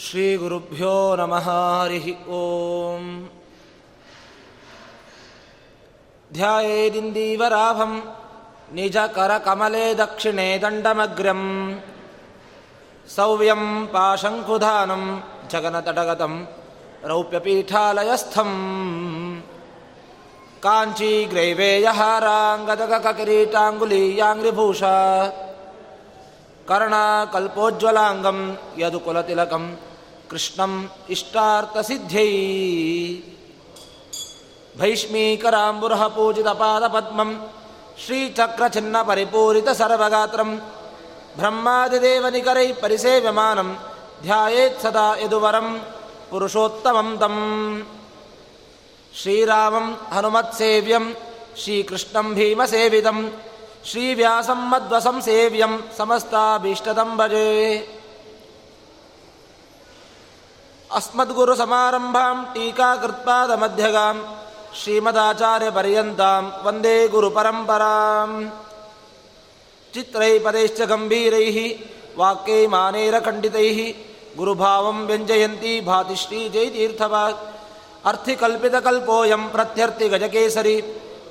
ಶ್ರೀಗುರುಭ್ಯೋ ನಮಃ ಹರಿಃ ಓಂ ಧ್ಯಾಯೇದಿಂದೀವರಾಭಂ ನಿಜಕರಕಮಲೇ ದಕ್ಷಿಣೇ ದಂಡಮಗ್ರಂ ಸೌವ್ಯಂ ಪಾಶಂಕುಧಾನಂ ಜಗನತಟಗತಂ ರೌಪ್ಯಪೀಠಾಲಯಸ್ಥಂ ಕಾಂಚೀಗ್ರೈವೇಯಹಾರಾಂಗದಗಕಿರೀಟಾಂಗುಲೀಯಾಂಗ್ರಿಭೂಷ ಕರ್ಣಕಲ್ಪೋಜ್ವಲಾಂಗಂ ಯದುಕುಲತಿಲಕಂ ಕೃಷ್ಣಂ ಇಷ್ಟಾರ್ಥಸಿದ್ಧೈ ಭೈಷ್ಮೀಕರಾಂಬುರಃ ಪೂಜಿತ ಪಾದಪದ್ಮಂ ಶ್ರೀಚಕ್ರಛಿನ್ನ ಪರಿಪೂರಿತ ಸರ್ವಗಾತ್ರಂ. ಬ್ರಹ್ಮಾದಿದೇವನಿಕರೈ ಪರಿಸೇವ್ಯಮಾನಂ ಧ್ಯಾಯೇತ್ ಸದಾ ಯದುವರಂ ಪುರುಷೋತ್ತಮಂ ತಂ. ಶ್ರೀರಾಮಂ ಹನುಮತ್ಸೇವ್ಯಂ ಶ್ರೀಕೃಷ್ಣಂ ಭೀಮಸೇವಿತಂ ಶ್ರೀವ್ಯಾಸಂ ಮಧ್ವಸಂ ಸೇವ್ಯಂ ಸಮಸ್ತಾಭೀಷ್ಟದಂ ಭಜೇ. अस्मद्गुरुसमारम्भां टीकाकृत्पादमध्यगां श्रीमदाचार्यपर्यन्तां वंदे गुरुपरम्पराम्। चित्रैः पदैश्च गम्भीरैः, वाक्यैमानेरखण्डितैः, गुरुभावं व्यञ्जयन्ती भाति श्रीजयतीर्थवाक् अर्थिकल्पितकल्पोऽयं प्रत्यर्थिगजकेसरी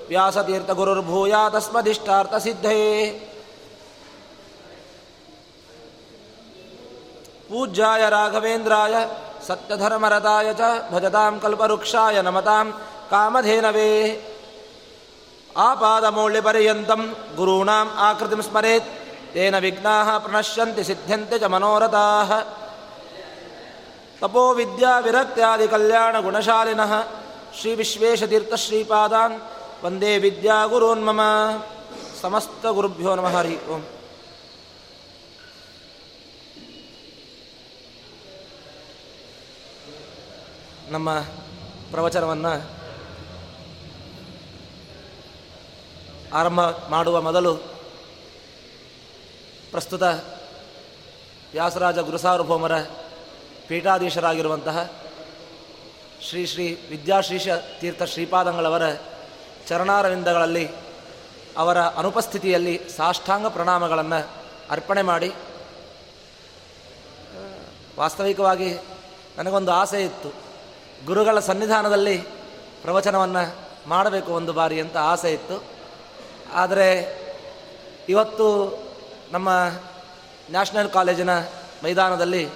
व्यासतीर्थगुरुर्भूया तस्मदिष्टार्थसिद्धये पूज्याय राघवेन्द्राय ಸತ್ಯಧರ್ಮರದಾಯ ಚ ಭಜತಾಂ ಕಲ್ಪವೃಕ್ಷಾಯ ನಮತಾಂ ಕಾಮಧೇನವೇ. ಆಪಾದಮೌಳ್ಯಪರ್ಯಂತಂ ಗುರುಣಾಂ ಆಕೃತಿಂ ಸ್ಮರೇತ್. ತೇನ ವಿಘ್ನಾ ಪ್ರಣಶ್ಯಂತಿ ಸಿದ್ಧ್ಯಂತೆ ಚ ಮನೋರಥಾ. ತಪೋ ವಿದ್ಯಾ ವಿರಕ್ತ್ಯಾದಿ ಕಲ್ಯಾಣ ಗುಣಶಾಲಿನಃ. ಶ್ರೀ ವಿಶ್ವೇಶತೀರ್ಥ ಶ್ರೀಪಾದಾನ್. ವಂದೇ ವಿದ್ಯಾ ಗುರೋನ್ಮಮ. ಸಮಸ್ತ ಗುರುಭ್ಯೋ ನಮಃ ಹರಿ ಓಂ. ನಮ್ಮ ಪ್ರವಚನವನ್ನು ಆರಂಭ ಮಾಡುವ ಮೊದಲು ಪ್ರಸ್ತುತ ವ್ಯಾಸರಾಜ ಗುರುಸಾರ್ವಭೌಮರ ಪೀಠಾಧೀಶರಾಗಿರುವಂತಹ ಶ್ರೀ ಶ್ರೀ ವಿದ್ಯಾಶ್ರೀಷ ತೀರ್ಥ ಶ್ರೀಪಾದಂಗಳವರ ಚರಣಾರವಿಂದಗಳಲ್ಲಿ ಅವರ ಅನುಪಸ್ಥಿತಿಯಲ್ಲಿ ಸಾಷ್ಟಾಂಗ ಪ್ರಣಾಮಗಳನ್ನು ಅರ್ಪಣೆ ಮಾಡಿ ವಾಸ್ತವಿಕವಾಗಿ ನನಗೊಂದು ಆಸೆ ಇತ್ತು ಗುರುಗಳ ಸನ್ನಿಧಾನದಲ್ಲಿ ಪ್ರವಚನವನ್ನು ಮಾಡಬೇಕು ಒಂದು ಬಾರಿ ಅಂತ ಆಸೆ ಇತ್ತು. ಆದರೆ ಇವತ್ತು ನಮ್ಮ ನ್ಯಾಷನಲ್ ಕಾಲೇಜಿನ ಮೈದಾನದಲ್ಲಿ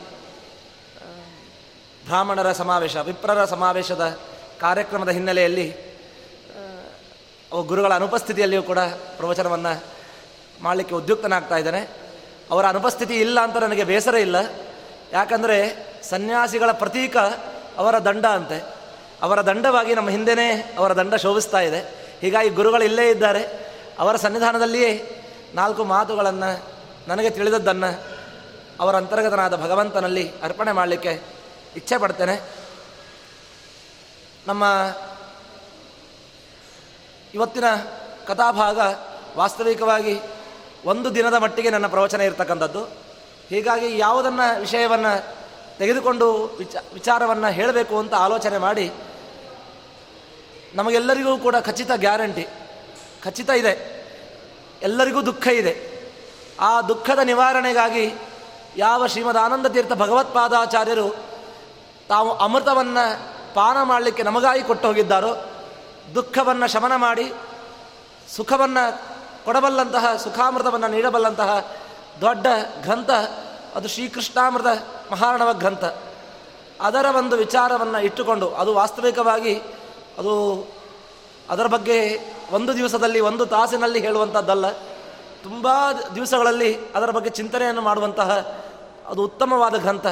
ಬ್ರಾಹ್ಮಣರ ಸಮಾವೇಶ, ವಿಪ್ರರ ಸಮಾವೇಶದ ಕಾರ್ಯಕ್ರಮದ ಹಿನ್ನೆಲೆಯಲ್ಲಿ ಗುರುಗಳ ಅನುಪಸ್ಥಿತಿಯಲ್ಲಿಯೂ ಕೂಡ ಪ್ರವಚನವನ್ನು ಮಾಡಲಿಕ್ಕೆ ಉದ್ಯುಕ್ತನಾಗ್ತಾ ಇದ್ದಾನೆ. ಅವರ ಅನುಪಸ್ಥಿತಿ ಇಲ್ಲ ಅಂತ ನನಗೆ ಬೇಸರ ಇಲ್ಲ. ಯಾಕಂದರೆ ಸನ್ಯಾಸಿಗಳ ಪ್ರತೀಕ ಅವರ ದಂಡ ಅಂತೆ. ಅವರ ದಂಡವಾಗಿ ನಮ್ಮ ಹಿಂದೆನೇ ಅವರ ದಂಡ ಶೋಭಿಸ್ತಾ ಇದೆ. ಹೀಗಾಗಿ ಗುರುಗಳು ಇಲ್ಲೇ ಇದ್ದಾರೆ. ಅವರ ಸನ್ನಿಧಾನದಲ್ಲಿಯೇ ನಾಲ್ಕು ಮಾತುಗಳನ್ನು, ನನಗೆ ತಿಳಿದದ್ದನ್ನು ಅವರ ಅಂತರ್ಗತನಾದ ಭಗವಂತನಲ್ಲಿ ಅರ್ಪಣೆ ಮಾಡಲಿಕ್ಕೆ ಇಚ್ಛೆ ಪಡ್ತೇನೆ. ನಮ್ಮ ಇವತ್ತಿನ ಕಥಾಭಾಗ ವಾಸ್ತವಿಕವಾಗಿ ಒಂದು ದಿನದ ಮಟ್ಟಿಗೆ ನನ್ನ ಪ್ರವಚನ ಇರತಕ್ಕಂಥದ್ದು. ಹೀಗಾಗಿ ಯಾವುದನ್ನು ವಿಷಯವನ್ನು ತೆಗೆದುಕೊಂಡು ವಿಚ, ವಿಚಾರವನ್ನು ಹೇಳಬೇಕು ಅಂತ ಆಲೋಚನೆ ಮಾಡಿ, ನಮಗೆಲ್ಲರಿಗೂ ಕೂಡ ಖಚಿತ ಗ್ಯಾರಂಟಿ. ಖಚಿತ ಇದೆ. ಎಲ್ಲರಿಗೂ ದುಃಖ ಇದೆ. ಆ ದುಃಖದ ನಿವಾರಣೆಗಾಗಿ ಯಾವ ಶ್ರೀಮದ್ ಆನಂದ ತೀರ್ಥ ಭಗವತ್ಪಾದಾಚಾರ್ಯರು ತಾವು ಅಮೃತವನ್ನು ಪಾನ ಮಾಡಲಿಕ್ಕೆ ನಮಗಾಗಿ ಕೊಟ್ಟು ಹೋಗಿದ್ದಾರೋ ದುಃಖವನ್ನು ಶಮನ ಮಾಡಿ, ಸುಖವನ್ನು ಕೊಡಬಲ್ಲಂತಹ, ಸುಖಾಮೃತವನ್ನು ನೀಡಬಲ್ಲಂತಹ ದೊಡ್ಡ ಗ್ರಂಥ ಅದು ಶ್ರೀಕೃಷ್ಣಾಮೃತ ಮಹಾರಣವ ಗ್ರಂಥ. ಅದರ ಒಂದು ವಿಚಾರವನ್ನು ಇಟ್ಟುಕೊಂಡು, ಅದು ವಾಸ್ತವಿಕವಾಗಿ ಅದು ಅದರ ಬಗ್ಗೆ ಒಂದು ದಿವಸದಲ್ಲಿ, ಒಂದು ತಾಸಿನಲ್ಲಿ ಹೇಳುವಂಥದ್ದಲ್ಲ ತುಂಬ ದಿವಸಗಳಲ್ಲಿ ಅದರ ಬಗ್ಗೆ ಚಿಂತನೆಯನ್ನು ಮಾಡುವಂತಹ ಅದು ಉತ್ತಮವಾದ ಗ್ರಂಥ.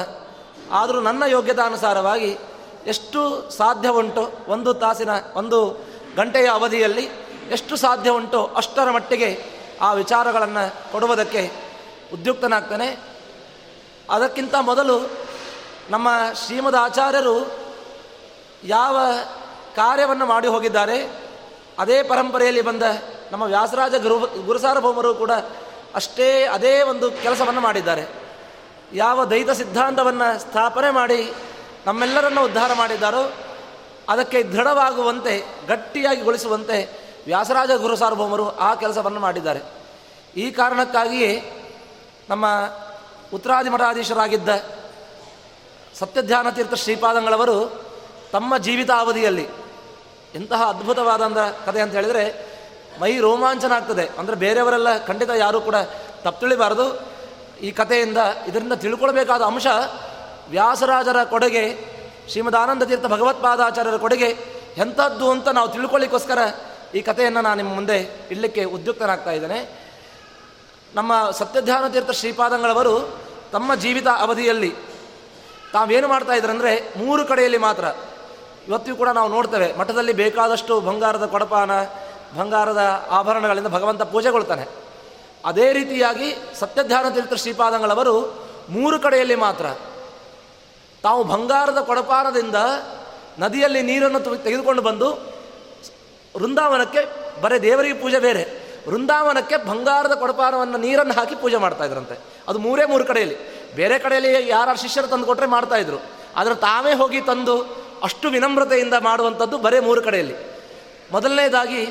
ಆದರೂ ನನ್ನ ಯೋಗ್ಯತಾನುಸಾರವಾಗಿ ಎಷ್ಟು ಸಾಧ್ಯ ಉಂಟು ಒಂದು ತಾಸಿನ, ಒಂದು ಗಂಟೆಯ ಅವಧಿಯಲ್ಲಿ ಎಷ್ಟು ಸಾಧ್ಯ ಉಂಟು ಅಷ್ಟರ ಮಟ್ಟಿಗೆ ಆ ವಿಚಾರಗಳನ್ನು ಕೊಡುವುದಕ್ಕೆ ಉದ್ಯುಕ್ತನಾಗ್ತಾನೆ. ಅದಕ್ಕಿಂತ ಮೊದಲು ನಮ್ಮ ಶ್ರೀಮದ್ ಆಚಾರ್ಯರು ಯಾವ ಕಾರ್ಯವನ್ನು ಮಾಡಿ ಹೋಗಿದ್ದಾರೆ, ಅದೇ ಪರಂಪರೆಯಲ್ಲಿ ಬಂದ ನಮ್ಮ ವ್ಯಾಸರಾಜ ಗುರು, ಗುರುಸಾರ್ವಭೌಮರು ಕೂಡ ಅಷ್ಟೇ ಅದೇ ಒಂದು ಕೆಲಸವನ್ನು ಮಾಡಿದ್ದಾರೆ. ಯಾವ ದೈತ ಸಿದ್ಧಾಂತವನ್ನು ಸ್ಥಾಪನೆ ಮಾಡಿ ನಮ್ಮೆಲ್ಲರನ್ನು ಉದ್ಧಾರ ಮಾಡಿದ್ದಾರೋ, ಅದಕ್ಕೆ ದೃಢವಾಗುವಂತೆ, ಗಟ್ಟಿಯಾಗಿ ಗೊಳಿಸುವಂತೆ ವ್ಯಾಸರಾಜ ಗುರುಸಾರ್ವಭೌಮರು ಆ ಕೆಲಸವನ್ನು ಮಾಡಿದ್ದಾರೆ. ಈ ಕಾರಣಕ್ಕಾಗಿಯೇ ನಮ್ಮ ಉತ್ತರಾದಿ ಮಠಾಧೀಶರಾಗಿದ್ದ ಸತ್ಯಧ್ಯಾನ ತೀರ್ಥ ಶ್ರೀಪಾದಂಗಳವರು ತಮ್ಮ ಜೀವಿತಾವಧಿಯಲ್ಲಿ ಎಂತಹ ಅದ್ಭುತವಾದಂಥ ಕಥೆ ಅಂತ ಹೇಳಿದರೆ ಮೈ ರೋಮಾಂಚನ ಆಗ್ತದೆ ಅಂದರೆ ಬೇರೆಯವರೆಲ್ಲ ಖಂಡಿತ ಯಾರೂ ಕೂಡ ತಪ್ಪು ಈ ಕಥೆಯಿಂದ ಇದರಿಂದ ತಿಳ್ಕೊಳ್ಬೇಕಾದ ಅಂಶ ವ್ಯಾಸರಾಜರ ಕೊಡುಗೆ ಶ್ರೀಮದ್ ಆನಂದ ತೀರ್ಥ ಭಗವತ್ಪಾದಾಚಾರ್ಯರ ಕೊಡುಗೆ, ಎಂಥದ್ದು ಅಂತ ನಾವು ತಿಳ್ಕೊಳ್ಳಿಕ್ಕೋಸ್ಕರ ಈ ಕಥೆಯನ್ನು ನಾನು ನಿಮ್ಮ ಮುಂದೆ ಇಡಲಿಕ್ಕೆ ಉದ್ಯುಕ್ತನಾಗ್ತಾ ಇದ್ದೇನೆ. ನಮ್ಮ ಸತ್ಯಧ್ಯಾನ ತೀರ್ಥ ಶ್ರೀಪಾದಂಗಳವರು ತಮ್ಮ ಜೀವಿತ ಅವಧಿಯಲ್ಲಿ ತಾವೇನು ಮಾಡ್ತಾ ಇದ್ರಂದರೆ ಮೂರು ಕಡೆಯಲ್ಲಿ ಮಾತ್ರ. ಇವತ್ತಿಗೂ ಕೂಡ ನಾವು ನೋಡ್ತೇವೆ, ಮಠದಲ್ಲಿ ಬೇಕಾದಷ್ಟು ಬಂಗಾರದ ಕೊಡಪಾನ, ಬಂಗಾರದ ಆಭರಣಗಳಿಂದ ಭಗವಂತ ಪೂಜೆಗೊಳ್ತಾನೆ. ಅದೇ ರೀತಿಯಾಗಿ ಸತ್ಯಧ್ಯಾನ ತೀರ್ಥ ಶ್ರೀಪಾದಂಗಳವರು ಮೂರು ಕಡೆಯಲ್ಲಿ ಮಾತ್ರ. ತಾವು ಬಂಗಾರದ ಕೊಡಪಾನದಿಂದ ನದಿಯಲ್ಲಿ ನೀರನ್ನು ತೆಗೆದುಕೊಂಡು ಬಂದು ವೃಂದಾವನಕ್ಕೆ ಬರೀ ದೇವರಿಗೆ ಪೂಜೆ ಬೇರೆ. ವೃಂದಾವನಕ್ಕೆ ಬಂಗಾರದ ಕೊಡಪಾನವನ್ನು ನೀರನ್ನು ಹಾಕಿ ಪೂಜೆ ಮಾಡ್ತಾ ಇದ್ರಂತೆ. ಅದು ಮೂರೇ ಮೂರು ಕಡೆಯಲ್ಲಿ. ಬೇರೆ ಕಡೆಯಲ್ಲಿ ಯಾರು ಶಿಷ್ಯರು ತಂದು ಕೊಟ್ಟರೆ ಮಾಡ್ತಾ ಇದ್ರು. ಆದರೆ ತಾವೇ ಹೋಗಿ ತಂದು ಅಷ್ಟು ವಿನಮ್ರತೆಯಿಂದ ಮಾಡುವಂಥದ್ದು ಬರೇ ಮೂರು ಕಡೆಯಲ್ಲಿ. ಮೊದಲನೇದಾಗಿ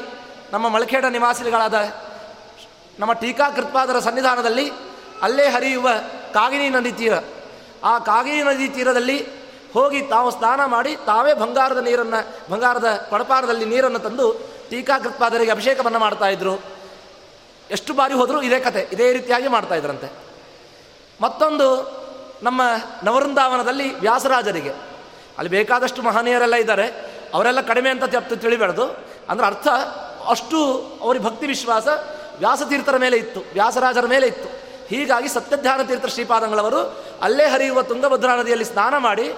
ನಮ್ಮ ಮಳಖೇಡ ನಿವಾಸಿಗಳಾದ ನಮ್ಮ ಟೀಕಾಕೃತ್ಪಾದರ ಸನ್ನಿಧಾನದಲ್ಲಿ ಅಲ್ಲೇ ಹರಿಯುವ ಕಾಗಿನಿ ನದಿ ತೀರ. ಆ ಕಾಗಿನಿ ನದಿ ತೀರದಲ್ಲಿ ಹೋಗಿ ತಾವು ಸ್ನಾನ ಮಾಡಿ ತಾವೇ ಬಂಗಾರದ ನೀರನ್ನು ಬಂಗಾರದ ಕೊಡಪಾರದಲ್ಲಿ ನೀರನ್ನು ತಂದು ಟೀಕಾಕೃತ್ಪಾದರಿಗೆ ಅಭಿಷೇಕವನ್ನು ಮಾಡ್ತಾ ಇದ್ರು. ಎಷ್ಟು ಬಾರಿ ಹೋದರೂ ಇದೇ ಕತೆ, ಇದೇ ರೀತಿಯಾಗಿ ಮಾಡ್ತಾ ಇದ್ರಂತೆ. ಮತ್ತೊಂದು ನಮ್ಮ ನವೃಂದಾವನದಲ್ಲಿ ವ್ಯಾಸರಾಜರಿಗೆ. ಅಲ್ಲಿ ಬೇಕಾದಷ್ಟು ಮಹನೀಯರೆಲ್ಲ ಇದ್ದಾರೆ. ಅವರೆಲ್ಲ ಕಡಿಮೆ ಅಂತ ತಪ್ಪು ತಿಳಿಬಾರ್ದು. ಅಂದ್ರೆ ಅರ್ಥ, ಅಷ್ಟು ಅವ್ರ ಭಕ್ತಿ ವಿಶ್ವಾಸ ವ್ಯಾಸತೀರ್ಥರ ಮೇಲೆ ಇತ್ತು, ವ್ಯಾಸರಾಜರ ಮೇಲೆ ಇತ್ತು. ಹೀಗಾಗಿ ಸತ್ಯಧ್ಯಾನ ತೀರ್ಥ ಶ್ರೀಪಾದಂಗಳವರು ಅಲ್ಲೇ ಹರಿಯುವ ತುಂಗಭದ್ರಾ ನದಿಯಲ್ಲಿ ಸ್ನಾನ ಮಾಡಿ,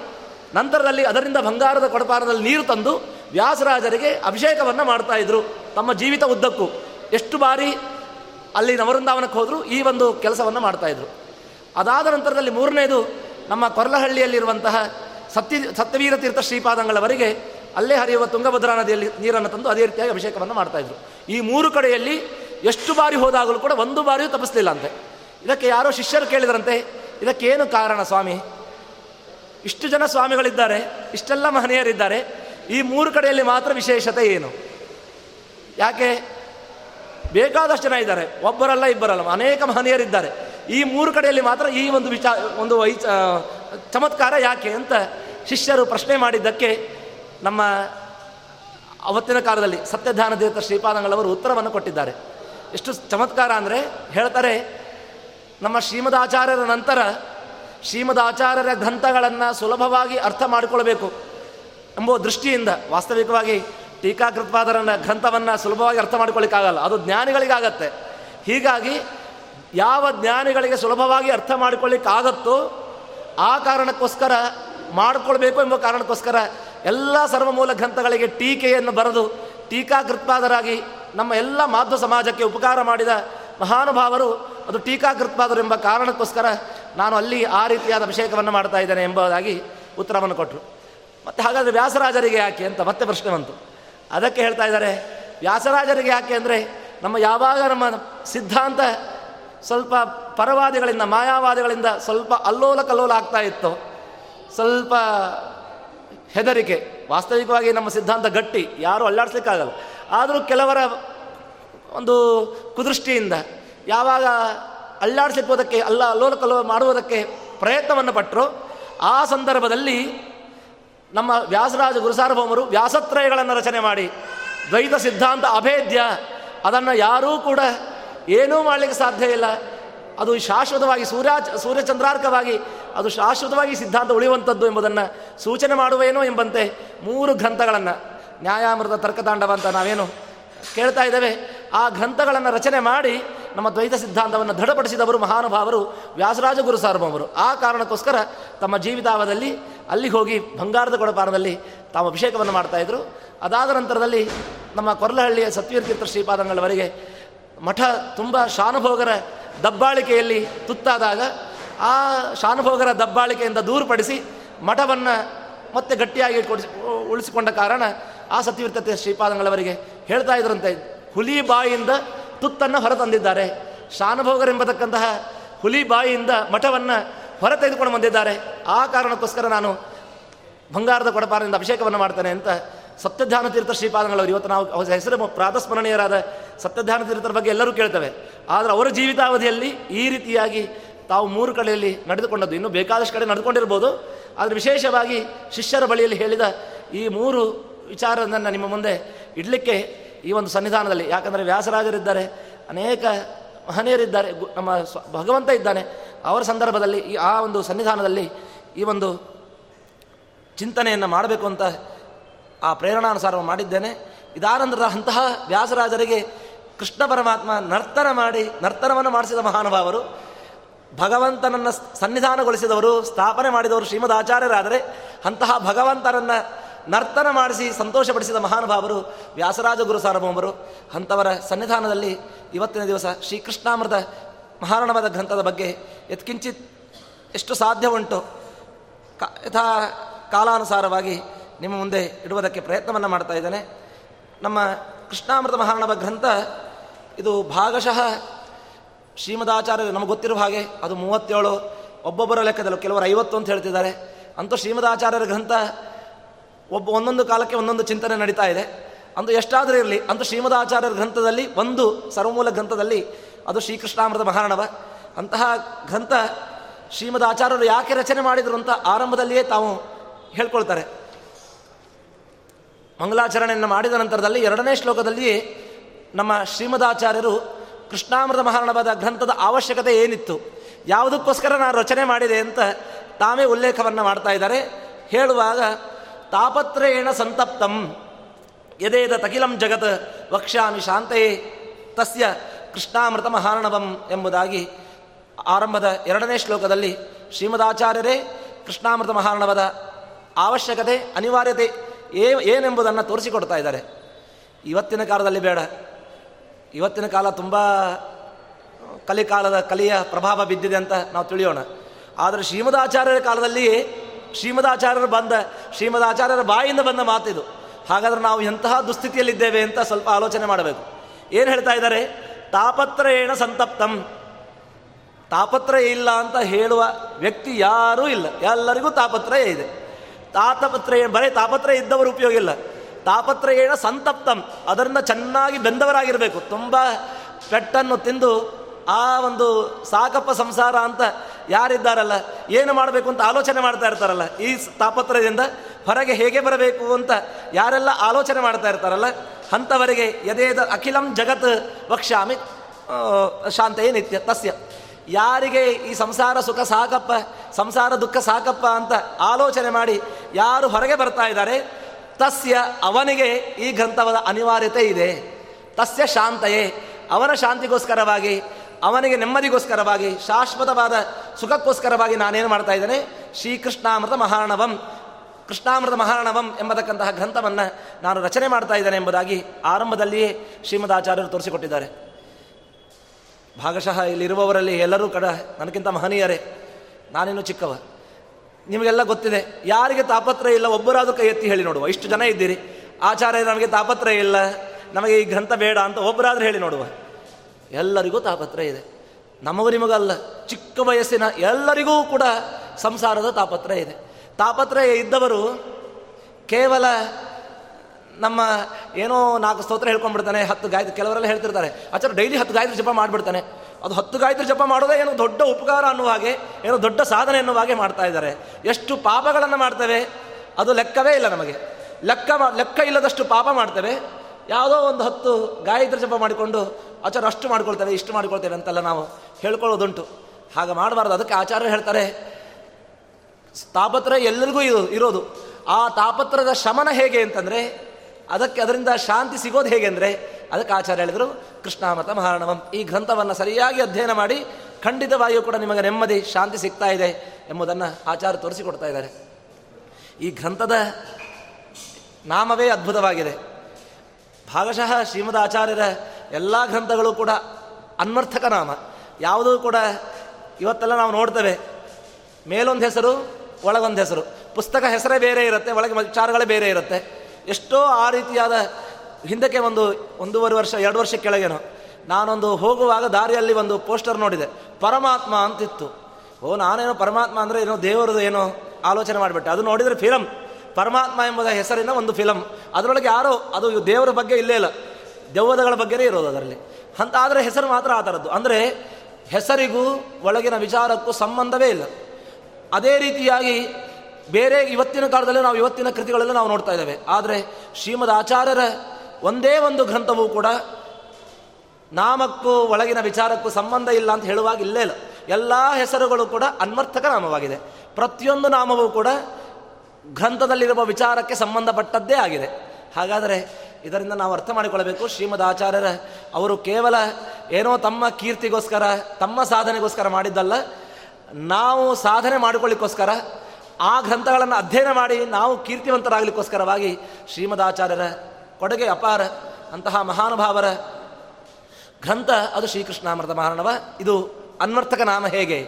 ನಂತರದಲ್ಲಿ ಅದರಿಂದ ಬಂಗಾರದ ಕೊಡಪಾರದಲ್ಲಿ ನೀರು ತಂದು ವ್ಯಾಸರಾಜರಿಗೆ ಅಭಿಷೇಕವನ್ನು ಮಾಡ್ತಾ ಇದ್ರು. ತಮ್ಮ ಜೀವಿತ ಉದ್ದಕ್ಕೂ. ಎಷ್ಟು ಬಾರಿ ಅಲ್ಲಿ ನವವೃಂದಾವನಕ್ಕೆ ಹೋದರು, ಈ ಒಂದು ಕೆಲಸವನ್ನು ಮಾಡ್ತಾಯಿದ್ರು ಅದಾದ ನಂತರದಲ್ಲಿ ಮೂರನೇದು, ನಮ್ಮ ಕೊರಲಹಳ್ಳಿಯಲ್ಲಿರುವಂತಹ ಸತ್ಯ, ಸತ್ಯವೀರ ತೀರ್ಥ ಶ್ರೀಪಾದಂಗಳವರಿಗೆ ಅಲ್ಲೇ ಹರಿಯುವ ತುಂಗಭದ್ರಾ ನದಿಯಲ್ಲಿ ನೀರನ್ನು ತಂದು ಅದೇ ರೀತಿಯಾಗಿ ಅಭಿಷೇಕವನ್ನು ಮಾಡ್ತಾಯಿದ್ರು ಈ ಮೂರು ಕಡೆಯಲ್ಲಿ ಎಷ್ಟು ಬಾರಿ ಹೋದಾಗಲೂ ಕೂಡ ಒಂದು ಬಾರಿಯೂ ತಪಸ್ಲಿಲ್ಲ ಅಂತೆ. ಇದಕ್ಕೆ ಯಾರೋ ಶಿಷ್ಯರು ಕೇಳಿದ್ರಂತೆ, ಇದಕ್ಕೇನು ಕಾರಣ ಸ್ವಾಮಿ? ಇಷ್ಟು ಜನ ಸ್ವಾಮಿಗಳಿದ್ದಾರೆ, ಇಷ್ಟೆಲ್ಲ ಮಹನೀಯರಿದ್ದಾರೆ, ಈ ಮೂರು ಕಡೆಯಲ್ಲಿ ಮಾತ್ರ ವಿಶೇಷತೆ ಏನು? ಯಾಕೆ? ಬೇಕಾದಷ್ಟು ಜನ ಇದ್ದಾರೆ. ಒಬ್ಬರಲ್ಲ ಇಬ್ಬರಲ್ಲ, ಅನೇಕ ಮಹನೀಯರಿದ್ದಾರೆ. ಈ ಮೂರು ಕಡೆಯಲ್ಲಿ ಮಾತ್ರ ಈ ಒಂದು ವಿಚಾರ ಒಂದು ವೈ ಚಮತ್ಕಾರ ಯಾಕೆ ಅಂತ ಶಿಷ್ಯರು ಪ್ರಶ್ನೆ ಮಾಡಿದ್ದಕ್ಕೆ ನಮ್ಮ ಅವತ್ತಿನ ಕಾಲದಲ್ಲಿ ಸತ್ಯಧಾನ ದೇವತ ಶ್ರೀಪಾದಂಗಳವರು ಉತ್ತರವನ್ನು ಕೊಟ್ಟಿದ್ದಾರೆ. ಎಷ್ಟು ಚಮತ್ಕಾರ ಅಂದರೆ ಹೇಳ್ತಾರೆ, ನಮ್ಮ ಶ್ರೀಮದಾಚಾರ್ಯರ ನಂತರ ಶ್ರೀಮದಾಚಾರ್ಯರ ಗ್ರಂಥಗಳನ್ನು ಸುಲಭವಾಗಿ ಅರ್ಥ ಮಾಡಿಕೊಳ್ಬೇಕು ಎಂಬ ದೃಷ್ಟಿಯಿಂದ ವಾಸ್ತವಿಕವಾಗಿ ಟೀಕಾಕೃತ್ಪಾದರನ್ನ ಗ್ರಂಥವನ್ನು ಸುಲಭವಾಗಿ ಅರ್ಥ ಮಾಡ್ಕೊಳ್ಳಿಕ್ಕಾಗಲ್ಲ. ಅದು ಜ್ಞಾನಿಗಳಿಗಾಗತ್ತೆ. ಹೀಗಾಗಿ ಯಾವ ಜ್ಞಾನಿಗಳಿಗೆ ಸುಲಭವಾಗಿ ಅರ್ಥ ಮಾಡಿಕೊಳ್ಳಿಕ್ಕಾಗತ್ತೋ ಆ ಕಾರಣಕ್ಕೋಸ್ಕರ ಮಾಡಿಕೊಳ್ಬೇಕು ಎಂಬ ಕಾರಣಕ್ಕೋಸ್ಕರ ಎಲ್ಲ ಸರ್ವಮೂಲ ಗ್ರಂಥಗಳಿಗೆ ಟೀಕೆಯನ್ನು ಬರೆದು ಟೀಕಾಕೃತ್ಪಾದರಾಗಿ ನಮ್ಮ ಎಲ್ಲ ಮಾಧ್ವ ಸಮಾಜಕ್ಕೆ ಉಪಕಾರ ಮಾಡಿದ ಮಹಾನುಭಾವರು ಅದು ಟೀಕಾಕೃತ್ಪಾದರು ಎಂಬ ಕಾರಣಕ್ಕೋಸ್ಕರ ನಾನು ಅಲ್ಲಿ ಆ ರೀತಿಯಾದ ಅಭಿಷೇಕವನ್ನು ಮಾಡ್ತಾ ಇದ್ದೇನೆ ಎಂಬುದಾಗಿ ಉತ್ತರವನ್ನು ಕೊಟ್ಟರು. ಮತ್ತು ಹಾಗಾದರೆ ವ್ಯಾಸರಾಜರಿಗೆ ಯಾಕೆ ಅಂತ ಮತ್ತೆ ಪ್ರಶ್ನೆ ಬಂತು. ಅದಕ್ಕೆ ಹೇಳ್ತಾ ಇದ್ದಾರೆ, ವ್ಯಾಸರಾಜರಿಗೆ ಯಾಕೆ ಅಂದರೆ ನಮ್ಮ ಯಾವಾಗ ನಮ್ಮ ಸಿದ್ಧಾಂತ ಸ್ವಲ್ಪ ಪರವಾದಿಗಳಿಂದ, ಮಾಯಾವಾದಿಗಳಿಂದ ಸ್ವಲ್ಪ ಅಲ್ಲೋಲ ಕಲ್ಲೋಲ ಆಗ್ತಾ ಇತ್ತು. ಸ್ವಲ್ಪ ಹೆದರಿಕೆ, ವಾಸ್ತವಿಕವಾಗಿ ನಮ್ಮ ಸಿದ್ಧಾಂತ ಗಟ್ಟಿ, ಯಾರೂ ಅಲ್ಲಾಡಿಸ್ಲಿಕ್ಕಾಗಲ್ಲ. ಆದರೂ ಕೆಲವರ ಒಂದು ಕುದೃಷ್ಟಿಯಿಂದ ಯಾವಾಗ ಅಲ್ಲಾಡಿಸ್ಲಿಕ್ಕೋದಕ್ಕೆ ಅಲ್ಲ ಅಲ್ಲೋಲ ಕಲ್ಲೋಲ ಮಾಡುವುದಕ್ಕೆ ಪ್ರಯತ್ನವನ್ನು ಪಟ್ಟರು ಆ ಸಂದರ್ಭದಲ್ಲಿ ನಮ್ಮ ವ್ಯಾಸರಾಜ ಗುರುಸಾರ್ವಭೌಮರು ವ್ಯಾಸತ್ರಯಗಳನ್ನು ರಚನೆ ಮಾಡಿ ದ್ವೈತ ಸಿದ್ಧಾಂತ ಅಭೇದ್ಯ, ಅದನ್ನು ಯಾರೂ ಕೂಡ ಏನೂ ಮಾಡಲಿಕ್ಕೆ ಸಾಧ್ಯ ಇಲ್ಲ. ಅದು ಶಾಶ್ವತವಾಗಿ ಸೂರ್ಯ, ಸೂರ್ಯಚಂದ್ರಾರ್ಕವಾಗಿ, ಅದು ಶಾಶ್ವತವಾಗಿ ಸಿದ್ಧಾಂತ ಉಳಿಯುವಂಥದ್ದು ಎಂಬುದನ್ನು ಸೂಚನೆ ಮಾಡುವೇನೋ ಎಂಬಂತೆ ಮೂರು ಗ್ರಂಥಗಳನ್ನು, ನ್ಯಾಯಾಮೃತ ತರ್ಕತಾಂಡವ ಅಂತ ನಾವೇನು ಕೇಳ್ತಾ ಇದ್ದೇವೆ. ಆ ಗ್ರಂಥಗಳನ್ನು ರಚನೆ ಮಾಡಿ ನಮ್ಮ ದ್ವೈತ ಸಿದ್ಧಾಂತವನ್ನು ದೃಢಪಡಿಸಿದವರು ಮಹಾನುಭಾವರು ವ್ಯಾಸರಾಜ ಗುರು ಸಾರ್ವಭೌಮರು. ಆ ಕಾರಣಕ್ಕೋಸ್ಕರ ತಮ್ಮ ಜೀವಿತಾವದಲ್ಲಿ ಅಲ್ಲಿ ಹೋಗಿ ಬಂಗಾರದ ಕೊಡಪಾರದಲ್ಲಿ ತಾವು ಅಭಿಷೇಕವನ್ನು ಮಾಡ್ತಾಯಿದ್ರು ಅದಾದ ನಂತರದಲ್ಲಿ ನಮ್ಮ ಕೊರಲಹಳ್ಳಿಯ ಸತ್ವೀರ್ತೀರ್ಥ ಶ್ರೀಪಾದಂಗಳವರಿಗೆ ಮಠ ತುಂಬ ಶಾನುಭೋಗರ ದಬ್ಬಾಳಿಕೆಯಲ್ಲಿ ತುತ್ತಾದಾಗ ಆ ಶಾನುಭೋಗರ ದಬ್ಬಾಳಿಕೆಯಿಂದ ದೂರುಪಡಿಸಿ ಮಠವನ್ನು ಮತ್ತೆ ಗಟ್ಟಿಯಾಗಿ ಕೊಡಿಸಿ, ಉಳಿಸಿಕೊಂಡ ಕಾರಣ ಆ ಸತ್ಯವಿರ್ತತೆ ಶ್ರೀಪಾದಂಗಳವರಿಗೆ ಹೇಳ್ತಾ ಇದ್ರಂತೆ, ಹುಲಿ ಬಾಯಿಯಿಂದ ತುತ್ತನ್ನು ಹೊರತಂದಿದ್ದಾರೆ. ಶಾನುಭೋಗರೆಂಬತಕ್ಕಂತಹ ಹುಲಿ ಬಾಯಿಯಿಂದ ಮಠವನ್ನು ಹೊರ ತೆಗೆದುಕೊಂಡು ಬಂದಿದ್ದಾರೆ. ಆ ಕಾರಣಕ್ಕೋಸ್ಕರ ನಾನು ಬಂಗಾರದ ಕೊಡಪಾರದಿಂದ ಅಭಿಷೇಕವನ್ನು ಮಾಡ್ತೇನೆ ಅಂತ ಸತ್ಯಧ್ಯಾನ ತೀರ್ಥ ಶ್ರೀಪಾದಂಗಳವರು ಇವತ್ತು ನಾವು ಅವರ ಹೆಸರು ಪ್ರಾತಸ್ಮರಣೀಯರಾದ ಸತ್ಯಧ್ಯಾನ ತೀರ್ಥರ ಬಗ್ಗೆ ಎಲ್ಲರೂ ಕೇಳ್ತೇವೆ. ಆದರೆ ಅವರ ಜೀವಿತಾವಧಿಯಲ್ಲಿ ಈ ರೀತಿಯಾಗಿ ತಾವು ಮೂರು ಕಡೆಯಲ್ಲಿ ನಡೆದುಕೊಂಡದ್ದು. ಇನ್ನೂ ಬೇಕಾದಷ್ಟು ಕಡೆ ನಡೆದುಕೊಂಡಿರ್ಬೋದು. ಆದರೆ ವಿಶೇಷವಾಗಿ ಶಿಷ್ಯರ ಬಳಿಯಲ್ಲಿ ಹೇಳಿದ ಈ ಮೂರು ವಿಚಾರವನ್ನು ನಿಮ್ಮ ಮುಂದೆ ಇಡಲಿಕ್ಕೆ ಈ ಒಂದು ಸನ್ನಿಧಾನದಲ್ಲಿ. ಯಾಕಂದರೆ ವ್ಯಾಸರಾಜರಿದ್ದಾರೆ, ಅನೇಕ ಮಹನೀಯರಿದ್ದಾರೆ ನಮ್ಮ ಭಗವಂತ ಇದ್ದಾನೆ. ಅವರ ಸಂದರ್ಭದಲ್ಲಿ ಈ ಆ ಒಂದು ಸನ್ನಿಧಾನದಲ್ಲಿ ಈ ಒಂದು ಚಿಂತನೆಯನ್ನು ಮಾಡಬೇಕು ಅಂತ ಆ ಪ್ರೇರಣಾನುಸಾರ ಮಾಡಿದ್ದೇನೆ. ಇದಾನಂದರ ಅಂತಹ ವ್ಯಾಸರಾಜರಿಗೆ ಕೃಷ್ಣ ಪರಮಾತ್ಮ ನರ್ತನ ಮಾಡಿ, ನರ್ತನವನ್ನು ಮಾಡಿಸಿದ ಮಹಾನುಭಾವರು, ಭಗವಂತನನ್ನು ಸನ್ನಿಧಾನಗೊಳಿಸಿದವರು, ಸ್ಥಾಪನೆ ಮಾಡಿದವರು ಶ್ರೀಮದ್ ಆಚಾರ್ಯರಾದರೆ ಅಂತಹ ಭಗವಂತನನ್ನು ನರ್ತನ ಮಾಡಿಸಿ ಸಂತೋಷಪಡಿಸಿದ ಮಹಾನುಭಾವರು ವ್ಯಾಸರಾಜ ಗುರು ಸಾರ್ವಭೌಮರು, ಅಂಥವರ ಸನ್ನಿಧಾನದಲ್ಲಿ ಇವತ್ತಿನ ದಿವಸ ಶ್ರೀಕೃಷ್ಣಾಮೃತ ಮಹಾರಣವದ ಗ್ರಂಥದ ಬಗ್ಗೆ ಯತ್ಕಿಂಚಿತ್ ಎಷ್ಟು ಸಾಧ್ಯ ಉಂಟು ಯಥಾ ಕಾಲಾನುಸಾರವಾಗಿ ನಿಮ್ಮ ಮುಂದೆ ಇಡುವುದಕ್ಕೆ ಪ್ರಯತ್ನವನ್ನು ಮಾಡ್ತಾ ಇದ್ದೇನೆ. ನಮ್ಮ ಕೃಷ್ಣಾಮೃತ ಮಹಾರಣವ ಗ್ರಂಥ ಇದು ಭಾಗಶಃ ಶ್ರೀಮದಾಚಾರ್ಯರು ನಮಗೆ ಗೊತ್ತಿರುವ ಹಾಗೆ ಅದು ಮೂವತ್ತೇಳು, ಒಬ್ಬೊಬ್ಬರ ಲೆಕ್ಕದಲ್ಲೂ ಕೆಲವರು ಐವತ್ತು ಅಂತ ಹೇಳ್ತಿದ್ದಾರೆ. ಅಂತೂ ಶ್ರೀಮದಾಚಾರ್ಯರ ಗ್ರಂಥ ಒಬ್ಬ ಒಂದೊಂದು ಕಾಲಕ್ಕೆ ಒಂದೊಂದು ಚಿಂತನೆ ನಡೀತಾ ಇದೆ. ಅಂದು ಎಷ್ಟಾದರೂ ಇರಲಿ ಅಂತೂ ಶ್ರೀಮದಾಚಾರ್ಯರ ಗ್ರಂಥದಲ್ಲಿ, ಒಂದು ಸರ್ವಮೂಲ ಗ್ರಂಥದಲ್ಲಿ ಅದು ಶ್ರೀಕೃಷ್ಣಾಮೃತ ಮಹಾರಣವ. ಅಂತಹ ಗ್ರಂಥ ಶ್ರೀಮದ್ ಆಚಾರ್ಯರು ಯಾಕೆ ರಚನೆ ಮಾಡಿದರು ಅಂತ ಆರಂಭದಲ್ಲಿಯೇ ತಾವು ಹೇಳ್ಕೊಳ್ತಾರೆ. ಮಂಗಲಾಚರಣೆಯನ್ನು ಮಾಡಿದ ನಂತರದಲ್ಲಿ ಎರಡನೇ ಶ್ಲೋಕದಲ್ಲಿ ನಮ್ಮ ಶ್ರೀಮದಾಚಾರ್ಯರು ಕೃಷ್ಣಾಮೃತ ಮಹಾರಣವಾದ ಗ್ರಂಥದ ಅವಶ್ಯಕತೆ ಏನಿತ್ತು, ಯಾವುದಕ್ಕೋಸ್ಕರ ನಾನು ರಚನೆ ಮಾಡಿದೆ ಅಂತ ತಾವೇ ಉಲ್ಲೇಖವನ್ನು ಮಾಡ್ತಾ ಇದ್ದಾರೆ. ಹೇಳುವಾಗ ತಾಪತ್ರೇಣ ಸಂತಪ್ತಂ. ಯದೇದ ತಕಿಲಂ ಜಗತ್ ವಕ್ಷ್ಯಾಮಿ ಶಾಂತೆಯೇ ತಸ್ಯ ಕೃಷ್ಣಾಮೃತ ಮಹಾರಣವಂ ಎಂಬುದಾಗಿ ಆರಂಭದ ಎರಡನೇ ಶ್ಲೋಕದಲ್ಲಿ ಶ್ರೀಮದಾಚಾರ್ಯರೇ ಕೃಷ್ಣಾಮೃತ ಮಹಾರಣವದ ಅವಶ್ಯಕತೆ ಅನಿವಾರ್ಯತೆ ಏ, ಏನೆಂಬುದನ್ನು ತೋರಿಸಿಕೊಡ್ತಾ ಇದ್ದಾರೆ. ಇವತ್ತಿನ ಕಾಲದಲ್ಲಿ ಬೇಡ. ಇವತ್ತಿನ ಕಾಲ ತುಂಬ ಕಲಿಕಾಲದ ಕಲಿಯ ಪ್ರಭಾವ ಬಿದ್ದಿದೆ ಅಂತ ನಾವು ತಿಳಿಯೋಣ. ಆದರೆ ಶ್ರೀಮದಾಚಾರ್ಯರ ಕಾಲದಲ್ಲಿ ಶ್ರೀಮದಾಚಾರ್ಯರು ಬಂದ, ಶ್ರೀಮದಾಚಾರ್ಯರ ಬಾಯಿಂದ ಬಂದ ಮಾತಿದು. ಹಾಗಾದ್ರೆ ನಾವು ಎಂತಹ ದುಸ್ಥಿತಿಯಲ್ಲಿದ್ದೇವೆ ಅಂತ ಸ್ವಲ್ಪ ಆಲೋಚನೆ ಮಾಡಬೇಕು. ಏನು ಹೇಳ್ತಾ ಇದ್ದಾರೆ? ತಾಪತ್ರಯೇಣ ಸಂತಪ್ತಂ. ತಾಪತ್ರ ಇಲ್ಲ ಅಂತ ಹೇಳುವ ವ್ಯಕ್ತಿ ಯಾರೂ ಇಲ್ಲ. ಎಲ್ಲರಿಗೂ ತಾಪತ್ರಯ ಇದೆ. ತಾತಪತ್ರ ಬರೀ ತಾಪತ್ರ ಇದ್ದವರು ಉಪಯೋಗ ಇಲ್ಲ. ತಾಪತ್ರಯೇಣ ಸಂತಪ್ತಂ. ಅದರಿಂದ ಚೆನ್ನಾಗಿ ಬೆಂದವರಾಗಿರಬೇಕು. ತುಂಬ ಪೆಟ್ಟನ್ನು ತಿಂದು ಆ ಒಂದು ಸಾಕಪ್ಪ ಸಂಸಾರ ಅಂತ ಯಾರಿದ್ದಾರಲ್ಲ, ಏನು ಮಾಡಬೇಕು ಅಂತ ಆಲೋಚನೆ ಮಾಡ್ತಾ ಇರ್ತಾರಲ್ಲ, ಈ ತಾಪತ್ರಯದಿಂದ ಹೊರಗೆ ಹೇಗೆ ಬರಬೇಕು ಅಂತ ಯಾರೆಲ್ಲ ಆಲೋಚನೆ ಮಾಡ್ತಾ ಇರ್ತಾರಲ್ಲ, ಅಂಥವರಿಗೆ ಯದೇದ ಅಖಿಲಂ ಜಗತ್ ವಕ್ಷಾಮಿ ಶಾಂತೆಯೇ ನಿತ್ಯ, ತಸ್ಯ. ಯಾರಿಗೆ ಈ ಸಂಸಾರ ಸುಖ ಸಾಕಪ್ಪ, ಸಂಸಾರ ದುಃಖ ಸಾಕಪ್ಪ ಅಂತ ಆಲೋಚನೆ ಮಾಡಿ ಯಾರು ಹೊರಗೆ ಬರ್ತಾ ಇದ್ದಾರೆ, ತಸ್ಯ ಅವನಿಗೆ ಈ ಗ್ರಂಥವದ ಅನಿವಾರ್ಯತೆ ಇದೆ. ತಸ್ಯ ಶಾಂತೆಯೇ, ಅವನ ಶಾಂತಿಗೋಸ್ಕರವಾಗಿ ಅವನಿಗೆ ನೆಮ್ಮದಿಗೋಸ್ಕರವಾಗಿ, ಶಾಶ್ವತವಾದ ಸುಖಕ್ಕೋಸ್ಕರವಾಗಿ ನಾನೇನು ಮಾಡ್ತಾ ಇದ್ದೇನೆ? ಶ್ರೀಕೃಷ್ಣಾಮೃತ ಮಹಾರಣವಂ. ಕೃಷ್ಣಾಮೃತ ಮಹಾರಣವಂ ಎಂಬತಕ್ಕಂತಹ ಗ್ರಂಥವನ್ನು ನಾನು ರಚನೆ ಮಾಡ್ತಾ ಇದ್ದೇನೆ ಎಂಬುದಾಗಿ ಆರಂಭದಲ್ಲಿಯೇ ಶ್ರೀಮದಾಚಾರ್ಯರು ತೋರಿಸಿಕೊಟ್ಟಿದ್ದಾರೆ. ಭಾಗಶಃ ಇಲ್ಲಿರುವವರಲ್ಲಿ ಎಲ್ಲರೂ ಕಡ ನನಗಿಂತ ಮಹನೀಯರೇ ನಾನೇನು ಚಿಕ್ಕವ. ನಿಮಗೆಲ್ಲ ಗೊತ್ತಿದೆ, ಯಾರಿಗೆ ತಾಪತ್ರ ಇಲ್ಲ ಒಬ್ಬರಾದರೂ ಕೈ ಎತ್ತಿ ಹೇಳಿ ನೋಡುವ. ಇಷ್ಟು ಜನ ಇದ್ದೀರಿ. ಆಚಾರ್ಯ ನಮಗೆ ತಾಪತ್ರ ಇಲ್ಲ, ನಮಗೆ ಈ ಗ್ರಂಥ ಬೇಡ ಅಂತ ಒಬ್ಬರಾದರೂ ಹೇಳಿ ನೋಡುವ. ಎಲ್ಲರಿಗೂ ತಾಪತ್ರ ಇದೆ. ನಮಗೂ ನಿಮಗಲ್ಲ, ಚಿಕ್ಕ ವಯಸ್ಸಿನ ಎಲ್ಲರಿಗೂ ಕೂಡ ಸಂಸಾರದ ತಾಪತ್ರ ಇದೆ. ತಾಪತ್ರಯ ಇದ್ದವರು ಕೇವಲ ನಮ್ಮ ಏನೋ ನಾಲ್ಕು ಸ್ತೋತ್ರ ಹೇಳ್ಕೊಂಡ್ಬಿಡ್ತಾನೆ, ಹತ್ತು ಗಾಯತ್ರಿ, ಕೆಲವರೆಲ್ಲ ಹೇಳ್ತಿರ್ತಾರೆ ಆಚಾರ ಡೈಲಿ ಹತ್ತು ಗಾಯತ್ರಿ ಜಪ ಮಾಡಿಬಿಡ್ತಾನೆ. ಅದು ಹತ್ತು ಗಾಯತ್ರಿ ಜಪ ಮಾಡೋದೇ ಏನೋ ದೊಡ್ಡ ಉಪಕಾರ ಅನ್ನುವ ಹಾಗೆ, ಏನೋ ದೊಡ್ಡ ಸಾಧನೆ ಅನ್ನುವ ಹಾಗೆ ಮಾಡ್ತಾ ಇದ್ದಾರೆ. ಎಷ್ಟು ಪಾಪಗಳನ್ನು ಮಾಡ್ತವೆ, ಅದು ಲೆಕ್ಕವೇ ಇಲ್ಲ ನಮಗೆ. ಲೆಕ್ಕ ಮಾ, ಲೆಕ್ಕ ಇಲ್ಲದಷ್ಟು ಪಾಪ ಮಾಡ್ತೇವೆ. ಯಾವುದೋ ಒಂದು ಹತ್ತು ಗಾಯತ್ರಿ ಜಪ ಮಾಡಿಕೊಂಡು ಆಚಾರ ಅಷ್ಟು ಮಾಡ್ಕೊಳ್ತೇವೆ, ಇಷ್ಟು ಮಾಡ್ಕೊಳ್ತೇವೆ ಅಂತೆಲ್ಲ ನಾವು ಹೇಳ್ಕೊಳ್ಳೋದುಂಟು. ಹಾಗೆ ಮಾಡಬಾರ್ದು. ಅದಕ್ಕೆ ಆಚಾರ್ಯರು ಹೇಳ್ತಾರೆ, ತಾಪತ್ರ ಎಲ್ಲರಿಗೂ ಇದು ಇರೋದು. ಆ ತಾಪತ್ರದ ಶಮನ ಹೇಗೆ ಅಂತಂದರೆ, ಅದಕ್ಕೆ ಅದರಿಂದ ಶಾಂತಿ ಸಿಗೋದು ಹೇಗೆ ಅಂದರೆ, ಅದಕ್ಕೆ ಆಚಾರ್ಯ ಹೇಳಿದರು, ಕೃಷ್ಣಾಮತ ಮಹಾರಣವಂ. ಈ ಗ್ರಂಥವನ್ನು ಸರಿಯಾಗಿ ಅಧ್ಯಯನ ಮಾಡಿ ಖಂಡಿತವಾಗಿಯೂ ಕೂಡ ನಿಮಗೆ ನೆಮ್ಮದಿ, ಶಾಂತಿ ಸಿಗ್ತಾ ಇದೆ ಎಂಬುದನ್ನು ಆಚಾರ್ಯ ತೋರಿಸಿಕೊಡ್ತಾ ಇದ್ದಾರೆ. ಈ ಗ್ರಂಥದ ನಾಮವೇ ಅದ್ಭುತವಾಗಿದೆ. ಭಾಗಶಃ ಶ್ರೀಮದ್ ಆಚಾರ್ಯರ ಎಲ್ಲ ಗ್ರಂಥಗಳು ಕೂಡ ಅನ್ವರ್ಥಕ ನಾಮ. ಯಾವುದೂ ಕೂಡ ಇವತ್ತೆಲ್ಲ ನಾವು ನೋಡ್ತೇವೆ. ಮೇಲೊಂದು ಹೆಸರು, ಒಳಗೊಂದು ಹೆಸರು. ಪುಸ್ತಕ ಹೆಸರೇ ಬೇರೆ ಇರುತ್ತೆ, ಒಳಗೆ ವಿಚಾರಗಳೇ ಬೇರೆ ಇರುತ್ತೆ. ಎಷ್ಟೋ ಆ ರೀತಿಯಾದ ಹಿಂದಕ್ಕೆ ಒಂದು ಒಂದೂವರೆ ವರ್ಷ, ಎರಡು ವರ್ಷ ಕೆಳಗೇನೋ, ನಾನೊಂದು ಹೋಗುವಾಗ ದಾರಿಯಲ್ಲಿ ಒಂದು ಪೋಸ್ಟರ್ ನೋಡಿದೆ. ಪರಮಾತ್ಮ ಅಂತಿತ್ತು. ಓ, ನಾನೇನೋ ಪರಮಾತ್ಮ ಅಂದರೆ ಏನೋ ದೇವರದು ಏನೋ ಆಲೋಚನೆ ಮಾಡಿಬಿಟ್ಟೆ. ಅದು ನೋಡಿದರೆ ಫಿಲಮ್ ಪರಮಾತ್ಮ ಎಂಬುದ ಹೆಸರಿನ ಒಂದು ಫಿಲಮ್ ಅದರೊಳಗೆ ಯಾರೋ, ಅದು ದೇವರ ಬಗ್ಗೆ ಇಲ್ಲೇ ಇಲ್ಲ. ದೆವ್ವದಗಳ ಬಗ್ಗೆನೇ ಇರೋದು ಅದರಲ್ಲಿ. ಅಂತ ಆದರೆ ಹೆಸರು ಮಾತ್ರ ಆ ಥರದ್ದು. ಅಂದರೆ ಹೆಸರಿಗೂ ಒಳಗಿನ ವಿಚಾರಕ್ಕೂ ಸಂಬಂಧವೇ ಇಲ್ಲ. ಅದೇ ರೀತಿಯಾಗಿ ಬೇರೆ ಇವತ್ತಿನ ಕಾಲದಲ್ಲಿ ನಾವು ಇವತ್ತಿನ ಕೃತಿಗಳಲ್ಲಿ ನಾವು ನೋಡ್ತಾ ಇದ್ದೇವೆ. ಆದರೆ ಶ್ರೀಮದ್ ಆಚಾರ್ಯರ ಒಂದೇ ಒಂದು ಗ್ರಂಥವೂ ಕೂಡ ನಾಮಕ್ಕೂ ಒಳಗಿನ ವಿಚಾರಕ್ಕೂ ಸಂಬಂಧ ಇಲ್ಲ ಅಂತ ಹೇಳುವಾಗ ಇಲ್ಲೇ ಇಲ್ಲ. ಎಲ್ಲ ಹೆಸರುಗಳು ಕೂಡ ಅನ್ವರ್ಥಕ ನಾಮವಾಗಿದೆ. ಪ್ರತಿಯೊಂದು ನಾಮವೂ ಕೂಡ ಗ್ರಂಥದಲ್ಲಿರುವ ವಿಚಾರಕ್ಕೆ ಸಂಬಂಧಪಟ್ಟದ್ದೇ ಆಗಿದೆ. ಹಾಗಾದರೆ ಇದರಿಂದ ನಾವು ಅರ್ಥ ಮಾಡಿಕೊಳ್ಳಬೇಕು, ಶ್ರೀಮದ್ ಆಚಾರ್ಯರ ಅವರು ಕೇವಲ ಏನೋ ತಮ್ಮ ಕೀರ್ತಿಗೋಸ್ಕರ, ತಮ್ಮ ಸಾಧನೆಗೋಸ್ಕರ ಮಾಡಿದ್ದಲ್ಲ, ನಾವು ಸಾಧನೆ ಮಾಡಿಕೊಳ್ಳಿಕ್ಕೋಸ್ಕರ, ಆ ಗ್ರಂಥಗಳನ್ನು ಅಧ್ಯಯನ ಮಾಡಿ ನಾವು ಕೀರ್ತಿವಂತರಾಗಲಿಕ್ಕೋಸ್ಕರವಾಗಿ ಶ್ರೀಮದ್ ಆಚಾರ್ಯರ ಕೊಡುಗೆ ಅಪಾರ ಅಂತಹ ಮಹಾನುಭಾವರ ಗ್ರಂಥ, ಅದು ಶ್ರೀಕೃಷ್ಣಾಮೃತ ಮಹಾರಣವ. ಇದು ಅನ್ವರ್ಥಕ ನಾಮ ಹೇಗೆ?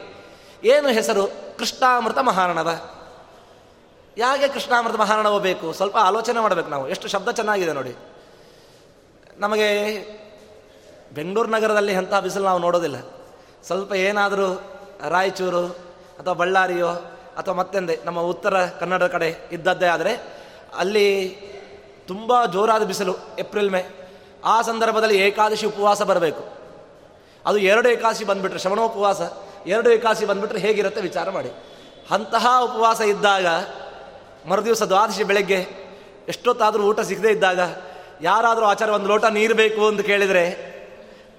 ಏನು ಹೆಸರು? ಕೃಷ್ಣಾಮೃತ ಮಹಾರಣವ. ಯಾಕೆ ಕೃಷ್ಣಾಮೃತ ಮಹಾರಾಣ ಬೇಕು? ಸ್ವಲ್ಪ ಆಲೋಚನೆ ಮಾಡಬೇಕು ನಾವು. ಎಷ್ಟು ಶಬ್ದ ಚೆನ್ನಾಗಿದೆ ನೋಡಿ. ನಮಗೆ ಬೆಂಗಳೂರು ನಗರದಲ್ಲಿ ಅಂಥ ಬಿಸಿಲು ನಾವು ನೋಡೋದಿಲ್ಲ. ಸ್ವಲ್ಪ ಏನಾದರೂ ರಾಯಚೂರು ಅಥವಾ ಬಳ್ಳಾರಿಯೋ ಅಥವಾ ಮತ್ತೆಂದೆ ನಮ್ಮ ಉತ್ತರ ಕನ್ನಡ ಕಡೆ ಇದ್ದದ್ದೇ ಆದರೆ ಅಲ್ಲಿ ತುಂಬ ಜೋರಾದ ಬಿಸಿಲು ಏಪ್ರಿಲ್, ಮೇ. ಆ ಸಂದರ್ಭದಲ್ಲಿ ಏಕಾದಶಿ ಉಪವಾಸ ಬರಬೇಕು. ಅದು ಎರಡು ಏಕಾದಶಿ ಬಂದುಬಿಟ್ರೆ, ಶ್ರವಣೋಪವಾಸ ಎರಡು ಏಕಾದಶಿ ಬಂದುಬಿಟ್ರೆ ಹೇಗಿರುತ್ತೆ ವಿಚಾರ ಮಾಡಿ. ಅಂತಹ ಉಪವಾಸ ಇದ್ದಾಗ ಮರುದಿವಸ ದ್ವಾದಶಿ ಬೆಳಗ್ಗೆ ಎಷ್ಟೊತ್ತಾದರೂ ಊಟ ಸಿಗದೇ ಇದ್ದಾಗ ಯಾರಾದರೂ ಆಚಾರ ಒಂದು ಲೋಟ ನೀರು ಬೇಕು ಅಂತ ಕೇಳಿದರೆ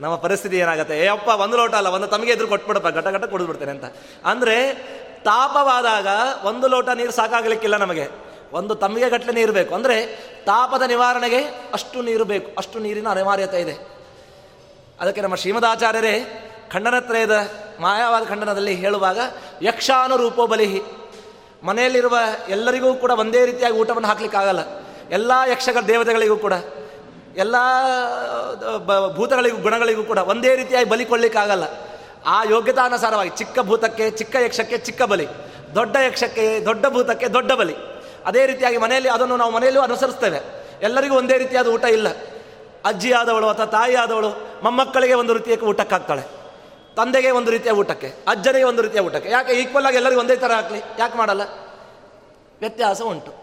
ನಮ್ಮ ಪರಿಸ್ಥಿತಿ ಏನಾಗುತ್ತೆ, ಏ ಅಪ್ಪ, ಒಂದು ಲೋಟ ಅಲ್ಲ, ಒಂದು ತಮಗೆ ಎದುರು ಕೊಟ್ಬಿಡಪ್ಪ, ಘಟ ಘಟ ಕುಡಿದ್ಬಿಡ್ತೇನೆ ಅಂತ. ಅಂದರೆ ತಾಪವಾದಾಗ ಒಂದು ಲೋಟ ನೀರು ಸಾಕಾಗಲಿಕ್ಕಿಲ್ಲ ನಮಗೆ. ಒಂದು ತಮಗೆ ಗಟ್ಟಲೆ ನೀರು ಬೇಕು. ಅಂದರೆ ತಾಪದ ನಿವಾರಣೆಗೆ ಅಷ್ಟು ನೀರು ಬೇಕು. ಅಷ್ಟು ನೀರಿನ ಅನಿವಾರ್ಯತೆ ಇದೆ. ಅದಕ್ಕೆ ನಮ್ಮ ಶ್ರೀಮದಾಚಾರ್ಯರೇ ಖಂಡನತ್ರಯದ ಮಾಯಾವಾದ ಖಂಡನದಲ್ಲಿ ಹೇಳುವಾಗ, ಯಕ್ಷಾನುರೂಪೋ ಬಲಿಹಿ. ಮನೆಯಲ್ಲಿರುವ ಎಲ್ಲರಿಗೂ ಕೂಡ ಒಂದೇ ರೀತಿಯಾಗಿ ಊಟವನ್ನು ಹಾಕ್ಲಿಕ್ಕಾಗಲ್ಲ. ಎಲ್ಲ ಯಕ್ಷಗಳ ದೇವತೆಗಳಿಗೂ ಕೂಡ, ಎಲ್ಲ ಭೂತಗಳಿಗೂ, ಗುಣಗಳಿಗೂ ಕೂಡ ಒಂದೇ ರೀತಿಯಾಗಿ ಬಲಿ ಕೊಡ್ಲಿಕ್ಕಾಗಲ್ಲ. ಆ ಯೋಗ್ಯತಾನುಸಾರವಾಗಿ ಚಿಕ್ಕ ಭೂತಕ್ಕೆ, ಚಿಕ್ಕ ಯಕ್ಷಕ್ಕೆ ಚಿಕ್ಕ ಬಲಿ, ದೊಡ್ಡ ಯಕ್ಷಕ್ಕೆ ದೊಡ್ಡ ಭೂತಕ್ಕೆ ದೊಡ್ಡ ಬಲಿ. ಅದೇ ರೀತಿಯಾಗಿ ಮನೆಯಲ್ಲಿ ಅದನ್ನು ನಾವು ಮನೆಯಲ್ಲೂ ಅನುಸರಿಸ್ತೇವೆ. ಎಲ್ಲರಿಗೂ ಒಂದೇ ರೀತಿಯಾದ ಊಟ ಇಲ್ಲ. ಅಜ್ಜಿ ಆದವಳು ಅಥವಾ ತಾಯಿ ಆದವಳು ಮೊಮ್ಮಕ್ಕಳಿಗೆ ಒಂದು ರೀತಿಯ ಊಟಕ್ಕೆ ಹಾಕ್ತಾಳೆ ತಂದೆಗೆ ಒಂದು ರೀತಿಯ ಊಟಕ್ಕೆ, ಅಜ್ಜನಿಗೆ ಒಂದು ರೀತಿಯ ಊಟಕ್ಕೆ. ಯಾಕೆ ಈಕ್ವಲ್ ಆಗಿ ಎಲ್ಲರಿಗೂ ಒಂದೇ ಥರ ಹಾಕಲಿ? ಯಾಕೆ ಮಾಡಲ್ಲ? ವ್ಯತ್ಯಾಸ ಉಂಟು.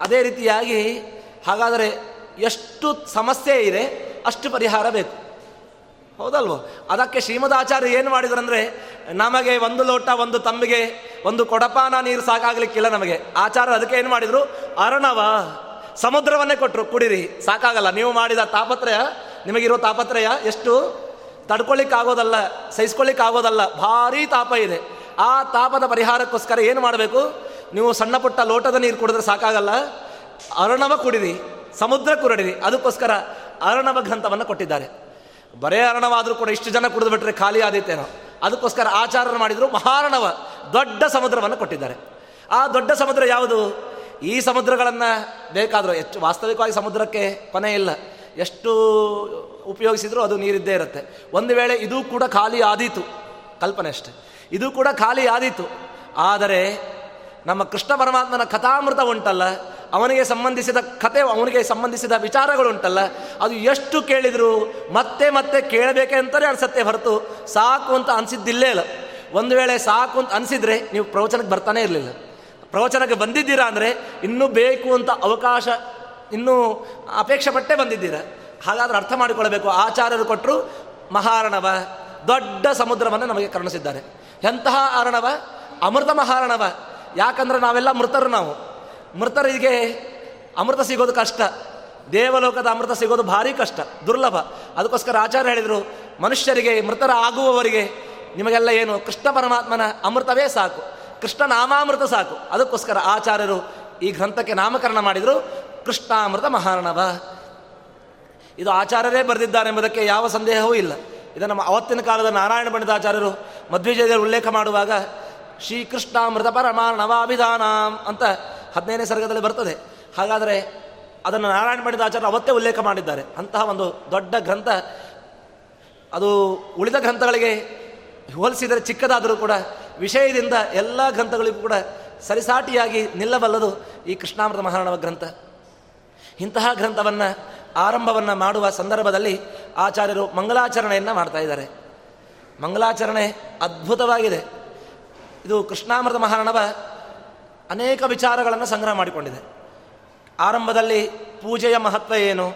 ಅದೇ ರೀತಿಯಾಗಿ ಹಾಗಾದರೆ ಎಷ್ಟು ಸಮಸ್ಯೆ ಇದೆ, ಅಷ್ಟು ಪರಿಹಾರ ಬೇಕು. ಹೌದಲ್ವೋ? ಅದಕ್ಕೆ ಶ್ರೀಮದಾಚಾರ್ಯ ಏನು ಮಾಡಿದ್ರಂದ್ರೆ, ನಮಗೆ ಒಂದು ಲೋಟ, ಒಂದು ತಂಬಿಗೆ, ಒಂದು ಕೊಡಪಾನ ನೀರು ಸಾಕಾಗಲಿಕ್ಕಿಲ್ಲ ನಮಗೆ. ಆಚಾರ ಅದಕ್ಕೆ ಏನು ಮಾಡಿದರು? ಅರಣವ ಸಮುದ್ರವನ್ನೇ ಕೊಟ್ಟರು ಕುಡಿರಿ, ಸಾಕಾಗಲ್ಲ. ನೀವು ಮಾಡಿದ ತಾಪತ್ರಯ, ನಿಮಗಿರೋ ತಾಪತ್ರಯ ಎಷ್ಟು? ತಡ್ಕೊಳ್ಳಿಕ್ಕೆ ಆಗೋದಲ್ಲ ಸಹಿಸ್ಕೊಳ್ಳಿಕ್ಕೆ ಆಗೋದಲ್ಲ ಭಾರಿ ತಾಪ ಇದೆ. ಆ ತಾಪದ ಪರಿಹಾರಕ್ಕೋಸ್ಕರ ಏನು ಮಾಡಬೇಕು? ನೀವು ಸಣ್ಣ ಪುಟ್ಟ ಲೋಟದ ನೀರು ಕುಡಿದ್ರೆ ಸಾಕಾಗಲ್ಲ. ಅರಣವ ಕುಡಿರಿ, ಸಮುದ್ರ ಕುರಡಿರಿ. ಅದಕ್ಕೋಸ್ಕರ ಅರಣವ ಗ್ರಂಥವನ್ನು ಕೊಟ್ಟಿದ್ದಾರೆ. ಬರೇ ಅರಣವಾದರೂ ಕೂಡ ಇಷ್ಟು ಜನ ಕುಡಿದು ಬಿಟ್ಟರೆ ಖಾಲಿ ಆದೀತೇನೋ. ಅದಕ್ಕೋಸ್ಕರ ಆಚಾರ ಮಾಡಿದರು ಮಹಾರಣವ ದೊಡ್ಡ ಸಮುದ್ರವನ್ನು ಕೊಟ್ಟಿದ್ದಾರೆ. ಆ ದೊಡ್ಡ ಸಮುದ್ರ ಯಾವುದು? ಈ ಸಮುದ್ರಗಳನ್ನು ಬೇಕಾದರೂ, ಹೆಚ್ಚು ವಾಸ್ತವಿಕವಾಗಿ ಸಮುದ್ರಕ್ಕೆ ಕೊನೆ ಇಲ್ಲ ಎಷ್ಟು ಉಪಯೋಗಿಸಿದ್ರೂ ಅದು ನೀರಿದ್ದೇ ಇರುತ್ತೆ. ಒಂದು ವೇಳೆ ಇದು ಕೂಡ ಖಾಲಿ ಆದೀತು, ಕಲ್ಪನೆ ಅಷ್ಟೆ, ಇದು ಕೂಡ ಖಾಲಿ ಆದೀತು, ಆದರೆ ನಮ್ಮ ಕೃಷ್ಣ ಪರಮಾತ್ಮನ ಕಥಾಮೃತ ಉಂಟಲ್ಲ, ಅವನಿಗೆ ಸಂಬಂಧಿಸಿದ ಕತೆ ಅವನಿಗೆ ಸಂಬಂಧಿಸಿದ ವಿಚಾರಗಳುಂಟಲ್ಲ ಅದು ಎಷ್ಟು ಕೇಳಿದ್ರು ಮತ್ತೆ ಮತ್ತೆ ಕೇಳಬೇಕೆ ಅಂತಲೇ ಅನ್ಸತ್ತೆ ಹೊರತು ಸಾಕು ಅಂತ ಅನಿಸಿದ್ದಿಲ್ಲೇ ಇಲ್ಲ. ಒಂದು ವೇಳೆ ಸಾಕು ಅಂತ ಅನಿಸಿದ್ರೆ ನೀವು ಪ್ರವಚನಕ್ಕೆ ಬರ್ತಾನೆ ಇರಲಿಲ್ಲ. ಪ್ರವಚನಕ್ಕೆ ಬಂದಿದ್ದೀರಾ ಅಂದರೆ ಇನ್ನೂ ಬೇಕು ಅಂತ ಅವಕಾಶ ಇನ್ನೂ ಅಪೇಕ್ಷೆ ಪಟ್ಟೆ ಬಂದಿದ್ದೀರಾ. ಹಾಗಾದ್ರೆ ಅರ್ಥ ಮಾಡಿಕೊಳ್ಳಬೇಕು. ಆಚಾರ್ಯರು ಕೊಟ್ಟರು ಮಹಾರಣವ, ದೊಡ್ಡ ಸಮುದ್ರವನ್ನು ನಮಗೆ ಕರುಣಿಸಿದ್ದಾರೆ. ಎಂತಹ ಅರಣವ ಅಮೃತ ಮಹಾರಣವ. ಯಾಕಂದ್ರೆ ನಾವೆಲ್ಲ ಮೃತರು ನಾವು. ಮೃತರಿಗೆ ಅಮೃತ ಸಿಗೋದು ಕಷ್ಟ. ದೇವಲೋಕದ ಅಮೃತ ಸಿಗೋದು ಭಾರಿ ಕಷ್ಟ, ದುರ್ಲಭ. ಅದಕ್ಕೋಸ್ಕರ ಆಚಾರ್ಯ ಹೇಳಿದರು, ಮನುಷ್ಯರಿಗೆ ಮೃತರ ಆಗುವವರಿಗೆ ನಿಮಗೆಲ್ಲ ಏನು? ಕೃಷ್ಣ ಪರಮಾತ್ಮನ ಅಮೃತವೇ ಸಾಕು. ಕೃಷ್ಣ ನಾಮಾಮೃತ ಸಾಕು. ಅದಕ್ಕೋಸ್ಕರ ಆಚಾರ್ಯರು ಈ ಗ್ರಂಥಕ್ಕೆ ನಾಮಕರಣ ಮಾಡಿದರು. ಕೃಷ್ಣಾಮೃತ ಮಹಾರಣವ. ಇದು ಆಚಾರ್ಯರೇ ಬರೆದಿದ್ದಾರೆ ಎಂಬುದಕ್ಕೆ ಯಾವ ಸಂದೇಹವೂ ಇಲ್ಲ. ಇದನ್ನು ಅವತ್ತಿನ ಕಾಲದ ನಾರಾಯಣ ಪಂಡಿತಾಚಾರ್ಯರು ಮಧ್ವಿಜಯದಲ್ಲಿ ಉಲ್ಲೇಖ ಮಾಡುವಾಗ ಶ್ರೀಕೃಷ್ಣಾಮೃತ ಪರಮಾರ್ಣವಾಭಿಧಾನ ಅಂತ ಹದಿನೈದನೇ ಸರ್ಗದಲ್ಲಿ ಬರ್ತದೆ. ಹಾಗಾದರೆ ಅದನ್ನು ನಾರಾಯಣ ಪಂಡಿತಾಚಾರ್ಯರು ಅವತ್ತೇ ಉಲ್ಲೇಖ ಮಾಡಿದ್ದಾರೆ. ಅಂತಹ ಒಂದು ದೊಡ್ಡ ಗ್ರಂಥ ಅದು ಉಳಿದ ಗ್ರಂಥಗಳಿಗೆ ಹೋಲಿಸಿದರೆ ಚಿಕ್ಕದಾದರೂ ಕೂಡ ವಿಷಯದಿಂದ ಎಲ್ಲ ಗ್ರಂಥಗಳಿಗೂ ಕೂಡ ಸರಿಸಾಟಿಯಾಗಿ ನಿಲ್ಲಬಲ್ಲದು ಈ ಕೃಷ್ಣಾಮೃತ ಮಹಾರಣವ ಗ್ರಂಥ. ಇಂತಹ ಗ್ರಂಥವನ್ನು ಆರಂಭವನ್ನು ಮಾಡುವ ಸಂದರ್ಭದಲ್ಲಿ ಆಚಾರ್ಯರು ಮಂಗಲಾಚರಣೆಯನ್ನು ಮಾಡ್ತಾ ಇದ್ದಾರೆ. ಮಂಗಲಾಚರಣೆ ಅದ್ಭುತವಾಗಿದೆ. ಇದು ಕೃಷ್ಣಾಮೃತ ಮಹಾರಣವ ಅನೇಕ ವಿಚಾರಗಳನ್ನು ಸಂಗ್ರಹ ಮಾಡಿಕೊಂಡಿದೆ. ಆರಂಭದಲ್ಲಿ ಪೂಜೆಯ ಮಹತ್ವ ಏನು?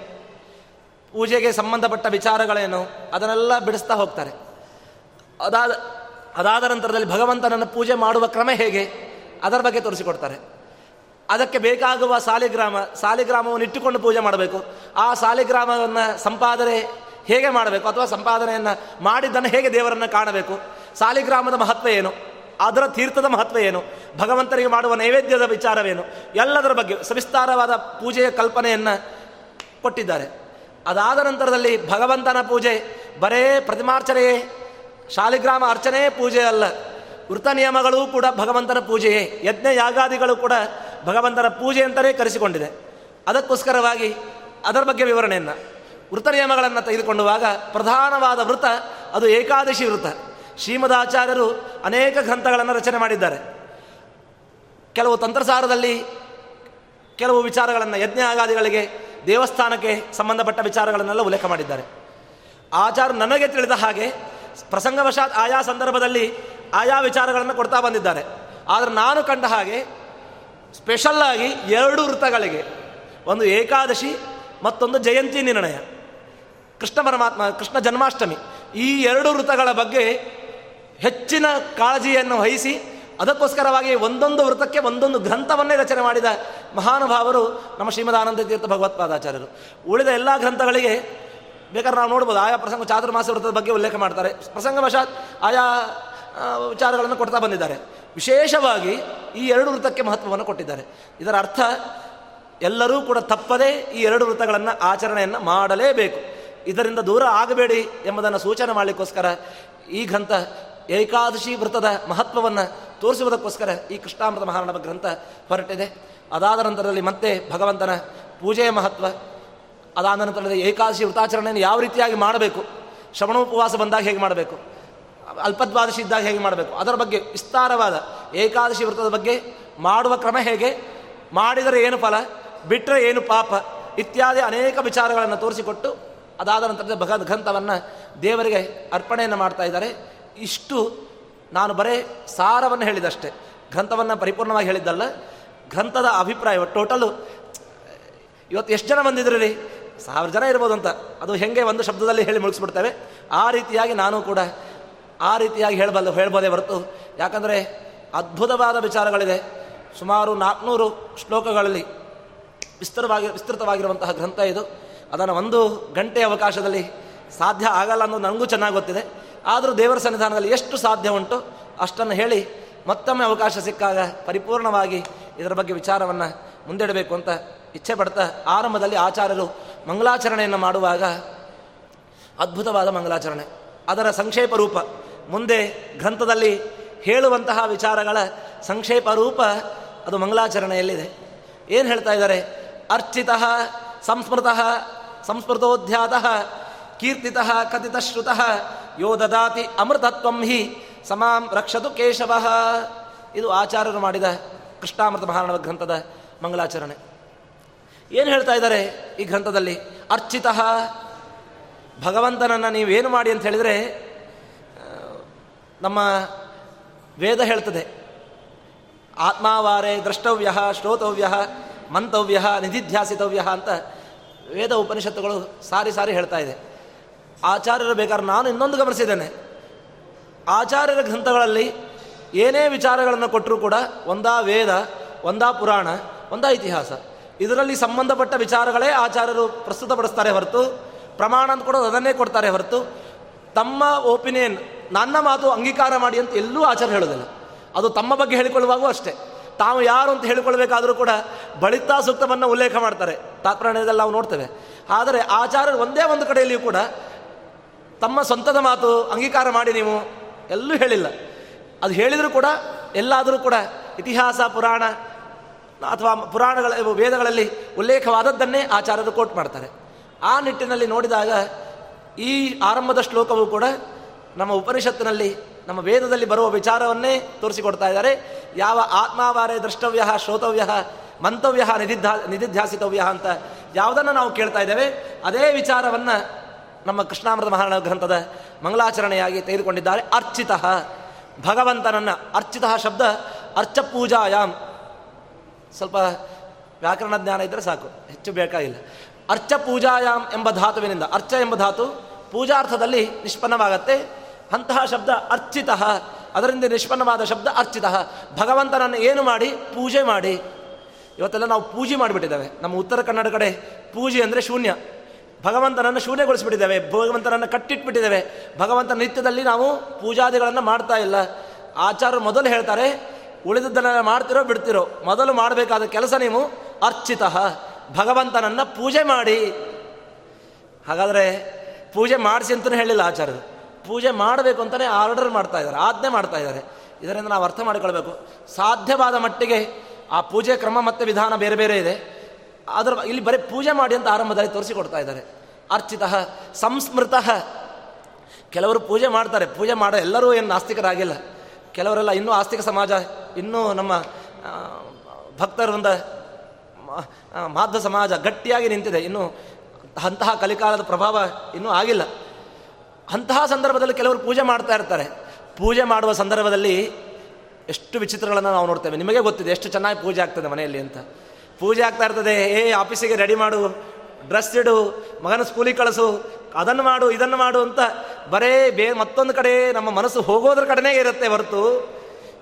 ಪೂಜೆಗೆ ಸಂಬಂಧಪಟ್ಟ ವಿಚಾರಗಳೇನು? ಅದನ್ನೆಲ್ಲ ಬಿಡಿಸ್ತಾ ಹೋಗ್ತಾರೆ. ಅದಾದ ಅದಾದ ನಂತರದಲ್ಲಿ ಭಗವಂತನನ್ನು ಪೂಜೆ ಮಾಡುವ ಕ್ರಮ ಹೇಗೆ? ಅದರ ಬಗ್ಗೆ ತೋರಿಸಿಕೊಡ್ತಾರೆ. ಅದಕ್ಕೆ ಬೇಕಾಗುವ ಸಾಲಿಗ್ರಾಮ, ಸಾಲಿಗ್ರಾಮವನ್ನು ಇಟ್ಟುಕೊಂಡು ಪೂಜೆ ಮಾಡಬೇಕು. ಆ ಸಾಲಿಗ್ರಾಮವನ್ನು ಸಂಪಾದನೆ ಹೇಗೆ ಮಾಡಬೇಕು? ಅಥವಾ ಸಂಪಾದನೆಯನ್ನು ಮಾಡಿದ್ದನ್ನು ಹೇಗೆ ದೇವರನ್ನು ಕಾಣಬೇಕು? ಸಾಲಿಗ್ರಾಮದ ಮಹತ್ವ ಏನು? ಅದರ ತೀರ್ಥದ ಮಹತ್ವ ಏನು? ಭಗವಂತನಿಗೆ ಮಾಡುವ ನೈವೇದ್ಯದ ವಿಚಾರವೇನು? ಎಲ್ಲದರ ಬಗ್ಗೆ ಸವಿಸ್ತಾರವಾದ ಪೂಜೆಯ ಕಲ್ಪನೆಯನ್ನು ಕೊಟ್ಟಿದ್ದಾರೆ. ಅದಾದ ನಂತರದಲ್ಲಿ ಭಗವಂತನ ಪೂಜೆ ಬರೇ ಪ್ರತಿಮಾರ್ಚನೆಯೇ ಶಾಲಿಗ್ರಾಮ ಅರ್ಚನೆ ಪೂಜೆ ಅಲ್ಲ. ವೃತ ನಿಯಮಗಳೂ ಕೂಡ ಭಗವಂತನ ಪೂಜೆಯೇ. ಯಜ್ಞ ಯಾಗಾದಿಗಳು ಕೂಡ ಭಗವಂತನ ಪೂಜೆ ಅಂತಲೇ ಕರೆಸಿಕೊಂಡಿದೆ. ಅದಕ್ಕೋಸ್ಕರವಾಗಿ ಅದರ ಬಗ್ಗೆ ವಿವರಣೆಯನ್ನು. ವೃತ್ತ ನಿಯಮಗಳನ್ನು ತೆಗೆದುಕೊಳ್ಳುವಾಗ ಪ್ರಧಾನವಾದ ವೃತ್ತ ಅದು ಏಕಾದಶಿ ವೃತ. ಶ್ರೀಮದಾಚಾರ್ಯರು ಅನೇಕ ಗ್ರಂಥಗಳನ್ನು ರಚನೆ ಮಾಡಿದ್ದಾರೆ. ಕೆಲವು ತಂತ್ರಸಾರದಲ್ಲಿ ಕೆಲವು ವಿಚಾರಗಳನ್ನು ಯಜ್ಞ ಆಗಾದಿಗಳಿಗೆ ದೇವಸ್ಥಾನಕ್ಕೆ ಸಂಬಂಧಪಟ್ಟ ವಿಚಾರಗಳನ್ನೆಲ್ಲ ಉಲ್ಲೇಖ ಮಾಡಿದ್ದಾರೆ. ಆಚಾರ ನನಗೆ ತಿಳಿದ ಹಾಗೆ ಪ್ರಸಂಗವಶಾತ್ ಆಯಾ ಸಂದರ್ಭದಲ್ಲಿ ಆಯಾ ವಿಚಾರಗಳನ್ನು ಕೊಡ್ತಾ ಬಂದಿದ್ದಾರೆ. ಆದರೆ ನಾನು ಕಂಡ ಹಾಗೆ ಸ್ಪೆಷಲ್ಲಾಗಿ ಎರಡು ವೃತ್ತಗಳಿಗೆ. ಒಂದು ಏಕಾದಶಿ, ಮತ್ತೊಂದು ಜಯಂತಿ ನಿರ್ಣಯ. ಕೃಷ್ಣ ಪರಮಾತ್ಮ, ಕೃಷ್ಣ ಜನ್ಮಾಷ್ಟಮಿ. ಈ ಎರಡು ವೃತ್ತಗಳ ಬಗ್ಗೆ ಹೆಚ್ಚಿನ ಕಾಳಜಿಯನ್ನು ವಹಿಸಿ, ಅದಕ್ಕೋಸ್ಕರವಾಗಿ ಒಂದೊಂದು ವೃತ್ತಕ್ಕೆ ಒಂದೊಂದು ಗ್ರಂಥವನ್ನೇ ರಚನೆ ಮಾಡಿದ ಮಹಾನುಭಾವರು ನಮ್ಮ ಶ್ರೀಮದಾನಂದ ತೀರ್ಥ ಭಗವತ್ಪಾದಾಚಾರ್ಯರು ಉಳಿದ ಎಲ್ಲ ಗ್ರಂಥಗಳಿಗೆ ಬೇಕಾದ್ರೆ ನಾವು ನೋಡ್ಬೋದು, ಆಯಾ ಪ್ರಸಂಗ ಚಾತುರ್ಮಾಸ ವೃತ್ತದ ಬಗ್ಗೆ ಉಲ್ಲೇಖ ಮಾಡ್ತಾರೆ. ಪ್ರಸಂಗವಶಾತ್ ಆಯಾ ವಿಚಾರಗಳನ್ನು ಕೊಡ್ತಾ ಬಂದಿದ್ದಾರೆ. ವಿಶೇಷವಾಗಿ ಈ ಎರಡು ವೃತ್ತಕ್ಕೆ ಮಹತ್ವವನ್ನು ಕೊಟ್ಟಿದ್ದಾರೆ. ಇದರ ಅರ್ಥ, ಎಲ್ಲರೂ ಕೂಡ ತಪ್ಪದೇ ಈ ಎರಡು ವೃತ್ತಗಳನ್ನು ಆಚರಣೆಯನ್ನು ಮಾಡಲೇಬೇಕು. ಇದರಿಂದ ದೂರ ಆಗಬೇಡಿ ಎಂಬುದನ್ನು ಸೂಚನೆ ಮಾಡಲಿಕ್ಕೋಸ್ಕರ ಈ ಗ್ರಂಥ, ಏಕಾದಶಿ ವೃತ್ತದ ಮಹತ್ವವನ್ನು ತೋರಿಸುವುದಕ್ಕೋಸ್ಕರ ಈ ಕೃಷ್ಣಾಮೃತ ಮಹಾರಾಣ ಗ್ರಂಥ ಹೊರಟಿದೆ. ಅದಾದ ನಂತರದಲ್ಲಿ ಮತ್ತೆ ಭಗವಂತನ ಪೂಜೆಯ ಮಹತ್ವ, ಅದಾದ ನಂತರದಲ್ಲಿ ಏಕಾದಶಿ ವೃತ್ತಾಚರಣೆಯನ್ನು ಯಾವ ರೀತಿಯಾಗಿ ಮಾಡಬೇಕು? ಶ್ರವಣೋಪವಾಸ ಬಂದಾಗ ಹೇಗೆ ಮಾಡಬೇಕು? ಅಲ್ಪದ್ವಾದಶಿ ಇದ್ದಾಗ ಹೇಗೆ ಮಾಡಬೇಕು? ಅದರ ಬಗ್ಗೆ ವಿಸ್ತಾರವಾದ ಏಕಾದಶಿ ವ್ರತದ ಬಗ್ಗೆ ಮಾಡುವ ಕ್ರಮ ಹೇಗೆ? ಮಾಡಿದರೆ ಏನು ಫಲ? ಬಿಟ್ಟರೆ ಏನು ಪಾಪ? ಇತ್ಯಾದಿ ಅನೇಕ ವಿಚಾರಗಳನ್ನು ತೋರಿಸಿಕೊಟ್ಟು ಅದಾದ ನಂತರದ ಭಗವದ್ ಗ್ರಂಥವನ್ನು ದೇವರಿಗೆ ಅರ್ಪಣೆಯನ್ನು ಮಾಡ್ತಾ ಇದ್ದಾರೆ. ಇಷ್ಟು ನಾನು ಬರೇ ಸಾರವನ್ನು ಹೇಳಿದಷ್ಟೇ. ಗ್ರಂಥವನ್ನು ಪರಿಪೂರ್ಣವಾಗಿ ಹೇಳಿದ್ದಲ್ಲ. ಗ್ರಂಥದ ಅಭಿಪ್ರಾಯ ಟೋಟಲು, ಇವತ್ತು ಎಷ್ಟು ಜನ ಬಂದಿದ್ರು ರೀ ಸಾವಿರ ಜನ ಇರ್ಬೋದು ಅಂತ ಅದು ಹೆಂಗೆ ಒಂದು ಶಬ್ದದಲ್ಲಿ ಹೇಳಿ ಮುಗಿಸ್ಬಿಡ್ತೇವೆ. ಆ ರೀತಿಯಾಗಿ ನಾನು ಕೂಡ ಆ ರೀತಿಯಾಗಿ ಹೇಳಬಲ್ಲ, ಹೇಳ್ಬೋದೇ ಹೊರತು. ಯಾಕಂದರೆ ಅದ್ಭುತವಾದ ವಿಚಾರಗಳಿದೆ. ಸುಮಾರು ನಾಲ್ಕುನೂರು ಶ್ಲೋಕಗಳಲ್ಲಿ ವಿಸ್ತರವಾಗಿ, ವಿಸ್ತೃತವಾಗಿರುವಂತಹ ಗ್ರಂಥ ಇದು. ಅದನ್ನು ಒಂದು ಗಂಟೆ ಅವಕಾಶದಲ್ಲಿ ಸಾಧ್ಯ ಆಗಲ್ಲ ಅನ್ನೋದು ನನಗೂ ಚೆನ್ನಾಗಿ ಗೊತ್ತಿದೆ. ಆದರೂ ದೇವರ ಸನ್ನಿಧಾನದಲ್ಲಿ ಎಷ್ಟು ಸಾಧ್ಯ ಉಂಟು ಅಷ್ಟನ್ನು ಹೇಳಿ ಮತ್ತೊಮ್ಮೆ ಅವಕಾಶ ಸಿಕ್ಕಾಗ ಪರಿಪೂರ್ಣವಾಗಿ ಇದರ ಬಗ್ಗೆ ವಿಚಾರವನ್ನು ಮುಂದಿಡಬೇಕು ಅಂತ ಇಚ್ಛೆ ಪಡ್ತಾ ಆರಂಭದಲ್ಲಿ ಆಚಾರ್ಯರು ಮಂಗಲಾಚರಣೆಯನ್ನು ಮಾಡುವಾಗ ಅದ್ಭುತವಾದ ಮಂಗಲಾಚರಣೆ ಅದರ ಸಂಕ್ಷೇಪ ರೂಪ. ಮುಂದೆ ಗ್ರಂಥದಲ್ಲಿ ಹೇಳುವಂತಹ ವಿಚಾರಗಳ ಸಂಕ್ಷೇಪ ರೂಪ ಅದು ಮಂಗಲಾಚರಣೆಯಲ್ಲಿದೆ ಏನು ಹೇಳ್ತಾ ಇದ್ದಾರೆ? ಅರ್ಚಿತ, ಸಂಸ್ಮೃತ ಸಂಸ್ಮೃತೋಧ್ಯಾತ ಕೀರ್ತಿತ, ಕಥಿತಶ್ರುತ, ಯೋ ದದಾತಿ ಅಮೃತತ್ವಂ ಹಿ ಸಮಾಂ ರಕ್ಷತು ಕೇಶವ. ಇದು ಆಚಾರ್ಯರು ಮಾಡಿದ ಕೃಷ್ಣಾಮೃತ ಮಹಾರಾಣವ ಗ್ರಂಥದ ಮಂಗಲಾಚರಣೆ ಏನು ಹೇಳ್ತಾ ಇದ್ದಾರೆ ಈ ಗ್ರಂಥದಲ್ಲಿ? ಅರ್ಚಿತ, ಭಗವಂತನನ್ನು ನೀವೇನು ಮಾಡಿ ಅಂತ ಹೇಳಿದರೆ ನಮ್ಮ ವೇದ ಹೇಳ್ತದೆ, ಆತ್ಮಾವಾರೆ ದ್ರಷ್ಟವ್ಯ, ಶ್ರೋತವ್ಯ, ಮಂತವ್ಯ, ನಿಧಿಧ್ಯಾಸಿತವ್ಯ ಅಂತ ವೇದ ಉಪನಿಷತ್ತುಗಳು ಸಾರಿ ಸಾರಿ ಹೇಳ್ತಾ ಇದೆ. ಆಚಾರ್ಯರು ಬೇಕಾದ್ರೆ ನಾನು ಇನ್ನೊಂದು ಗಮನಿಸಿದ್ದೇನೆ. ಆಚಾರ್ಯರ ಗ್ರಂಥಗಳಲ್ಲಿ ಏನೇ ವಿಚಾರಗಳನ್ನು ಕೊಟ್ಟರೂ ಕೂಡ ಒಂದಾ ವೇದ, ಒಂದಾ ಪುರಾಣ, ಒಂದಾ ಇತಿಹಾಸ. ಇದರಲ್ಲಿ ಸಂಬಂಧಪಟ್ಟ ವಿಚಾರಗಳೇ ಆಚಾರ್ಯರು ಪ್ರಸ್ತುತಪಡಿಸ್ತಾರೆ ಹೊರತು, ಪ್ರಮಾಣ ಅಂತ ಕೂಡ ಅದನ್ನೇ ಕೊಡ್ತಾರೆ ಹೊರತು, ತಮ್ಮ ಒಪಿನಿಯನ್ ನನ್ನ ಮಾತು ಅಂಗೀಕಾರ ಮಾಡಿ ಅಂತ ಎಲ್ಲೂ ಆಚಾರ ಹೇಳೋದಿಲ್ಲ. ಅದು ತಮ್ಮ ಬಗ್ಗೆ ಹೇಳಿಕೊಳ್ಳುವಾಗೂ ಅಷ್ಟೇ. ತಾವು ಯಾರು ಅಂತ ಹೇಳಿಕೊಳ್ಬೇಕಾದರೂ ಕೂಡ ಬಳಿತಾ ಸೂಕ್ತವನ್ನು ಉಲ್ಲೇಖ ಮಾಡ್ತಾರೆ. ತಾತ್ಪರ್ಯದಲ್ಲಿ ನಾವು ನೋಡ್ತೇವೆ. ಆದರೆ ಆಚಾರ್ಯರು ಒಂದೇ ಒಂದು ಕಡೆಯಲ್ಲಿಯೂ ಕೂಡ ತಮ್ಮ ಸ್ವಂತದ ಮಾತು ಅಂಗೀಕಾರ ಮಾಡಿ ನೀವು ಎಲ್ಲೂ ಹೇಳಿಲ್ಲ. ಅದು ಹೇಳಿದರೂ ಕೂಡ ಎಲ್ಲಾದರೂ ಕೂಡ ಇತಿಹಾಸ, ಪುರಾಣ ಅಥವಾ ಪುರಾಣಗಳ ವೇದಗಳಲ್ಲಿ ಉಲ್ಲೇಖವಾದದ್ದನ್ನೇ ಆಚಾರ್ಯರು ಕೋಟ್ ಮಾಡ್ತಾರೆ. ಆ ನಿಟ್ಟಿನಲ್ಲಿ ನೋಡಿದಾಗ ಈ ಆರಂಭದ ಶ್ಲೋಕವು ಕೂಡ ನಮ್ಮ ಉಪನಿಷತ್ತಿನಲ್ಲಿ ನಮ್ಮ ವೇದದಲ್ಲಿ ಬರುವ ವಿಚಾರವನ್ನೇ ತೋರಿಸಿಕೊಡ್ತಾ ಇದ್ದಾರೆ. ಯಾವ ಆತ್ಮಾವಾರೆ ದ್ರಷ್ಟವ್ಯ ಶ್ರೋತವ್ಯ ಮಂತವ್ಯ ನಿಧಿಧ್ಯ ನಿಧಿಧ್ಯಾಸಿತವ್ಯ ಅಂತ ಯಾವುದನ್ನು ನಾವು ಕೇಳ್ತಾ ಇದ್ದೇವೆ, ಅದೇ ವಿಚಾರವನ್ನು ನಮ್ಮ ಕೃಷ್ಣಾಮೃತ ಮಹಾರಾಣ ಗ್ರಂಥದ ಮಂಗಲಾಚರಣೆಯಾಗಿ ತೆಗೆದುಕೊಂಡಿದ್ದಾರೆ. ಅರ್ಚಿತ, ಭಗವಂತನನ್ನು ಅರ್ಚಿತ ಶಬ್ದ ಅರ್ಚ ಪೂಜಾಯಾಮ್ ಸ್ವಲ್ಪ ವ್ಯಾಕರಣ ಜ್ಞಾನ ಇದ್ದರೆ ಸಾಕು, ಹೆಚ್ಚು ಬೇಕಾಗಿಲ್ಲ. ಅರ್ಚ ಪೂಜಾಯಾಮ್ ಎಂಬ ಧಾತುವಿನಿಂದ, ಅರ್ಚ ಎಂಬ ಧಾತು ಪೂಜಾರ್ಥದಲ್ಲಿ ನಿಷ್ಪನ್ನವಾಗತ್ತೆ. ಅಂತಹ ಶಬ್ದ ಅರ್ಚಿತ. ಅದರಿಂದ ನಿಷ್ಪನ್ನವಾದ ಶಬ್ದ ಅರ್ಚಿತ. ಭಗವಂತನನ್ನು ಏನು ಮಾಡಿ? ಪೂಜೆ ಮಾಡಿ. ಇವತ್ತೆಲ್ಲ ನಾವು ಪೂಜೆ ಮಾಡಿಬಿಟ್ಟಿದ್ದೇವೆ. ನಮ್ಮ ಉತ್ತರ ಕನ್ನಡ ಕಡೆ ಪೂಜೆ ಅಂದರೆ ಶೂನ್ಯ. ಭಗವಂತನನ್ನು ಶೂನ್ಯಗೊಳಿಸಿಬಿಟ್ಟಿದ್ದೇವೆ. ಭಗವಂತನನ್ನು ಕಟ್ಟಿಟ್ಬಿಟ್ಟಿದ್ದೇವೆ. ಭಗವಂತನ ನಿತ್ಯದಲ್ಲಿ ನಾವು ಪೂಜಾದಿಗಳನ್ನು ಮಾಡ್ತಾ ಇಲ್ಲ. ಆಚಾರ್ಯರು ಮೊದಲು ಹೇಳ್ತಾರೆ ಉಳಿದದ್ದನ್ನು ಮಾಡ್ತಿರೋ ಬಿಡ್ತಿರೋ. ಮೊದಲು ಮಾಡಬೇಕಾದ ಕೆಲಸ ನೀವು ಅರ್ಚಿತ. ಭಗವಂತನನ್ನು ಪೂಜೆ ಮಾಡಿ. ಹಾಗಾದರೆ ಪೂಜೆ ಮಾಡಿಸಿ ಅಂತಲೂ ಹೇಳಿಲ್ಲ ಆಚಾರ್ಯರು. ಪೂಜೆ ಮಾಡಬೇಕು ಅಂತಲೇ ಆರ್ಡರ್ ಮಾಡ್ತಾ ಇದ್ದಾರೆ, ಆಜ್ಞೆ ಮಾಡ್ತಾ ಇದ್ದಾರೆ. ಇದರಿಂದ ನಾವು ಅರ್ಥ ಮಾಡಿಕೊಳ್ಬೇಕು. ಸಾಧ್ಯವಾದ ಮಟ್ಟಿಗೆ ಆ ಪೂಜೆ ಕ್ರಮ ಮತ್ತು ವಿಧಾನ ಬೇರೆ ಬೇರೆ ಇದೆ. ಅದರ ಇಲ್ಲಿ ಬರೀ ಪೂಜೆ ಮಾಡಿ ಅಂತ ಆರಂಭದಲ್ಲಿ ತೋರಿಸಿಕೊಡ್ತಾ ಇದ್ದಾರೆ. ಅರ್ಚಿತ, ಸಂಸ್ಮೃತ. ಕೆಲವರು ಪೂಜೆ ಮಾಡ್ತಾರೆ. ಪೂಜೆ ಮಾಡೋ ಎಲ್ಲರೂ ಏನು ನಾಸ್ತಿಕರಾಗಿಲ್ಲ. ಕೆಲವರೆಲ್ಲ ಇನ್ನೂ ಆಸ್ತಿಕ ಸಮಾಜ, ಇನ್ನೂ ನಮ್ಮ ಭಕ್ತರಿಂದ ಮಾಧ್ಯ ಸಮಾಜ ಗಟ್ಟಿಯಾಗಿ ನಿಂತಿದೆ. ಇನ್ನು ಅಂತಹ ಕಲಿಕಾಲದ ಪ್ರಭಾವ ಇನ್ನೂ ಆಗಿಲ್ಲ. ಅಂತಹ ಸಂದರ್ಭದಲ್ಲಿ ಕೆಲವರು ಪೂಜೆ ಮಾಡ್ತಾ ಇರ್ತಾರೆ. ಪೂಜೆ ಮಾಡುವ ಸಂದರ್ಭದಲ್ಲಿ ಎಷ್ಟು ವಿಚಿತ್ರಗಳನ್ನು ನಾವು ನೋಡ್ತೇವೆ. ನಿಮಗೆ ಗೊತ್ತಿದೆ ಎಷ್ಟು ಚೆನ್ನಾಗಿ ಪೂಜೆ ಆಗ್ತದೆ ಮನೆಯಲ್ಲಿ ಅಂತ. ಪೂಜೆ ಆಗ್ತಾ ಇರ್ತದೆ, ಏ, ಆಫೀಸಿಗೆ ರೆಡಿ ಮಾಡು ಡ್ರೆಸ್ ಇಡು, ಮಗನ ಸ್ಕೂಲಿಗೆ ಕಳಿಸು, ಅದನ್ನು ಮಾಡು, ಇದನ್ನು ಮಾಡು ಅಂತ ಬರೇ ಬೇ, ಮತ್ತೊಂದು ಕಡೆ ನಮ್ಮ ಮನಸ್ಸು ಹೋಗೋದ್ರ ಕಡೆನೇ ಇರುತ್ತೆ ಹೊರತು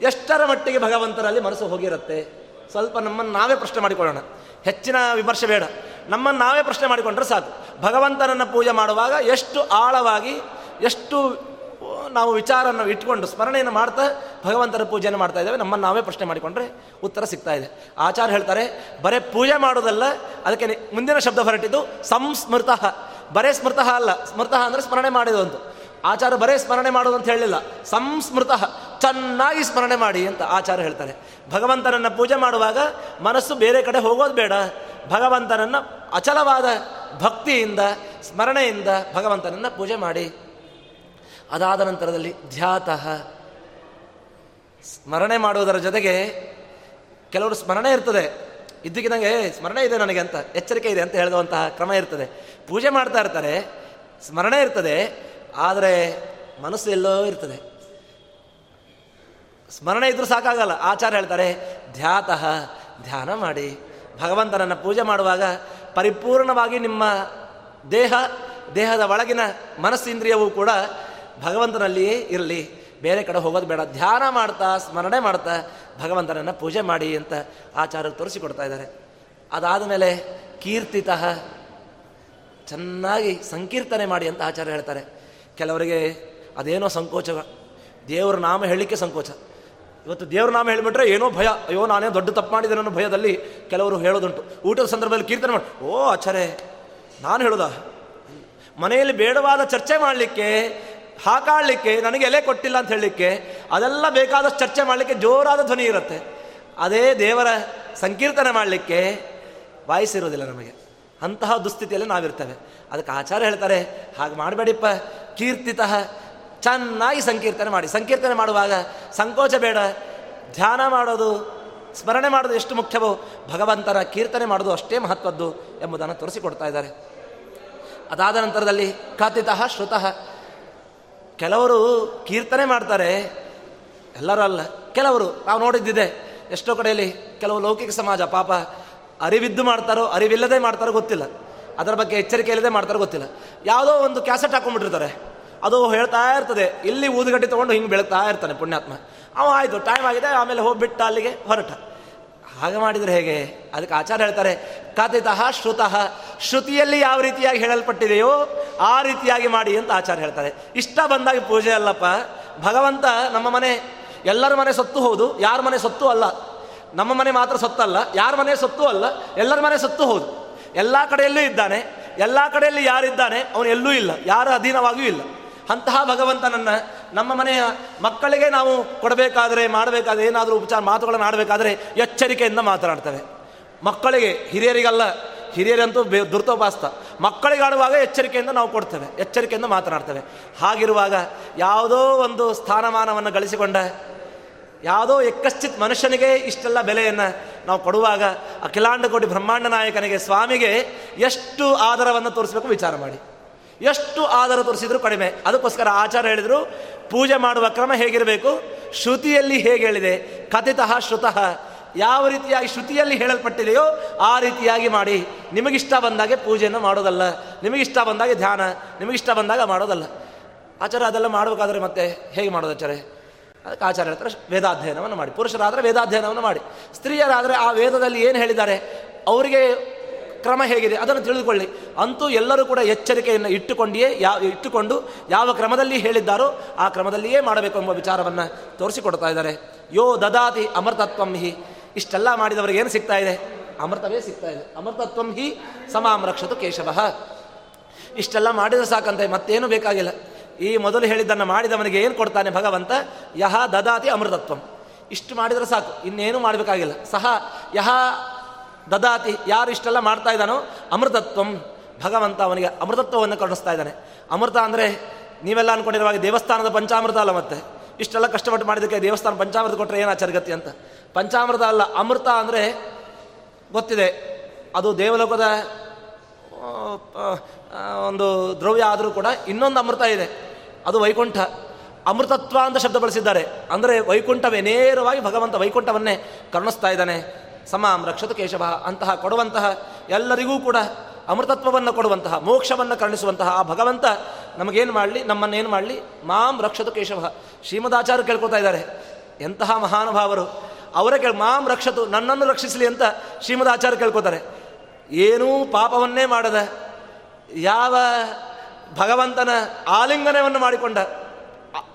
ಎಷ್ಟರ ಮಟ್ಟಿಗೆ ಭಗವಂತರಲ್ಲಿ ಮನಸ್ಸು ಹೋಗಿರುತ್ತೆ. ಸ್ವಲ್ಪ ನಮ್ಮನ್ನು ನಾವೇ ಪ್ರಶ್ನೆ ಮಾಡಿಕೊಳ್ಳೋಣ. ಹೆಚ್ಚಿನ ವಿಮರ್ಶೆ ಬೇಡ. ನಮ್ಮನ್ನು ನಾವೇ ಪ್ರಶ್ನೆ ಮಾಡಿಕೊಂಡ್ರೆ ಸಾಕು. ಭಗವಂತನನ್ನು ಪೂಜೆ ಮಾಡುವಾಗ ಎಷ್ಟು ಆಳವಾಗಿ, ಎಷ್ಟು ನಾವು ವಿಚಾರವನ್ನು ಇಟ್ಕೊಂಡು ಸ್ಮರಣೆಯನ್ನು ಮಾಡ್ತಾ ಭಗವಂತನ ಪೂಜೆಯನ್ನು ಮಾಡ್ತಾ ಇದ್ದೇವೆ, ನಮ್ಮನ್ನು ನಾವೇ ಪ್ರಶ್ನೆ ಮಾಡಿಕೊಂಡ್ರೆ ಉತ್ತರ ಸಿಗ್ತಾ ಇದೆ. ಆಚಾರ್ಯ ಹೇಳ್ತಾರೆ, ಬರೇ ಪೂಜೆ ಮಾಡೋದಲ್ಲ ಅದಕ್ಕೆ ಮುಂದಿನ ಶಬ್ದ ಹೊರಟಿದ್ದು ಸಂಸ್ಮೃತ. ಬರೇ ಸ್ಮೃತ ಅಲ್ಲ. ಸ್ಮೃತ ಅಂದರೆ ಸ್ಮರಣೆ ಮಾಡಿದಂತು ಆಚಾರ ಬರೇ ಸ್ಮರಣೆ ಮಾಡೋದು ಅಂತ ಹೇಳಲಿಲ್ಲ. ಸಂಸ್ಮೃತ, ಚೆನ್ನಾಗಿ ಸ್ಮರಣೆ ಮಾಡಿ ಅಂತ ಆಚಾರ ಹೇಳ್ತಾರೆ. ಭಗವಂತನನ್ನು ಪೂಜೆ ಮಾಡುವಾಗ ಮನಸ್ಸು ಬೇರೆ ಕಡೆ ಹೋಗೋದು ಬೇಡ. ಭಗವಂತನನ್ನು ಅಚಲವಾದ ಭಕ್ತಿಯಿಂದ, ಸ್ಮರಣೆಯಿಂದ ಭಗವಂತನನ್ನು ಪೂಜೆ ಮಾಡಿ. ಅದಾದ ನಂತರದಲ್ಲಿ ಧ್ಯಾತಃ, ಸ್ಮರಣೆ ಮಾಡುವುದರ ಜೊತೆಗೆ ಕೆಲವರು ಸ್ಮರಣೆ ಇರ್ತದೆ. ಇದ್ದಕ್ಕಿದ್ದಂಗೆ ಸ್ಮರಣೆ ಇದೆ ನನಗೆ ಅಂತ, ಎಚ್ಚರಿಕೆ ಇದೆ ಅಂತ ಹೇಳಿದಂತಹ ಕ್ರಮ ಇರ್ತದೆ. ಪೂಜೆ ಮಾಡ್ತಾ ಇರ್ತಾರೆ, ಸ್ಮರಣೆ ಇರ್ತದೆ ಆದರೆ ಮನಸ್ಸು ಎಲ್ಲೋ ಇರ್ತದೆ. ಸ್ಮರಣೆ ಇದ್ರೂ ಸಾಕಾಗಲ್ಲ. ಆಚಾರ ಹೇಳ್ತಾರೆ, ಧ್ಯಾತಃ, ಧ್ಯಾನ ಮಾಡಿ. ಭಗವಂತನನ್ನು ಪೂಜೆ ಮಾಡುವಾಗ ಪರಿಪೂರ್ಣವಾಗಿ ನಿಮ್ಮ ದೇಹ, ದೇಹದ ಒಳಗಿನ ಮನಸ್ಸಿಂದ್ರಿಯವೂ ಕೂಡ ಭಗವಂತನಲ್ಲಿಯೇ ಇರಲಿ. ಬೇರೆ ಕಡೆ ಹೋಗೋದು ಬೇಡ. ಧ್ಯಾನ ಮಾಡ್ತಾ, ಸ್ಮರಣೆ ಮಾಡ್ತಾ ಭಗವಂತನನ್ನು ಪೂಜೆ ಮಾಡಿ ಅಂತ ಆಚಾರ್ಯರು ತೋರಿಸಿಕೊಡ್ತಾ ಇದ್ದಾರೆ. ಅದಾದ ಮೇಲೆ ಕೀರ್ತಿತಃ ಚೆನ್ನಾಗಿ ಸಂಕೀರ್ತನೆ ಮಾಡಿ ಅಂತ ಆಚಾರ್ಯ ಹೇಳ್ತಾರೆ. ಕೆಲವರಿಗೆ ಅದೇನೋ ಸಂಕೋಚ, ದೇವರ ನಾಮ ಹೇಳಲಿಕ್ಕೆ ಸಂಕೋಚ. ಇವತ್ತು ದೇವ್ರ ನಾಮ ಹೇಳಿಬಿಟ್ರೆ ಏನೋ ಭಯ, ಅಯ್ಯೋ ನಾನೇ ದೊಡ್ಡ ತಪ್ಪು ಮಾಡಿದೆ ಅನ್ನೋ ಭಯದಲ್ಲಿ ಕೆಲವರು ಹೇಳೋದುಂಟು. ಊಟದ ಸಂದರ್ಭದಲ್ಲಿ ಕೀರ್ತನೆ ಮಾಡಿ, ಓ ಆಚಾರೆ ನಾನು ಹೇಳೋದ? ಮನೆಯಲ್ಲಿ ಬೇಡವಾದ ಚರ್ಚೆ ಮಾಡಲಿಕ್ಕೆ, ಹಾಕಾಡಲಿಕ್ಕೆ, ನನಗೆ ಎಲೆ ಕೊಟ್ಟಿಲ್ಲ ಅಂತ ಹೇಳಲಿಕ್ಕೆ, ಅದೆಲ್ಲ ಬೇಕಾದಷ್ಟು ಚರ್ಚೆ ಮಾಡಲಿಕ್ಕೆ ಜೋರಾದ ಧ್ವನಿ ಇರುತ್ತೆ. ಅದೇ ದೇವರ ಸಂಕೀರ್ತನೆ ಮಾಡಲಿಕ್ಕೆ ವಾಯಿಸಿರೋದಿಲ್ಲ ನಮಗೆ. ಅಂತಹ ದುಸ್ಥಿತಿಯಲ್ಲಿ ನಾವಿರ್ತೇವೆ. ಅದಕ್ಕೆ ಆಚಾರ ಹೇಳ್ತಾರೆ, ಹಾಗೆ ಮಾಡಬೇಡಿಪ್ಪ. ಕೀರ್ತಿತ, ಚೆನ್ನಾಗಿ ಸಂಕೀರ್ತನೆ ಮಾಡಿ. ಸಂಕೀರ್ತನೆ ಮಾಡುವಾಗ ಸಂಕೋಚ ಬೇಡ. ಧ್ಯಾನ ಮಾಡೋದು, ಸ್ಮರಣೆ ಮಾಡೋದು ಎಷ್ಟು ಮುಖ್ಯವೋ, ಭಗವಂತನ ಕೀರ್ತನೆ ಮಾಡೋದು ಅಷ್ಟೇ ಮಹತ್ವದ್ದು ಎಂಬುದನ್ನು ತೋರಿಸಿಕೊಡ್ತಾ ಇದ್ದಾರೆ. ಅದಾದ ನಂತರದಲ್ಲಿ ಕಥಿತಃ, ಶ್ರುತಃ. ಕೆಲವರು ಕೀರ್ತನೆ ಮಾಡ್ತಾರೆ, ಎಲ್ಲರೂ ಅಲ್ಲ, ಕೆಲವರು, ನಾವು ನೋಡಿದ್ದಿದೆ, ಎಷ್ಟೋ ಕಡೆಯಲ್ಲಿ ಕೆಲವು ಲೌಕಿಕ ಸಮಾಜ, ಪಾಪ ಅರಿವಿದ್ದು ಮಾಡ್ತಾರೋ, ಅರಿವಿಲ್ಲದೆ ಮಾಡ್ತಾರೋ ಗೊತ್ತಿಲ್ಲ. ಅದರ ಬಗ್ಗೆ ಎಚ್ಚರಿಕೆ ಇಲ್ಲದೆ ಮಾಡ್ತಾರೋ ಗೊತ್ತಿಲ್ಲ. ಯಾವುದೋ ಒಂದು ಕ್ಯಾಸೆಟ್ ಹಾಕೊಂಡ್ಬಿಟ್ಟಿರ್ತಾರೆ. ಅದು ಹೇಳ್ತಾ ಇರ್ತದೆ. ಇಲ್ಲಿ ಊದುಗಡ್ಡಿ ತೊಗೊಂಡು ಹಿಂಗೆ ಬೆಳಗ್ತಾ ಇರ್ತಾನೆ ಪುಣ್ಯಾತ್ಮ. ಅವ ಆಯಿತು ಟೈಮ್ ಆಗಿದೆ, ಆಮೇಲೆ ಹೋಗ್ಬಿಟ್ಟ ಅಲ್ಲಿಗೆ ಹೊರಟ. ಹಾಗೆ ಮಾಡಿದರೆ ಹೇಗೆ? ಅದಕ್ಕೆ ಆಚಾರ ಹೇಳ್ತಾರೆ, ಕಥಿತಃ ಶ್ರುತಃ, ಶ್ರುತಿಯಲ್ಲಿ ಯಾವ ರೀತಿಯಾಗಿ ಹೇಳಲ್ಪಟ್ಟಿದೆಯೋ ಆ ರೀತಿಯಾಗಿ ಮಾಡಿ ಅಂತ ಆಚಾರ ಹೇಳ್ತಾರೆ. ಇಷ್ಟ ಬಂದಾಗ ಪೂಜೆ ಅಲ್ಲಪ್ಪ. ಭಗವಂತ ನಮ್ಮ ಮನೆ, ಎಲ್ಲರ ಮನೆ ಸತ್ತು ಹೌದು, ಯಾರ ಮನೆ ಸತ್ತು ಅಲ್ಲ. ನಮ್ಮ ಮನೆ ಮಾತ್ರ ಸತ್ತಲ್ಲ, ಯಾರ ಮನೆ ಸತ್ತು ಅಲ್ಲ, ಎಲ್ಲರ ಮನೆ ಸತ್ತು ಹೌದು. ಎಲ್ಲ ಕಡೆಯಲ್ಲೂ ಇದ್ದಾನೆ, ಎಲ್ಲ ಕಡೆಯಲ್ಲಿ ಯಾರಿದ್ದಾನೆ, ಅವನು ಎಲ್ಲೂ ಇಲ್ಲ, ಯಾರ ಅಧೀನವಾಗಿಯೂ ಇಲ್ಲ. ಅಂತಹ ಭಗವಂತನನ್ನು ನಮ್ಮ ಮನೆಯ ಮಕ್ಕಳಿಗೆ ನಾವು ಕೊಡಬೇಕಾದ್ರೆ, ಮಾಡಬೇಕಾದ್ರೆ, ಏನಾದರೂ ಉಪಚಾರ ಮಾತುಗಳನ್ನು ಆಡಬೇಕಾದ್ರೆ ಎಚ್ಚರಿಕೆಯಿಂದ ಮಾತನಾಡ್ತೇವೆ. ಮಕ್ಕಳಿಗೆ, ಹಿರಿಯರಿಗಲ್ಲ, ಹಿರಿಯರಂತೂ ಬೇ, ದುರ್ತೋಪಾಸ್ತ. ಮಕ್ಕಳಿಗಾಡುವಾಗ ಎಚ್ಚರಿಕೆಯಿಂದ ನಾವು ಕೊಡ್ತೇವೆ, ಎಚ್ಚರಿಕೆಯಿಂದ ಮಾತನಾಡ್ತೇವೆ. ಹಾಗಿರುವಾಗ ಯಾವುದೋ ಒಂದು ಸ್ಥಾನಮಾನವನ್ನು ಗಳಿಸಿಕೊಂಡ ಯಾವುದೋ ಎಕ್ಕಶ್ಚಿತ್ ಮನುಷ್ಯನಿಗೆ ಇಷ್ಟೆಲ್ಲ ಬೆಲೆಯನ್ನು ನಾವು ಕೊಡುವಾಗ ಅಖಿಲಾಂಡ ಕೋಟಿ ಬ್ರಹ್ಮಾಂಡ ನಾಯಕನಿಗೆ, ಸ್ವಾಮಿಗೆ ಎಷ್ಟು ಆದರವನ್ನು ತೋರಿಸಬೇಕು ವಿಚಾರ ಮಾಡಿ. ಎಷ್ಟು ಆಧಾರ ತೋರಿಸಿದ್ರು ಕಡಿಮೆ. ಅದಕ್ಕೋಸ್ಕರ ಆಚಾರ ಹೇಳಿದರು, ಪೂಜೆ ಮಾಡುವ ಕ್ರಮ ಹೇಗಿರಬೇಕು? ಶ್ರುತಿಯಲ್ಲಿ ಹೇಗೆ ಹೇಳಿದೆ? ಕಥಿತಃ ಶ್ರುತಃ. ಯಾವ ರೀತಿಯಾಗಿ ಶ್ರುತಿಯಲ್ಲಿ ಹೇಳಲ್ಪಟ್ಟಿದೆಯೋ ಆ ರೀತಿಯಾಗಿ ಮಾಡಿ. ನಿಮಗಿಷ್ಟ ಬಂದಾಗೆ ಪೂಜೆಯನ್ನು ಮಾಡೋದಲ್ಲ. ನಿಮಗಿಷ್ಟ ಬಂದಾಗ ಧ್ಯಾನ. ನಿಮಗಿಷ್ಟ ಬಂದಾಗ ಮಾಡೋದಲ್ಲ. ಆಚಾರ ಅದೆಲ್ಲ ಮಾಡಬೇಕಾದ್ರೆ ಮತ್ತೆ ಹೇಗೆ ಮಾಡೋದು ಆಚಾರ್ಯ? ಅದಕ್ಕೆ ಆಚಾರ್ಯರ ಹತ್ರ ವೇದಾಧ್ಯಯನವನ್ನು ಮಾಡಿ. ಪುರುಷರಾದರೆ ವೇದಾಧ್ಯಯನವನ್ನು ಮಾಡಿ. ಸ್ತ್ರೀಯರಾದರೆ ಆ ವೇದದಲ್ಲಿ ಏನು ಹೇಳಿದ್ದಾರೆ? ಅವರಿಗೆ ಕ್ರಮ ಹೇಗಿದೆ? ಅದನ್ನು ತಿಳಿದುಕೊಳ್ಳಿ. ಅಂತೂ ಎಲ್ಲರೂ ಕೂಡ ಎಚ್ಚರಿಕೆಯನ್ನು ಇಟ್ಟುಕೊಂಡಿಯೇ ಯಾವ ಇಟ್ಟುಕೊಂಡು ಯಾವ ಕ್ರಮದಲ್ಲಿ ಹೇಳಿದ್ದಾರೋ ಆ ಕ್ರಮದಲ್ಲಿಯೇ ಮಾಡಬೇಕು ಎಂಬ ವಿಚಾರವನ್ನು ತೋರಿಸಿಕೊಡ್ತಾ ಇದ್ದಾರೆ. ಯೋ ದದಾತಿ ಅಮೃತತ್ವಂ ಹಿ. ಇಷ್ಟೆಲ್ಲ ಮಾಡಿದವರಿಗೆ ಏನು ಸಿಗ್ತಾ ಇದೆ? ಅಮೃತವೇ ಸಿಗ್ತಾ ಇದೆ. ಅಮೃತತ್ವಂ ಹಿ ಸಮಾಮ್ರಕ್ಷತು ಕೇಶವ. ಇಷ್ಟೆಲ್ಲ ಮಾಡಿದರೆ ಸಾಕಂತೆ, ಮತ್ತೇನು ಬೇಕಾಗಿಲ್ಲ. ಈ ಮೊದಲು ಹೇಳಿದ್ದನ್ನು ಮಾಡಿದವನಿಗೆ ಏನು ಕೊಡ್ತಾನೆ ಭಗವಂತ? ಯಹ ದದಾತಿ ಅಮೃತತ್ವಂ. ಇಷ್ಟು ಮಾಡಿದರೆ ಸಾಕು. ಇನ್ನೇನು ಮಾಡಬೇಕಾಗಿಲ್ಲ. ಸಹ ಯಹ ದದಾತಿ ಯಾರು ಇಷ್ಟೆಲ್ಲ ಮಾಡ್ತಾ ಇದ್ದಾನೋ ಅಮೃತತ್ವಂ. ಭಗವಂತ ಅವನಿಗೆ ಅಮೃತತ್ವವನ್ನು ಕರುಣಿಸ್ತಾ ಇದ್ದಾನೆ. ಅಮೃತ ಅಂದರೆ ನೀವೆಲ್ಲ ಅಂದ್ಕೊಂಡಿರುವಾಗ ದೇವಸ್ಥಾನದ ಪಂಚಾಮೃತ ಅಲ್ಲ ಮತ್ತೆ. ಇಷ್ಟೆಲ್ಲ ಕಷ್ಟಪಟ್ಟು ಮಾಡಿದ್ದಕ್ಕೆ ದೇವಸ್ಥಾನ ಪಂಚಾಮೃತ ಕೊಟ್ಟರೆ ಏನು ಆಚರಗತಿ ಅಂತ. ಪಂಚಾಮೃತ ಅಲ್ಲ, ಅಮೃತ ಅಂದರೆ ಗೊತ್ತಿದೆ. ಅದು ದೇವಲೋಕದ ಒಂದು ದ್ರವ್ಯ ಆದರೂ ಕೂಡ ಇನ್ನೊಂದು ಅಮೃತ ಇದೆ. ಅದು ವೈಕುಂಠ. ಅಮೃತತ್ವ ಅಂತ ಶಬ್ದ ಬಳಸಿದ್ದಾರೆ. ಅಂದರೆ ವೈಕುಂಠವೇ ನೇರವಾಗಿ ಭಗವಂತ ವೈಕುಂಠವನ್ನೇ ಕರುಣಿಸ್ತಾ ಇದ್ದಾನೆ. ಸಮಾಂ ರಕ್ಷತ ಕೇಶವ, ಅಂತಹ ಕೊಡುವಂತಹ ಎಲ್ಲರಿಗೂ ಕೂಡ ಅಮೃತತ್ವವನ್ನು ಕೊಡುವಂತಹ, ಮೋಕ್ಷವನ್ನು ಕರುಣಿಸುವಂತಹ ಆ ಭಗವಂತ ನಮಗೇನು ಮಾಡಲಿ, ನಮ್ಮನ್ನೇನು ಮಾಡಲಿ? ಮಾಂ ರಕ್ಷತು ಕೇಶವ. ಶ್ರೀಮದಾಚಾರ್ಯ ಕೇಳ್ಕೊತಾ ಇದ್ದಾರೆ. ಎಂತಹ ಮಹಾನುಭಾವರು. ಅವರೇ ಕೇಳಿ, ಮಾಂ ರಕ್ಷತು ನನ್ನನ್ನು ರಕ್ಷಿಸಲಿ ಅಂತ ಶ್ರೀಮದಾಚಾರ್ಯ ಕೇಳ್ಕೊತಾರೆ ಏನೂ ಪಾಪವನ್ನೇ ಮಾಡದ. ಯಾವ ಭಗವಂತನ ಆಲಿಂಗನವನ್ನು ಮಾಡಿಕೊಂಡ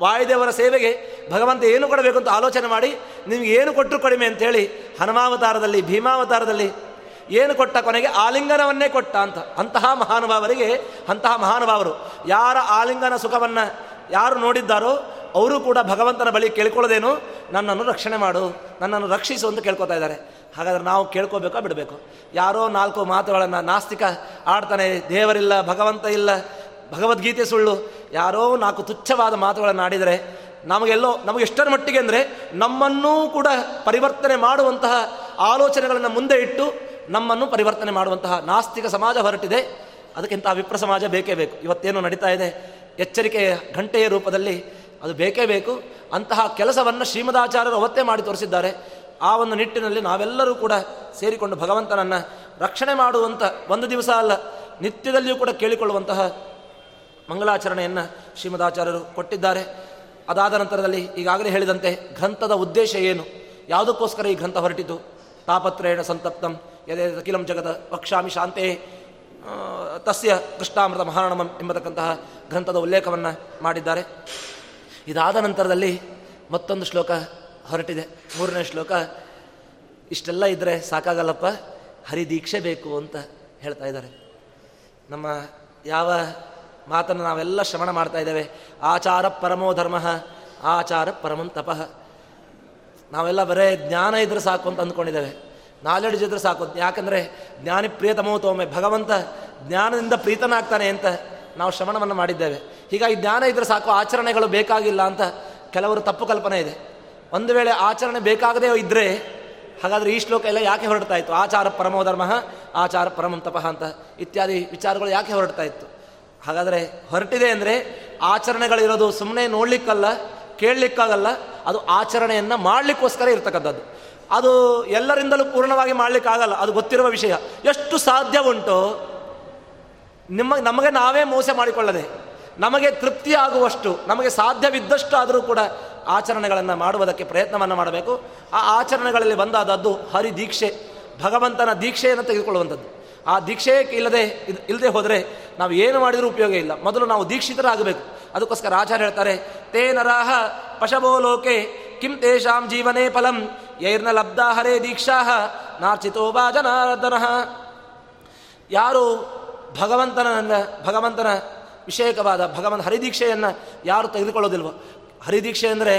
ವಾಯುದೇವರ ಸೇವೆಗೆ ಭಗವಂತ ಏನು ಕೊಡಬೇಕು ಅಂತ ಆಲೋಚನೆ ಮಾಡಿ, ನಿಮ್ಗೆ ಏನು ಕೊಟ್ಟರು ಕಡಿಮೆ ಅಂತೇಳಿ ಹನುಮಾವತಾರದಲ್ಲಿ, ಭೀಮಾವತಾರದಲ್ಲಿ ಏನು ಕೊಟ್ಟ ಕೊನೆಗೆ ಆಲಿಂಗನವನ್ನೇ ಕೊಟ್ಟ ಅಂತ. ಅಂತಹ ಮಹಾನುಭಾವರಿಗೆ, ಅಂತಹ ಮಹಾನುಭಾವರು ಯಾರ ಆಲಿಂಗನ ಸುಖವನ್ನು ಯಾರು ನೋಡಿದ್ದಾರೋ ಅವರು ಕೂಡ ಭಗವಂತನ ಬಳಿ ಕೇಳ್ಕೊಳ್ಳೋದೇನು? ನನ್ನನ್ನು ರಕ್ಷಣೆ ಮಾಡು, ನನ್ನನ್ನು ರಕ್ಷಿಸು ಅಂತ ಕೇಳ್ಕೊತಾ ಇದ್ದಾರೆ. ಹಾಗಾದ್ರೆ ನಾವು ಕೇಳ್ಕೋಬೇಕೋ ಬಿಡಬೇಕು? ಯಾರೋ ನಾಲ್ಕು ಮಾತುಗಳನ್ನು ನಾಸ್ತಿಕ ಆಡ್ತಾನೆ, ದೇವರಿಲ್ಲ, ಭಗವಂತ ಇಲ್ಲ, ಭಗವದ್ಗೀತೆ ಸುಳ್ಳು, ಯಾರೋ ನಾಲ್ಕು ತುಚ್ಛವಾದ ಮಾತುಗಳನ್ನು ಆಡಿದರೆ ನಮಗೆಲ್ಲೋ ನಮಗೆ ಎಷ್ಟರ ಮಟ್ಟಿಗೆ ಅಂದರೆ ನಮ್ಮನ್ನೂ ಕೂಡ ಪರಿವರ್ತನೆ ಮಾಡುವಂತಹ ಆಲೋಚನೆಗಳನ್ನು ಮುಂದೆ ಇಟ್ಟು ನಮ್ಮನ್ನು ಪರಿವರ್ತನೆ ಮಾಡುವಂತಹ ನಾಸ್ತಿಕ ಸಮಾಜ ಹೊರಟಿದೆ. ಅದಕ್ಕಿಂತ ವಿಪ್ರ ಸಮಾಜ ಬೇಕೇ ಬೇಕು. ಇವತ್ತೇನು ನಡೀತಾ ಇದೆ, ಎಚ್ಚರಿಕೆಯ ಘಂಟೆಯ ರೂಪದಲ್ಲಿ ಅದು ಬೇಕೇ ಬೇಕು. ಅಂತಹ ಕೆಲಸವನ್ನು ಶ್ರೀಮದಾಚಾರ್ಯರು ಅವತ್ತೇ ಮಾಡಿ ತೋರಿಸಿದ್ದಾರೆ. ಆ ಒಂದು ನಿಟ್ಟಿನಲ್ಲಿ ನಾವೆಲ್ಲರೂ ಕೂಡ ಸೇರಿಕೊಂಡು ಭಗವಂತನನ್ನು ರಕ್ಷಣೆ ಮಾಡುವಂಥ ಒಂದು ದಿವಸ ಅಲ್ಲ, ನಿತ್ಯದಲ್ಲಿಯೂ ಕೂಡ ಕೇಳಿಕೊಳ್ಳುವಂತಹ ಮಂಗಳಾಚರಣೆಯನ್ನು ಶ್ರೀಮದಾಚಾರ್ಯರು ಕೊಟ್ಟಿದ್ದಾರೆ. ಅದಾದ ನಂತರದಲ್ಲಿ ಈಗಾಗಲೇ ಹೇಳಿದಂತೆ ಗ್ರಂಥದ ಉದ್ದೇಶ ಏನು? ಯಾವುದಕ್ಕೋಸ್ಕರ ಈ ಗ್ರಂಥ ಹೊರಟಿತು ತಾಪತ್ರೇಣ ಸಂತಪ್ತಂ ಎದೆ ಅಖಿಲಂ ಜಗದ ವಕ್ಷಾಮಿ ಶಾಂತೆ ತಸ್ಯ ಕೃಷ್ಣಾಮೃತ ಮಹಾರಣಮಂ ಎಂಬತಕ್ಕಂತಹ ಗ್ರಂಥದ ಉಲ್ಲೇಖವನ್ನು ಮಾಡಿದ್ದಾರೆ. ಇದಾದ ನಂತರದಲ್ಲಿ ಮತ್ತೊಂದು ಶ್ಲೋಕ ಹೊರಟಿದೆ. ಮೂರನೇ ಶ್ಲೋಕ, ಇಷ್ಟೆಲ್ಲ ಇದ್ದರೆ ಸಾಕಾಗಲ್ಲಪ್ಪ, ಹರಿದೀಕ್ಷೆ ಬೇಕು ಅಂತ ಹೇಳ್ತಾ ಇದ್ದಾರೆ. ನಮ್ಮ ಯಾವ ಮಾತನ್ನು ನಾವೆಲ್ಲ ಶ್ರವಣ ಮಾಡ್ತಾ ಇದ್ದೇವೆ. ಆಚಾರ ಪರಮೋ ಧರ್ಮ, ಆಚಾರ ಪರಮಂ ತಪಃ. ನಾವೆಲ್ಲ ಬರೇ ಜ್ಞಾನ ಇದ್ರೆ ಸಾಕು ಅಂತ ಅಂದ್ಕೊಂಡಿದ್ದೇವೆ. ನಾಲೆಡ್ಜ್ ಇದ್ರೆ ಸಾಕು ಯಾಕಂದರೆ ಜ್ಞಾನಿ ಪ್ರಿಯತಮೋ ತೋಮೆ, ಭಗವಂತ ಜ್ಞಾನದಿಂದ ಪ್ರೀತನಾಗ್ತಾನೆ ಅಂತ ನಾವು ಶ್ರವಣವನ್ನು ಮಾಡಿದ್ದೇವೆ. ಹೀಗಾಗಿ ಜ್ಞಾನ ಇದ್ರೆ ಸಾಕು, ಆಚರಣೆಗಳು ಬೇಕಾಗಿಲ್ಲ ಅಂತ ಕೆಲವರು ತಪ್ಪು ಕಲ್ಪನೆ ಇದೆ. ಒಂದು ವೇಳೆ ಆಚರಣೆ ಬೇಕಾಗದೇ ಇದ್ದರೆ ಹಾಗಾದರೆ ಈ ಶ್ಲೋಕ ಎಲ್ಲ ಯಾಕೆ ಹೊರಡ್ತಾ ಇತ್ತು? ಆಚಾರ ಪರಮೋ ಧರ್ಮ, ಆಚಾರ ಪರಮಂ ತಪಃ ಅಂತ ಇತ್ಯಾದಿ ವಿಚಾರಗಳು ಯಾಕೆ ಹೊರಡ್ತಾ ಇತ್ತು? ಹಾಗಾದರೆ ಹೊರಟಿದೆ ಅಂದರೆ ಆಚರಣೆಗಳಿರೋದು ಸುಮ್ಮನೆ ನೋಡ್ಲಿಕ್ಕಲ್ಲ, ಕೇಳಲಿಕ್ಕಾಗಲ್ಲ, ಅದು ಆಚರಣೆಯನ್ನು ಮಾಡಲಿಕ್ಕೋಸ್ಕರ ಇರ್ತಕ್ಕಂಥದ್ದು. ಅದು ಎಲ್ಲರಿಂದಲೂ ಪೂರ್ಣವಾಗಿ ಮಾಡಲಿಕ್ಕಾಗಲ್ಲ, ಅದು ಗೊತ್ತಿರುವ ವಿಷಯ. ಎಷ್ಟು ಸಾಧ್ಯ ಉಂಟು? ನಿಮ್ಮ, ನಮಗೆ ನಾವೇ ಮೋಸ ಮಾಡಿಕೊಳ್ಳದೆ, ನಮಗೆ ತೃಪ್ತಿ ಆಗುವಷ್ಟು, ನಮಗೆ ಸಾಧ್ಯವಿದ್ದಷ್ಟು ಆದರೂ ಕೂಡ ಆಚರಣೆಗಳನ್ನು ಮಾಡುವುದಕ್ಕೆ ಪ್ರಯತ್ನವನ್ನು ಮಾಡಬೇಕು. ಆ ಆಚರಣೆಗಳಲ್ಲಿ ಬಂದಾದದ್ದು ಹರಿ ದೀಕ್ಷೆ ಭಗವಂತನ ದೀಕ್ಷೆಯನ್ನು ತೆಗೆದುಕೊಳ್ಳುವಂಥದ್ದು. ಆ ದೀಕ್ಷೆ ಇಲ್ಲದೆ ಇದ್- ಇಲ್ಲದೆ ಹೋದರೆ ನಾವು ಏನು ಮಾಡಿದರೂ ಉಪಯೋಗ ಇಲ್ಲ. ಮೊದಲು ನಾವು ದೀಕ್ಷಿತರಾಗಬೇಕು. ಅದಕ್ಕೋಸ್ಕರ ಆಚಾರ್ಯ ಹೇಳ್ತಾರೆ, ತೇ ನರಾಹ ಪಶಭೋ ಲೋಕೆ, ಕಿಂ ತೇಷಾಂ ಜೀವನೇ ಫಲಂ, ಯೈರ್ನ ಲಬ್ಧ ಹರೇ ದೀಕ್ಷಾ ನಾರ್ಚಿತೋ ಬಾ ಜನಾರ್ದನಃ ಯಾರು ಭಗವಂತನ ಭಗವಂತನ ವಿಷಯಕವಾದ ಭಗವಂತ ಹರಿದೀಕ್ಷೆಯನ್ನು ಯಾರು ತೆಗೆದುಕೊಳ್ಳೋದಿಲ್ವೋ ಹರಿದೀಕ್ಷೆ ಅಂದರೆ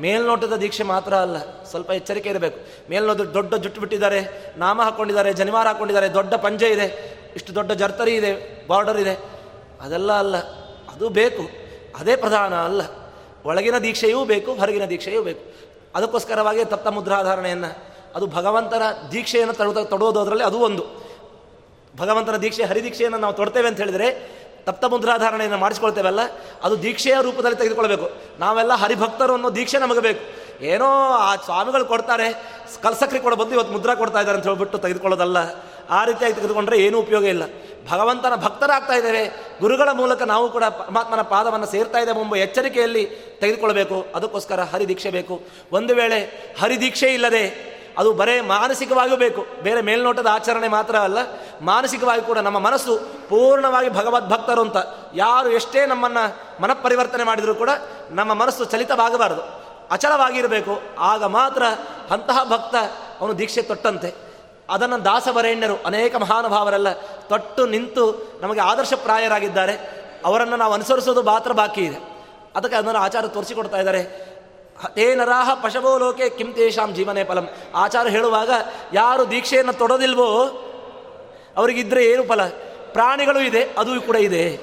ಮೇಲ್ನೋಟದ ದೀಕ್ಷೆ ಮಾತ್ರ ಅಲ್ಲ, ಸ್ವಲ್ಪ ಎಚ್ಚರಿಕೆ ಇರಬೇಕು. ಮೇಲ್ನೋಟ ದೊಡ್ಡ ಜುಟ್ಟು ಬಿಟ್ಟಿದ್ದಾರೆ, ನಾಮ ಹಾಕ್ಕೊಂಡಿದ್ದಾರೆ ಜನಿವಾರ ಹಾಕ್ಕೊಂಡಿದ್ದಾರೆ ದೊಡ್ಡ ಪಂಜೆ ಇದೆ, ಇಷ್ಟು ದೊಡ್ಡ ಜರ್ತರಿ ಇದೆ, ಬಾರ್ಡರ್ ಇದೆ. ಅದೆಲ್ಲ ಅಲ್ಲ, ಅದು ಬೇಕು, ಅದೇ ಪ್ರಧಾನ ಅಲ್ಲ. ಒಳಗಿನ ದೀಕ್ಷೆಯೂ ಬೇಕು, ಹೊರಗಿನ ದೀಕ್ಷೆಯೂ ಬೇಕು. ಅದಕ್ಕೋಸ್ಕರವಾಗಿ ತಪ್ತ ಮುದ್ರಾಧಾರಣೆಯನ್ನು, ಅದು ಭಗವಂತನ ದೀಕ್ಷೆಯನ್ನು ತೊಡೋದು ಅದರಲ್ಲಿ ಅದು ಒಂದು. ಭಗವಂತನ ದೀಕ್ಷೆ, ಹರಿದೀಕ್ಷೆಯನ್ನು ನಾವು ತೊಡ್ತೇವೆ ಅಂತ ಹೇಳಿದರೆ ತಪ್ತ ಮುದ್ರಾಧಾರಣೆಯನ್ನು ಮಾಡಿಸ್ಕೊಳ್ತೇವಲ್ಲ, ಅದು ದೀಕ್ಷೆಯ ರೂಪದಲ್ಲಿ ತೆಗೆದುಕೊಳ್ಬೇಕು ನಾವೆಲ್ಲ ಹರಿಭಕ್ತರು ಅನ್ನೋ ದೀಕ್ಷೆ ನಮಗೆ ಬೇಕು. ಏನೋ ಆ ಸ್ವಾಮಿಗಳು ಕೊಡ್ತಾರೆ, ಕಲ್ಸಕ್ರಿ ಕೊಡ, ಬಂದು ಇವತ್ತು ಮುದ್ರಾ ಕೊಡ್ತಾ ಇದ್ದಾರೆ ಅಂತ ಹೇಳ್ಬಿಟ್ಟು ತೆಗೆದುಕೊಳ್ಳೋದಲ್ಲ. ಆ ರೀತಿಯಾಗಿ ತೆಗೆದುಕೊಂಡ್ರೆ ಏನೂ ಉಪಯೋಗ ಇಲ್ಲ. ಭಗವಂತನ ಭಕ್ತರಾಗ್ತಾ ಇದ್ದೇವೆ. ಗುರುಗಳ ಮೂಲಕ ನಾವು ಕೂಡ ಪರಮಾತ್ಮನ ಪಾದವನ್ನು ಸೇರ್ತಾ ಇದ್ದೇವೆ ಎಂಬ ಎಚ್ಚರಿಕೆಯಲ್ಲಿ ತೆಗೆದುಕೊಳ್ಬೇಕು ಅದಕ್ಕೋಸ್ಕರ ಹರಿದೀಕ್ಷೆ ಬೇಕು. ಒಂದು ವೇಳೆ ಹರಿದೀಕ್ಷೆ ಇಲ್ಲದೆ ಅದು ಬರೇ ಮಾನಸಿಕವಾಗಿಯೂ ಬೇಕು. ಬೇರೆ ಮೇಲ್ನೋಟದ ಆಚರಣೆ ಮಾತ್ರ ಅಲ್ಲ, ಮಾನಸಿಕವಾಗಿ ಕೂಡ ನಮ್ಮ ಮನಸ್ಸು ಪೂರ್ಣವಾಗಿ ಭಗವದ್ಭಕ್ತರು ಅಂತ. ಯಾರು ಎಷ್ಟೇ ನಮ್ಮನ್ನು ಮನಪರಿವರ್ತನೆ ಮಾಡಿದರೂ ಕೂಡ ನಮ್ಮ ಮನಸ್ಸು ಚಲಿತವಾಗಬಾರದು. ಅಚಲವಾಗಿರಬೇಕು. ಆಗ ಮಾತ್ರ ಅಂತಹ ಭಕ್ತ ಅವನು ದೀಕ್ಷೆ ತೊಟ್ಟಂತೆ. ಅದನ್ನು ದಾಸವರೇಣ್ಯರು ಅನೇಕ ಮಹಾನುಭಾವರೆಲ್ಲ ತೊಟ್ಟು ನಿಂತು ನಮಗೆ ಆದರ್ಶಪ್ರಾಯರಾಗಿದ್ದಾರೆ ಅವರನ್ನು ನಾವು ಅನುಸರಿಸೋದು ಮಾತ್ರ ಬಾಕಿ ಇದೆ. ಅದಕ್ಕೆ ಅದನ್ನು ಆಚಾರ ತೋರಿಸಿಕೊಡ್ತಾ ಇದ್ದಾರೆ. ತೇ ನರಾಹ ಪಶವೋ ಲೋಕೆ ಕಿಂ ತೇಷಾಂ ಜೀವನೇ ಫಲಂ. ಆಚಾರ ಹೇಳುವಾಗ ಯಾರು ದೀಕ್ಷೆಯನ್ನು ತೊಡೋದಿಲ್ವೋ ಅವರಿಗಿದ್ರೆ ಏನು ಫಲ? ಪ್ರಾಣಿಗಳು ಇದೆ, ಅದು ಕೂಡ ಇದೆ.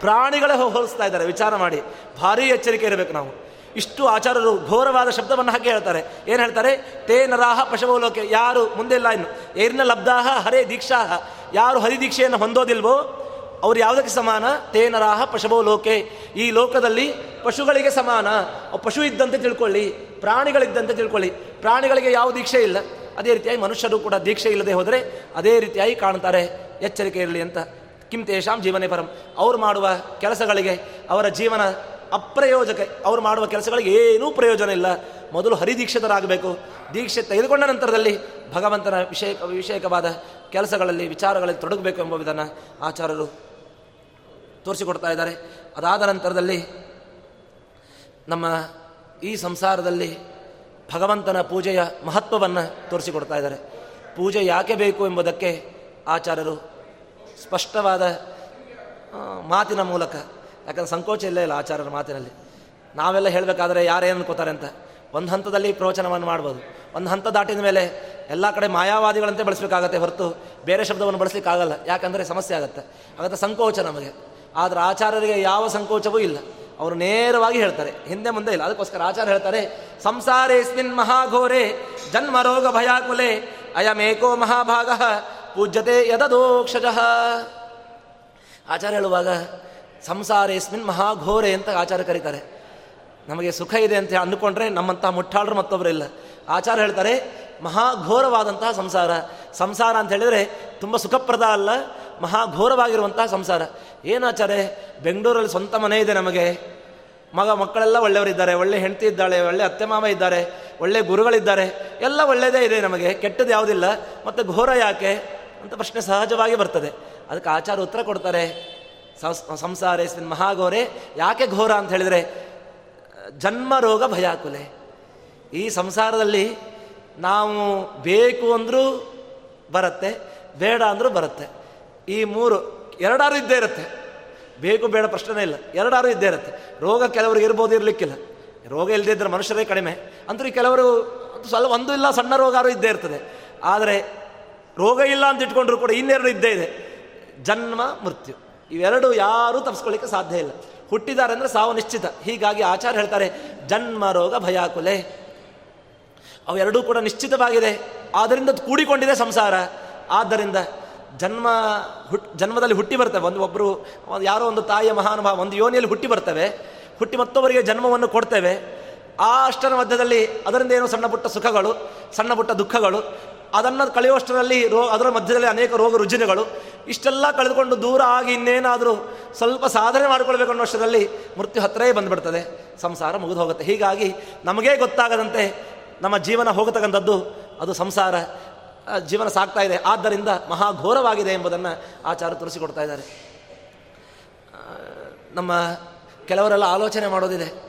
ಪ್ರಾಣಿಗಳೇ ಹೋಲಿಸ್ತಾ ಇದ್ದಾರೆ, ವಿಚಾರ ಮಾಡಿ. ಭಾರಿ ಎಚ್ಚರಿಕೆ ಇರಬೇಕು ನಾವು. ಇಷ್ಟು ಆಚಾರರು ಘೋರವಾದ ಶಬ್ದವನ್ನು ಹಾಕಿ ಹೇಳ್ತಾರೆ. ಏನು ಹೇಳ್ತಾರೆ? ತೇ ನರಾಹ ಪಶವೋಲೋಕೆ ಯಾರು ಮುಂದೆ ಇಲ್ಲ ಇನ್ನು. ಏರ್ನ ಲಬ್ಧಾಹ ಹರೇ ದೀಕ್ಷಾಹ. ಯಾರು ಹರಿದೀಕ್ಷೆಯನ್ನು ಹೊಂದೋದಿಲ್ವೋ ಅವ್ರು ಯಾವುದಕ್ಕೆ ಸಮಾನ? ತೇನರಾಹ ನರಾಹ ಪಶವೋ ಲೋಕೆ. ಈ ಲೋಕದಲ್ಲಿ ಪಶುಗಳಿಗೆ ಸಮಾನ. ಪಶು ಇದ್ದಂತೆ ತಿಳ್ಕೊಳ್ಳಿ, ಪ್ರಾಣಿಗಳಿದ್ದಂತೆ ತಿಳ್ಕೊಳ್ಳಿ. ಪ್ರಾಣಿಗಳಿಗೆ ಯಾವ ದೀಕ್ಷೆ ಇಲ್ಲ? ಅದೇ ರೀತಿಯಾಗಿ ಮನುಷ್ಯರು ಕೂಡ ದೀಕ್ಷೆ ಇಲ್ಲದೆ ಹೋದರೆ ಅದೇ ರೀತಿಯಾಗಿ ಕಾಣ್ತಾರೆ. ಎಚ್ಚರಿಕೆ ಇರಲಿ ಅಂತ. ಕಿಂ ತೇಷಾಂ ಜೀವನೇ ಪರಂ. ಅವ್ರು ಮಾಡುವ ಕೆಲಸಗಳಿಗೆ, ಅವರ ಜೀವನ ಅಪ್ರಯೋಜಕ, ಅವ್ರು ಮಾಡುವ ಕೆಲಸಗಳಿಗೆ ಏನೂ ಪ್ರಯೋಜನ ಇಲ್ಲ. ಮೊದಲು ಹರಿದೀಕ್ಷಿತರಾಗಬೇಕು. ದೀಕ್ಷೆ ತೆಗೆದುಕೊಂಡ ನಂತರದಲ್ಲಿ ಭಗವಂತನ ವಿಷಯ ವಿಷಯಕವಾದ ಕೆಲಸಗಳಲ್ಲಿ, ವಿಚಾರಗಳಲ್ಲಿ ತೊಡಗಬೇಕು ಎಂಬ ವಿಧಾನ ಆಚಾರ್ಯರು ತೋರಿಸಿಕೊಡ್ತಾ ಇದ್ದಾರೆ. ಅದಾದ ನಂತರದಲ್ಲಿ ನಮ್ಮ ಈ ಸಂಸಾರದಲ್ಲಿ ಭಗವಂತನ ಪೂಜೆಯ ಮಹತ್ವವನ್ನು ತೋರಿಸಿಕೊಡ್ತಾ ಇದ್ದಾರೆ. ಪೂಜೆ ಯಾಕೆ ಬೇಕು ಎಂಬುದಕ್ಕೆ ಆಚಾರ್ಯರು ಸ್ಪಷ್ಟವಾದ ಮಾತಿನ ಮೂಲಕ, ಯಾಕಂದ್ರೆ ಸಂಕೋಚ ಇಲ್ಲೇ ಇಲ್ಲ ಆಚಾರ್ಯರ ಮಾತಿನಲ್ಲಿ. ನಾವೆಲ್ಲ ಹೇಳಬೇಕಾದ್ರೆ ಯಾರೇನು ಅನ್ಕೋತಾರೆ ಅಂತ. ಒಂದು ಹಂತದಲ್ಲಿ ಪ್ರವಚನವನ್ನು ಮಾಡ್ಬೋದು. ಒಂದು ಹಂತ ದಾಟಿದ ಮೇಲೆ ಎಲ್ಲ ಕಡೆ ಮಾಯಾವಾದಿಗಳಂತೆ ಬಳಸಬೇಕಾಗತ್ತೆ ಹೊರತು ಬೇರೆ ಶಬ್ದವನ್ನು ಬಳಸಲಿಕ್ಕಾಗಲ್ಲ. ಯಾಕಂದರೆ ಸಮಸ್ಯೆ ಆಗುತ್ತೆ. ಆಗತ್ತೆ ಸಂಕೋಚ ನಮಗೆ. ಆದರೆ ಆಚಾರ್ಯರಿಗೆ ಯಾವ ಸಂಕೋಚವೂ ಇಲ್ಲ. ಅವರು ನೇರವಾಗಿ ಹೇಳ್ತಾರೆ, ಹಿಂದೆ ಮುಂದೆ ಇಲ್ಲ. ಅದಕ್ಕೋಸ್ಕರ ಆಚಾರ್ಯ ಹೇಳ್ತಾರೆ, ಸಂಸಾರೇಸ್ಮಿನ್ ಮಹಾಘೋರೆ, ಜನ್ಮ ರೋಗ ಭಯಾಕುಲೆ, ಅಯಮೇಕೋ ಮಹಾಭಾಗ, ಪೂಜ್ಯತೆ ಯದದೋಕ್ಷಜ. ಆಚಾರ್ಯ ಹೇಳುವಾಗ, ಸಂಸಾರೇಸ್ಮಿನ್ ಮಹಾಘೋರೆ ಅಂತ ಆಚಾರ್ಯ ಕರೀತಾರೆ. ನಮಗೆ ಸುಖ ಇದೆ ಅಂತ ಅಂದುಕೊಂಡ್ರೆ ನಮ್ಮಂತಹ ಮುಟ್ಟಾಳರು ಮತ್ತೊಬ್ಬರು ಇಲ್ಲ. ಆಚಾರ್ಯ ಹೇಳ್ತಾರೆ, ಮಹಾಘೋರವಾದಂತಹ ಸಂಸಾರ. ಸಂಸಾರ ಅಂತ ಹೇಳಿದರೆ ತುಂಬ ಸುಖಪ್ರದ ಅಲ್ಲ ಮಹಾಘೋರವಾಗಿರುವಂತಹ ಸಂಸಾರ. ಏನಾಚಾರೆ ಬೆಂಗಳೂರಲ್ಲಿ ಸ್ವಂತ ಮನೆ ಇದೆ ನಮಗೆ. ಮಗ, ಮಕ್ಕಳೆಲ್ಲ ಒಳ್ಳೆಯವರಿದ್ದಾರೆ. ಒಳ್ಳೆ ಹೆಂಡತಿ ಇದ್ದಾಳೆ, ಒಳ್ಳೆ ಅತ್ತೆ ಮಾವ ಇದ್ದಾರೆ, ಒಳ್ಳೆ ಗುರುಗಳಿದ್ದಾರೆ. ಎಲ್ಲ ಒಳ್ಳೆಯದೇ ಇದೆ ನಮಗೆ. ಕೆಟ್ಟದ್ದು ಯಾವುದಿಲ್ಲ. ಮತ್ತು ಘೋರ ಯಾಕೆ? ಅಂತ ಪ್ರಶ್ನೆ ಸಹಜವಾಗಿ ಬರ್ತದೆ. ಅದಕ್ಕೆ ಆಚಾರ ಉತ್ತರ ಕೊಡ್ತಾರೆ. ಸಂಸಾರ ಮಹಾಘೋರೆ, ಯಾಕೆ ಘೋರ ಅಂತ ಹೇಳಿದರೆ, ಜನ್ಮ ರೋಗ ಭಯಾಕುಲೆ. ಈ ಸಂಸಾರದಲ್ಲಿ ನಾವು ಬೇಕು ಅಂದರೂ ಬರುತ್ತೆ, ಬೇಡ ಅಂದರೂ ಬರುತ್ತೆ. ಈ ಮೂರು ಎರಡಾರು ಇದ್ದೇ ಇರುತ್ತೆ. ಬೇಕು ಬೇಡ ಪ್ರಶ್ನೆ ಇಲ್ಲ. ಎರಡಾರು ಇದ್ದೇ ಇರುತ್ತೆ. ರೋಗ ಕೆಲವರಿಗೆ ಇರ್ಬೋದು, ಇರಲಿಕ್ಕಿಲ್ಲ. ರೋಗ ಇಲ್ಲದೇ ಇದ್ದರೆ ಮನುಷ್ಯರೇ ಕಡಿಮೆ. ಅಂತೂ ಕೆಲವರು ಸ್ವಲ್ಪ ಒಂದು ಇಲ್ಲ, ಸಣ್ಣ ರೋಗಾರು ಇದ್ದೇ ಇರ್ತದೆ. ಆದರೆ ರೋಗ ಇಲ್ಲ ಅಂತ ಇಟ್ಕೊಂಡ್ರು ಕೂಡ ಇನ್ನೆರಡು ಇದ್ದೇ ಇದೆ. ಜನ್ಮ, ಮೃತ್ಯು. ಇವೆರಡು ಯಾರೂ ತಪ್ಪಿಸ್ಕೊಳ್ಳಿಕ್ಕೆ ಸಾಧ್ಯ ಇಲ್ಲ. ಹುಟ್ಟಿದ್ದಾರೆ ಅಂದರೆ ಸಾವು ನಿಶ್ಚಿತ. ಹೀಗಾಗಿ ಆಚಾರ ಹೇಳ್ತಾರೆ, ಜನ್ಮ, ರೋಗ ಭಯಾಕುಲೆ ಅವೆರಡೂ ಕೂಡ ನಿಶ್ಚಿತವಾಗಿದೆ. ಆದ್ದರಿಂದ ಕೂಡಿಕೊಂಡಿದೆ ಸಂಸಾರ. ಆದ್ದರಿಂದ ಜನ್ಮ ಹುಟ್, ಜನ್ಮದಲ್ಲಿ ಹುಟ್ಟಿ ಬರ್ತವೆ. ಒಂದು ಒಬ್ಬರು ಯಾರೋ ಒಂದು ತಾಯಿಯ ಮಹಾನುಭಾವ, ಒಂದು ಯೋನಿಯಲ್ಲಿ ಹುಟ್ಟಿ ಬರ್ತವೆ. ಹುಟ್ಟಿ ಮತ್ತೊಬ್ಬರಿಗೆ ಜನ್ಮವನ್ನು ಕೊಡ್ತೇವೆ. ಆ ಅಷ್ಟರ ಮಧ್ಯದಲ್ಲಿ ಅದರಿಂದ ಏನೋ ಸಣ್ಣ ಪುಟ್ಟ ಸುಖಗಳು, ಸಣ್ಣ ಪುಟ್ಟ ದುಃಖಗಳು, ಅದನ್ನು ಕಳೆಯುವಷ್ಟರಲ್ಲಿ ರೋ, ಅದರ ಮಧ್ಯದಲ್ಲಿ ಅನೇಕ ರೋಗ ರುಜಿನಗಳು, ಇಷ್ಟೆಲ್ಲ ಕಳೆದುಕೊಂಡು ದೂರ ಆಗಿ ಇನ್ನೇನಾದರೂ ಸ್ವಲ್ಪ ಸಾಧನೆ ಮಾಡಿಕೊಳ್ಬೇಕು ಅನ್ನೋಷ್ಟರಲ್ಲಿ ಮೃತ್ಯು ಹತ್ತಿರೇ ಬಂದುಬಿಡ್ತದೆ. ಸಂಸಾರ ಮುಗಿದು ಹೋಗುತ್ತೆ. ಹೀಗಾಗಿ ನಮಗೇ ಗೊತ್ತಾಗದಂತೆ ನಮ್ಮ ಜೀವನ ಹೋಗತಕ್ಕಂಥದ್ದು ಅದು ಸಂಸಾರ. ಜೀವನ ಸಾಗ್ತಾ ಇದೆ. ಆದ್ದರಿಂದ ಮಹಾಘೋರವಾಗಿದೆ ಎಂಬುದನ್ನು ಆಚಾರ ತೋರಿಸಿಕೊಡ್ತಾ ಇದ್ದಾರೆ. ನಮ್ಮ ಕೆಲವರೆಲ್ಲ ಆಲೋಚನೆ ಮಾಡೋದಿದೆ.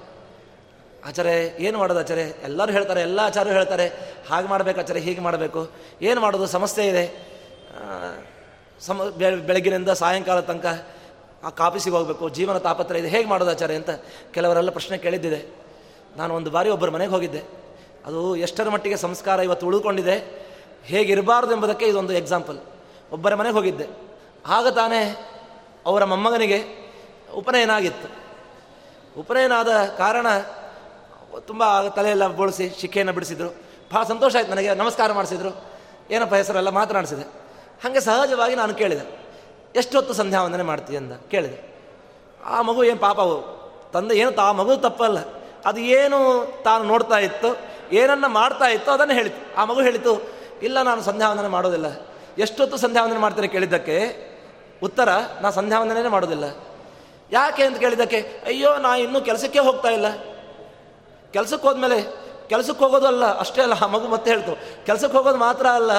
ಆಚಾರೆ ಏನು ಮಾಡೋದು ಆಚಾರೆ ಎಲ್ಲರೂ ಹೇಳ್ತಾರೆ, ಎಲ್ಲ ಆಚಾರ್ಯರು ಹೇಳ್ತಾರೆ, ಹಾಗೆ ಮಾಡಬೇಕು ಆಚಾರೆ ಹೀಗೆ ಮಾಡಬೇಕು. ಏನು ಮಾಡೋದು? ಸಮಸ್ಯೆ ಇದೆ. ಸಮ ಬೆಳಗ್ಗಿನಿಂದ ಸಾಯಂಕಾಲ ತನಕ ಆ ಕಾಪಿಸಿಗೆ ಹೋಗಬೇಕು. ಜೀವನ ತಾಪತ್ರ ಇದೆ. ಹೇಗೆ ಮಾಡೋದು ಆಚಾರೆ ಅಂತ ಕೆಲವರೆಲ್ಲ ಪ್ರಶ್ನೆ ಕೇಳಿದ್ದಿದೆ. ನಾನು ಒಂದು ಬಾರಿ ಒಬ್ಬರ ಮನೆಗೆ ಹೋಗಿದ್ದೆ. ಅದು ಎಷ್ಟರ ಮಟ್ಟಿಗೆ ಸಂಸ್ಕಾರ ಇವತ್ತು ಉಳಿದುಕೊಂಡಿದೆ ಹೇಗಿರಬಾರ್ದು ಎಂಬುದಕ್ಕೆ ಇದೊಂದು ಎಕ್ಸಾಂಪಲ್ ಒಬ್ಬರ ಮನೆಗೆ ಹೋಗಿದ್ದೆ. ಆಗ ತಾನೇ ಅವರ ಮೊಮ್ಮಗನಿಗೆ ಉಪನಯನ ಆಗಿತ್ತು ಉಪನಯನ ಆದ ಕಾರಣ ತುಂಬ ತಲೆಯೆಲ್ಲ ಬೋಳಿಸಿ ಶಿಕ್ಷೆಯನ್ನು ಬಿಡಿಸಿದ್ರು. ಭಾಳ ಸಂತೋಷ ಆಯ್ತು ನನಗೆ, ನಮಸ್ಕಾರ ಮಾಡಿಸಿದ್ರು. ಏನಪ್ಪ ಹೆಸರೆಲ್ಲ ಮಾತನಾಡಿಸಿದೆ. ಹಾಗೆ ಸಹಜವಾಗಿ ನಾನು ಕೇಳಿದೆ. ಎಷ್ಟೊತ್ತು ಸಂಧ್ಯಾ ವಂದನೆ ಮಾಡ್ತೀಯ? ಅಂತ ಕೇಳಿದೆ. ಆ ಮಗು ಏನು ಪಾಪವು ತಂದೆ ಏನು ತಾ, ಮಗು ತಪ್ಪಲ್ಲ. ಅದು ಏನು ತಾನು ನೋಡ್ತಾ ಇತ್ತು, ಏನನ್ನ ಮಾಡ್ತಾ ಇತ್ತು ಅದನ್ನು ಹೇಳಿತು. ಆ ಮಗು ಹೇಳಿತು ಇಲ್ಲ, ನಾನು ಸಂಧ್ಯಾವಂದನೆ ಮಾಡೋದಿಲ್ಲ. ಎಷ್ಟೊತ್ತು ಸಂಧ್ಯಾವಂದನೆ ಮಾಡ್ತಾರೆ ಕೇಳಿದ್ದಕ್ಕೆ? ಉತ್ತರ, ನಾ ಸಂಧ್ಯಾವಂದನೇ ಮಾಡೋದಿಲ್ಲ. ಯಾಕೆ ಅಂತ ಕೇಳಿದ್ದಕ್ಕೆ? ಅಯ್ಯೋ, ನಾ ಇನ್ನೂ ಕೆಲಸಕ್ಕೆ ಹೋಗ್ತಾ ಇಲ್ಲ. ಕೆಲಸಕ್ಕೆ ಹೋದ್ಮೇಲೆ, ಕೆಲಸಕ್ಕೆ ಹೋಗೋದು ಅಲ್ಲ, ಅಷ್ಟೇ ಅಲ್ಲ, ಮಗು ಮತ್ತೆ ಹೇಳ್ತು. ಕೆಲಸಕ್ಕೆ ಹೋಗೋದು ಮಾತ್ರ ಅಲ್ಲ,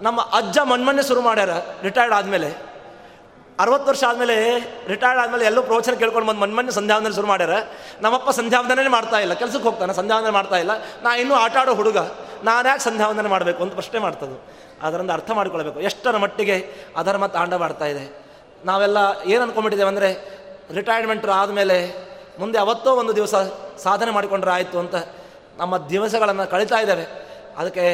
ನಮ್ಮ ಅಜ್ಜ ಮಣ್ಮಣ್ಣೆ ಶುರು ಮಾಡ್ಯಾರ ರಿಟೈರ್ಡ್ ಆದಮೇಲೆ. ಅರವತ್ತು ವರ್ಷ ಆದಮೇಲೆ ರಿಟೈರ್ಡ್ ಆದಮೇಲೆ ಎಲ್ಲೂ ಪ್ರವಚನ ಕೇಳ್ಕೊಂಡು ಬಂದು ಮಣ್ಮಣ್ಣೆ ಸಂಧ್ಯಾವಂದನೆ ಶುರು ಮಾಡ್ಯಾರ. ನಮ್ಮಪ್ಪ ಸಂಧ್ಯಾವಂದನೆ ಮಾಡ್ತಾ ಇಲ್ಲ, ಕೆಲಸಕ್ಕೆ ಹೋಗ್ತಾನೆ, ಸಂಧ್ಯಾವಂದನೆ ಮಾಡ್ತಾ ಇಲ್ಲ. ನಾ ಇನ್ನೂ ಆಟ ಆಡೋ ಹುಡುಗ. ನಾನು ಯಾಕೆ ಸಂಧ್ಯಾವಂದನೆ ಮಾಡಬೇಕು? ಅಂತ ಪ್ರಶ್ನೆ ಮಾಡ್ತದೆ ಅದರಿಂದ ಅರ್ಥ ಮಾಡಿಕೊಳ್ಬೇಕು. ಎಷ್ಟರ ಮಟ್ಟಿಗೆ ಅಧರ್ಮ ತಾಂಡ ಮಾಡ್ತಾ ಇದೆ. ನಾವೆಲ್ಲ ಏನು ಅಂದ್ಕೊಂಡ್ಬಿಟ್ಟಿದ್ದೇವೆ ಅಂದರೆ ರಿಟೈರ್ಮೆಂಟ್ ಆದಮೇಲೆ ಮುಂದೆ ಅವತ್ತೋ ಒಂದು ದಿವಸ ಸಾಧನೆ ಮಾಡಿಕೊಂಡ್ರೆ ಆಯಿತು ಅಂತ ನಮ್ಮ ದಿವಸಗಳನ್ನು ಕಳೀತಾ ಇದ್ದೇವೆ. ಅದಕ್ಕೆ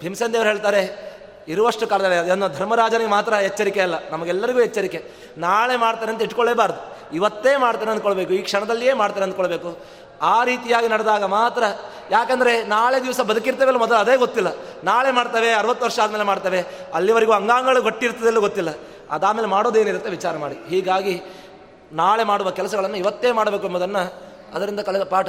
ಭೀಮಸೇನ ದೇವರು ಹೇಳ್ತಾರೆ, ಇರುವಷ್ಟು ಕಾಲದಲ್ಲಿ ಅದನ್ನು ಧರ್ಮರಾಜನಿಗೆ ಮಾತ್ರ ಎಚ್ಚರಿಕೆ ಅಲ್ಲ, ನಮಗೆಲ್ಲರಿಗೂ ಎಚ್ಚರಿಕೆ. ನಾಳೆ ಮಾಡ್ತಾರೆ ಅಂತ ಇಟ್ಕೊಳ್ಳೇಬಾರ್ದು. ಇವತ್ತೇ ಮಾಡ್ತಾರೆ ಅಂದ್ಕೊಳ್ಬೇಕು. ಈ ಕ್ಷಣದಲ್ಲಿಯೇ ಮಾಡ್ತಾರೆ ಅಂದ್ಕೊಳ್ಬೇಕು. ಆ ರೀತಿಯಾಗಿ ನಡೆದಾಗ ಮಾತ್ರ ಯಾಕಂದರೆ ನಾಳೆ ದಿವಸ ಬದುಕಿರ್ತೇವಲ್ಲ ಮೊದಲು ಅದೇ ಗೊತ್ತಿಲ್ಲ. ನಾಳೆ ಮಾಡ್ತವೆ, ಅರವತ್ತು ವರ್ಷ ಆದಮೇಲೆ ಮಾಡ್ತವೆ. ಅಲ್ಲಿವರೆಗೂ ಅಂಗಾಂಗಗಳು ಗೊತ್ತಿರ್ತದೆಲ್ಲ ಗೊತ್ತಿಲ್ಲ. ಅದಾದಮೇಲೆ ಮಾಡೋದೇನಿರುತ್ತೆ ವಿಚಾರ ಮಾಡಿ. ಹೀಗಾಗಿ ನಾಳೆ ಮಾಡುವ ಕೆಲಸಗಳನ್ನು ಇವತ್ತೇ ಮಾಡಬೇಕು ಎಂಬುದನ್ನು ಅದರಿಂದ ಕಳೆದ ಪಾಠ.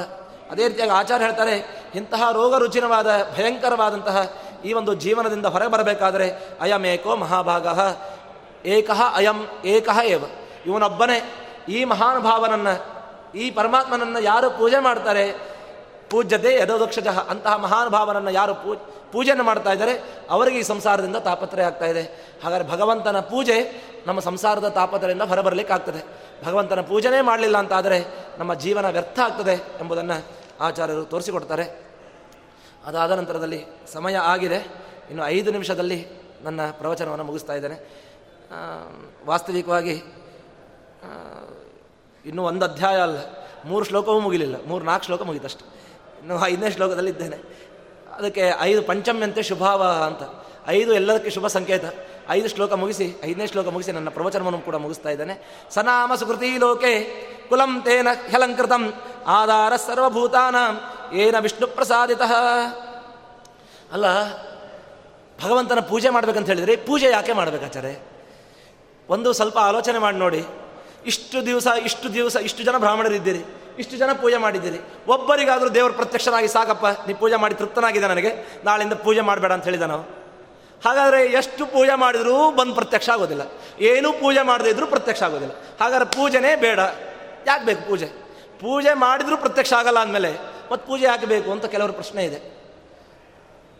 ಅದೇ ರೀತಿಯಾಗಿ ಆಚಾರ್ಯ ಹೇಳ್ತಾರೆ, ಇಂತಹ ರೋಗ ರುಚಿನವಾದ ಭಯಂಕರವಾದಂತಹ ಈ ಒಂದು ಜೀವನದಿಂದ ಹೊರಗೆ ಬರಬೇಕಾದರೆ ಅಯಮೇಕೋ ಮಹಾಭಾಗ, ಏಕಃ ಅಯಂ, ಏಕಃ ಏವ. ಇವನೊಬ್ಬನೇ ಈ ಮಹಾನುಭಾವನನ್ನು ಈ ಪರಮಾತ್ಮನನ್ನು ಯಾರು ಪೂಜೆ ಮಾಡ್ತಾರೆ? ಪೂಜ್ಯತೆ ಯದೋದಕ್ಷಜ ಅಂತಹ ಮಹಾನುಭಾವನನ್ನು ಯಾರು ಪೂ, ಪೂಜೆಯನ್ನು ಮಾಡ್ತಾ ಇದ್ದಾರೆ? ಅವರಿಗೆ ಈ ಸಂಸಾರದಿಂದ ತಾಪತ್ರಯ ಆಗ್ತಾ ಇದೆ. ಹಾಗಾದರೆ ಭಗವಂತನ ಪೂಜೆ ನಮ್ಮ ಸಂಸಾರದ ತಾಪತ್ರೆಯಿಂದ ಹೊರಬರಲಿಕ್ಕಾಗ್ತದೆ. ಭಗವಂತನ ಪೂಜೆನೇ ಮಾಡಲಿಲ್ಲ ಅಂತಾದರೆ ನಮ್ಮ ಜೀವನ ವ್ಯರ್ಥ ಆಗ್ತದೆ ಎಂಬುದನ್ನು ಆಚಾರ್ಯರು ತೋರಿಸಿಕೊಡ್ತಾರೆ. ಅದಾದ ನಂತರದಲ್ಲಿ ಸಮಯ ಆಗಿದೆ. ಇನ್ನು ಐದು ನಿಮಿಷದಲ್ಲಿ ನನ್ನ ಪ್ರವಚನವನ್ನು ಮುಗಿಸ್ತಾ ಇದ್ದೇನೆ. ವಾಸ್ತವಿಕವಾಗಿ ಇನ್ನೂ ಒಂದು ಅಧ್ಯಾಯ ಅಲ್ಲ. ಮೂರು ಶ್ಲೋಕವೂ ಮುಗಿಲಿಲ್ಲ. ಮೂರು ನಾಲ್ಕು ಶ್ಲೋಕ ಮುಗಿದಷ್ಟು ಇನ್ನು ಐದನೇ ಶ್ಲೋಕದಲ್ಲಿ ಇದ್ದೇನೆ. ಅದಕ್ಕೆ ಐದು ಪಂಚಮ್ಯಂತೆ ಶುಭಾವ ಅಂತ. ಐದು ಎಲ್ಲದಕ್ಕೆ ಶುಭ ಸಂಕೇತ. ಐದು ಶ್ಲೋಕ ಮುಗಿಸಿ, ಐದನೇ ಶ್ಲೋಕ ಮುಗಿಸಿ ನನ್ನ ಪ್ರವಚನವನ್ನು ಕೂಡ ಮುಗಿಸ್ತಾ ಇದ್ದಾನೆ. ಸನಾಮ ಸುಕೃತಿ ಲೋಕೆ ಕುಲಂ ತೇನ ಹ್ಯಲಂಕೃತಂ ಆಧಾರ ಸರ್ವಭೂತಾನ ಏನ ವಿಷ್ಣು ಪ್ರಸಾದಿತ ಅಲ್ಲ, ಭಗವಂತನ ಪೂಜೆ ಮಾಡ್ಬೇಕಂತ ಹೇಳಿದರೆ ಪೂಜೆ ಯಾಕೆ ಮಾಡ್ಬೇಕಾಚಾರೆ ಒಂದು ಸ್ವಲ್ಪ ಆಲೋಚನೆ ಮಾಡಿ ನೋಡಿ. ಇಷ್ಟು ದಿವಸ ಇಷ್ಟು ದಿವಸ, ಇಷ್ಟು ಜನ ಬ್ರಾಹ್ಮಣರಿದ್ದೀರಿ, ಇಷ್ಟು ಜನ ಪೂಜೆ ಮಾಡಿದ್ದೀರಿ. ಒಬ್ಬರಿಗಾದರೂ ದೇವರು ಪ್ರತ್ಯಕ್ಷನಾಗಿ ಸಾಕಪ್ಪ, ನೀ ಪೂಜೆ ಮಾಡಿ ತೃಪ್ತನಾಗಿದೆ ನನಗೆ, ನಾಳಿಂದ ಪೂಜೆ ಮಾಡಬೇಡ ಅಂತ ಹೇಳಿದ ನಾವು. ಹಾಗಾದರೆ ಎಷ್ಟು ಪೂಜೆ ಮಾಡಿದರೂ ಬಂದು ಪ್ರತ್ಯಕ್ಷ ಆಗೋದಿಲ್ಲ. ಏನೂ ಪೂಜೆ ಮಾಡದೇ ಇದ್ರೂ ಪ್ರತ್ಯಕ್ಷ ಆಗೋದಿಲ್ಲ. ಹಾಗಾದ್ರೆ ಪೂಜೆನೇ ಬೇಡ. ಯಾಕೆ ಬೇಕು ಪೂಜೆ? ಪೂಜೆ ಮಾಡಿದರೂ ಪ್ರತ್ಯಕ್ಷ ಆಗಲ್ಲ ಅಂದಮೇಲೆ ಮತ್ತು ಪೂಜೆ ಯಾಕೆ ಅಂತ ಕೆಲವರ ಪ್ರಶ್ನೆ ಇದೆ.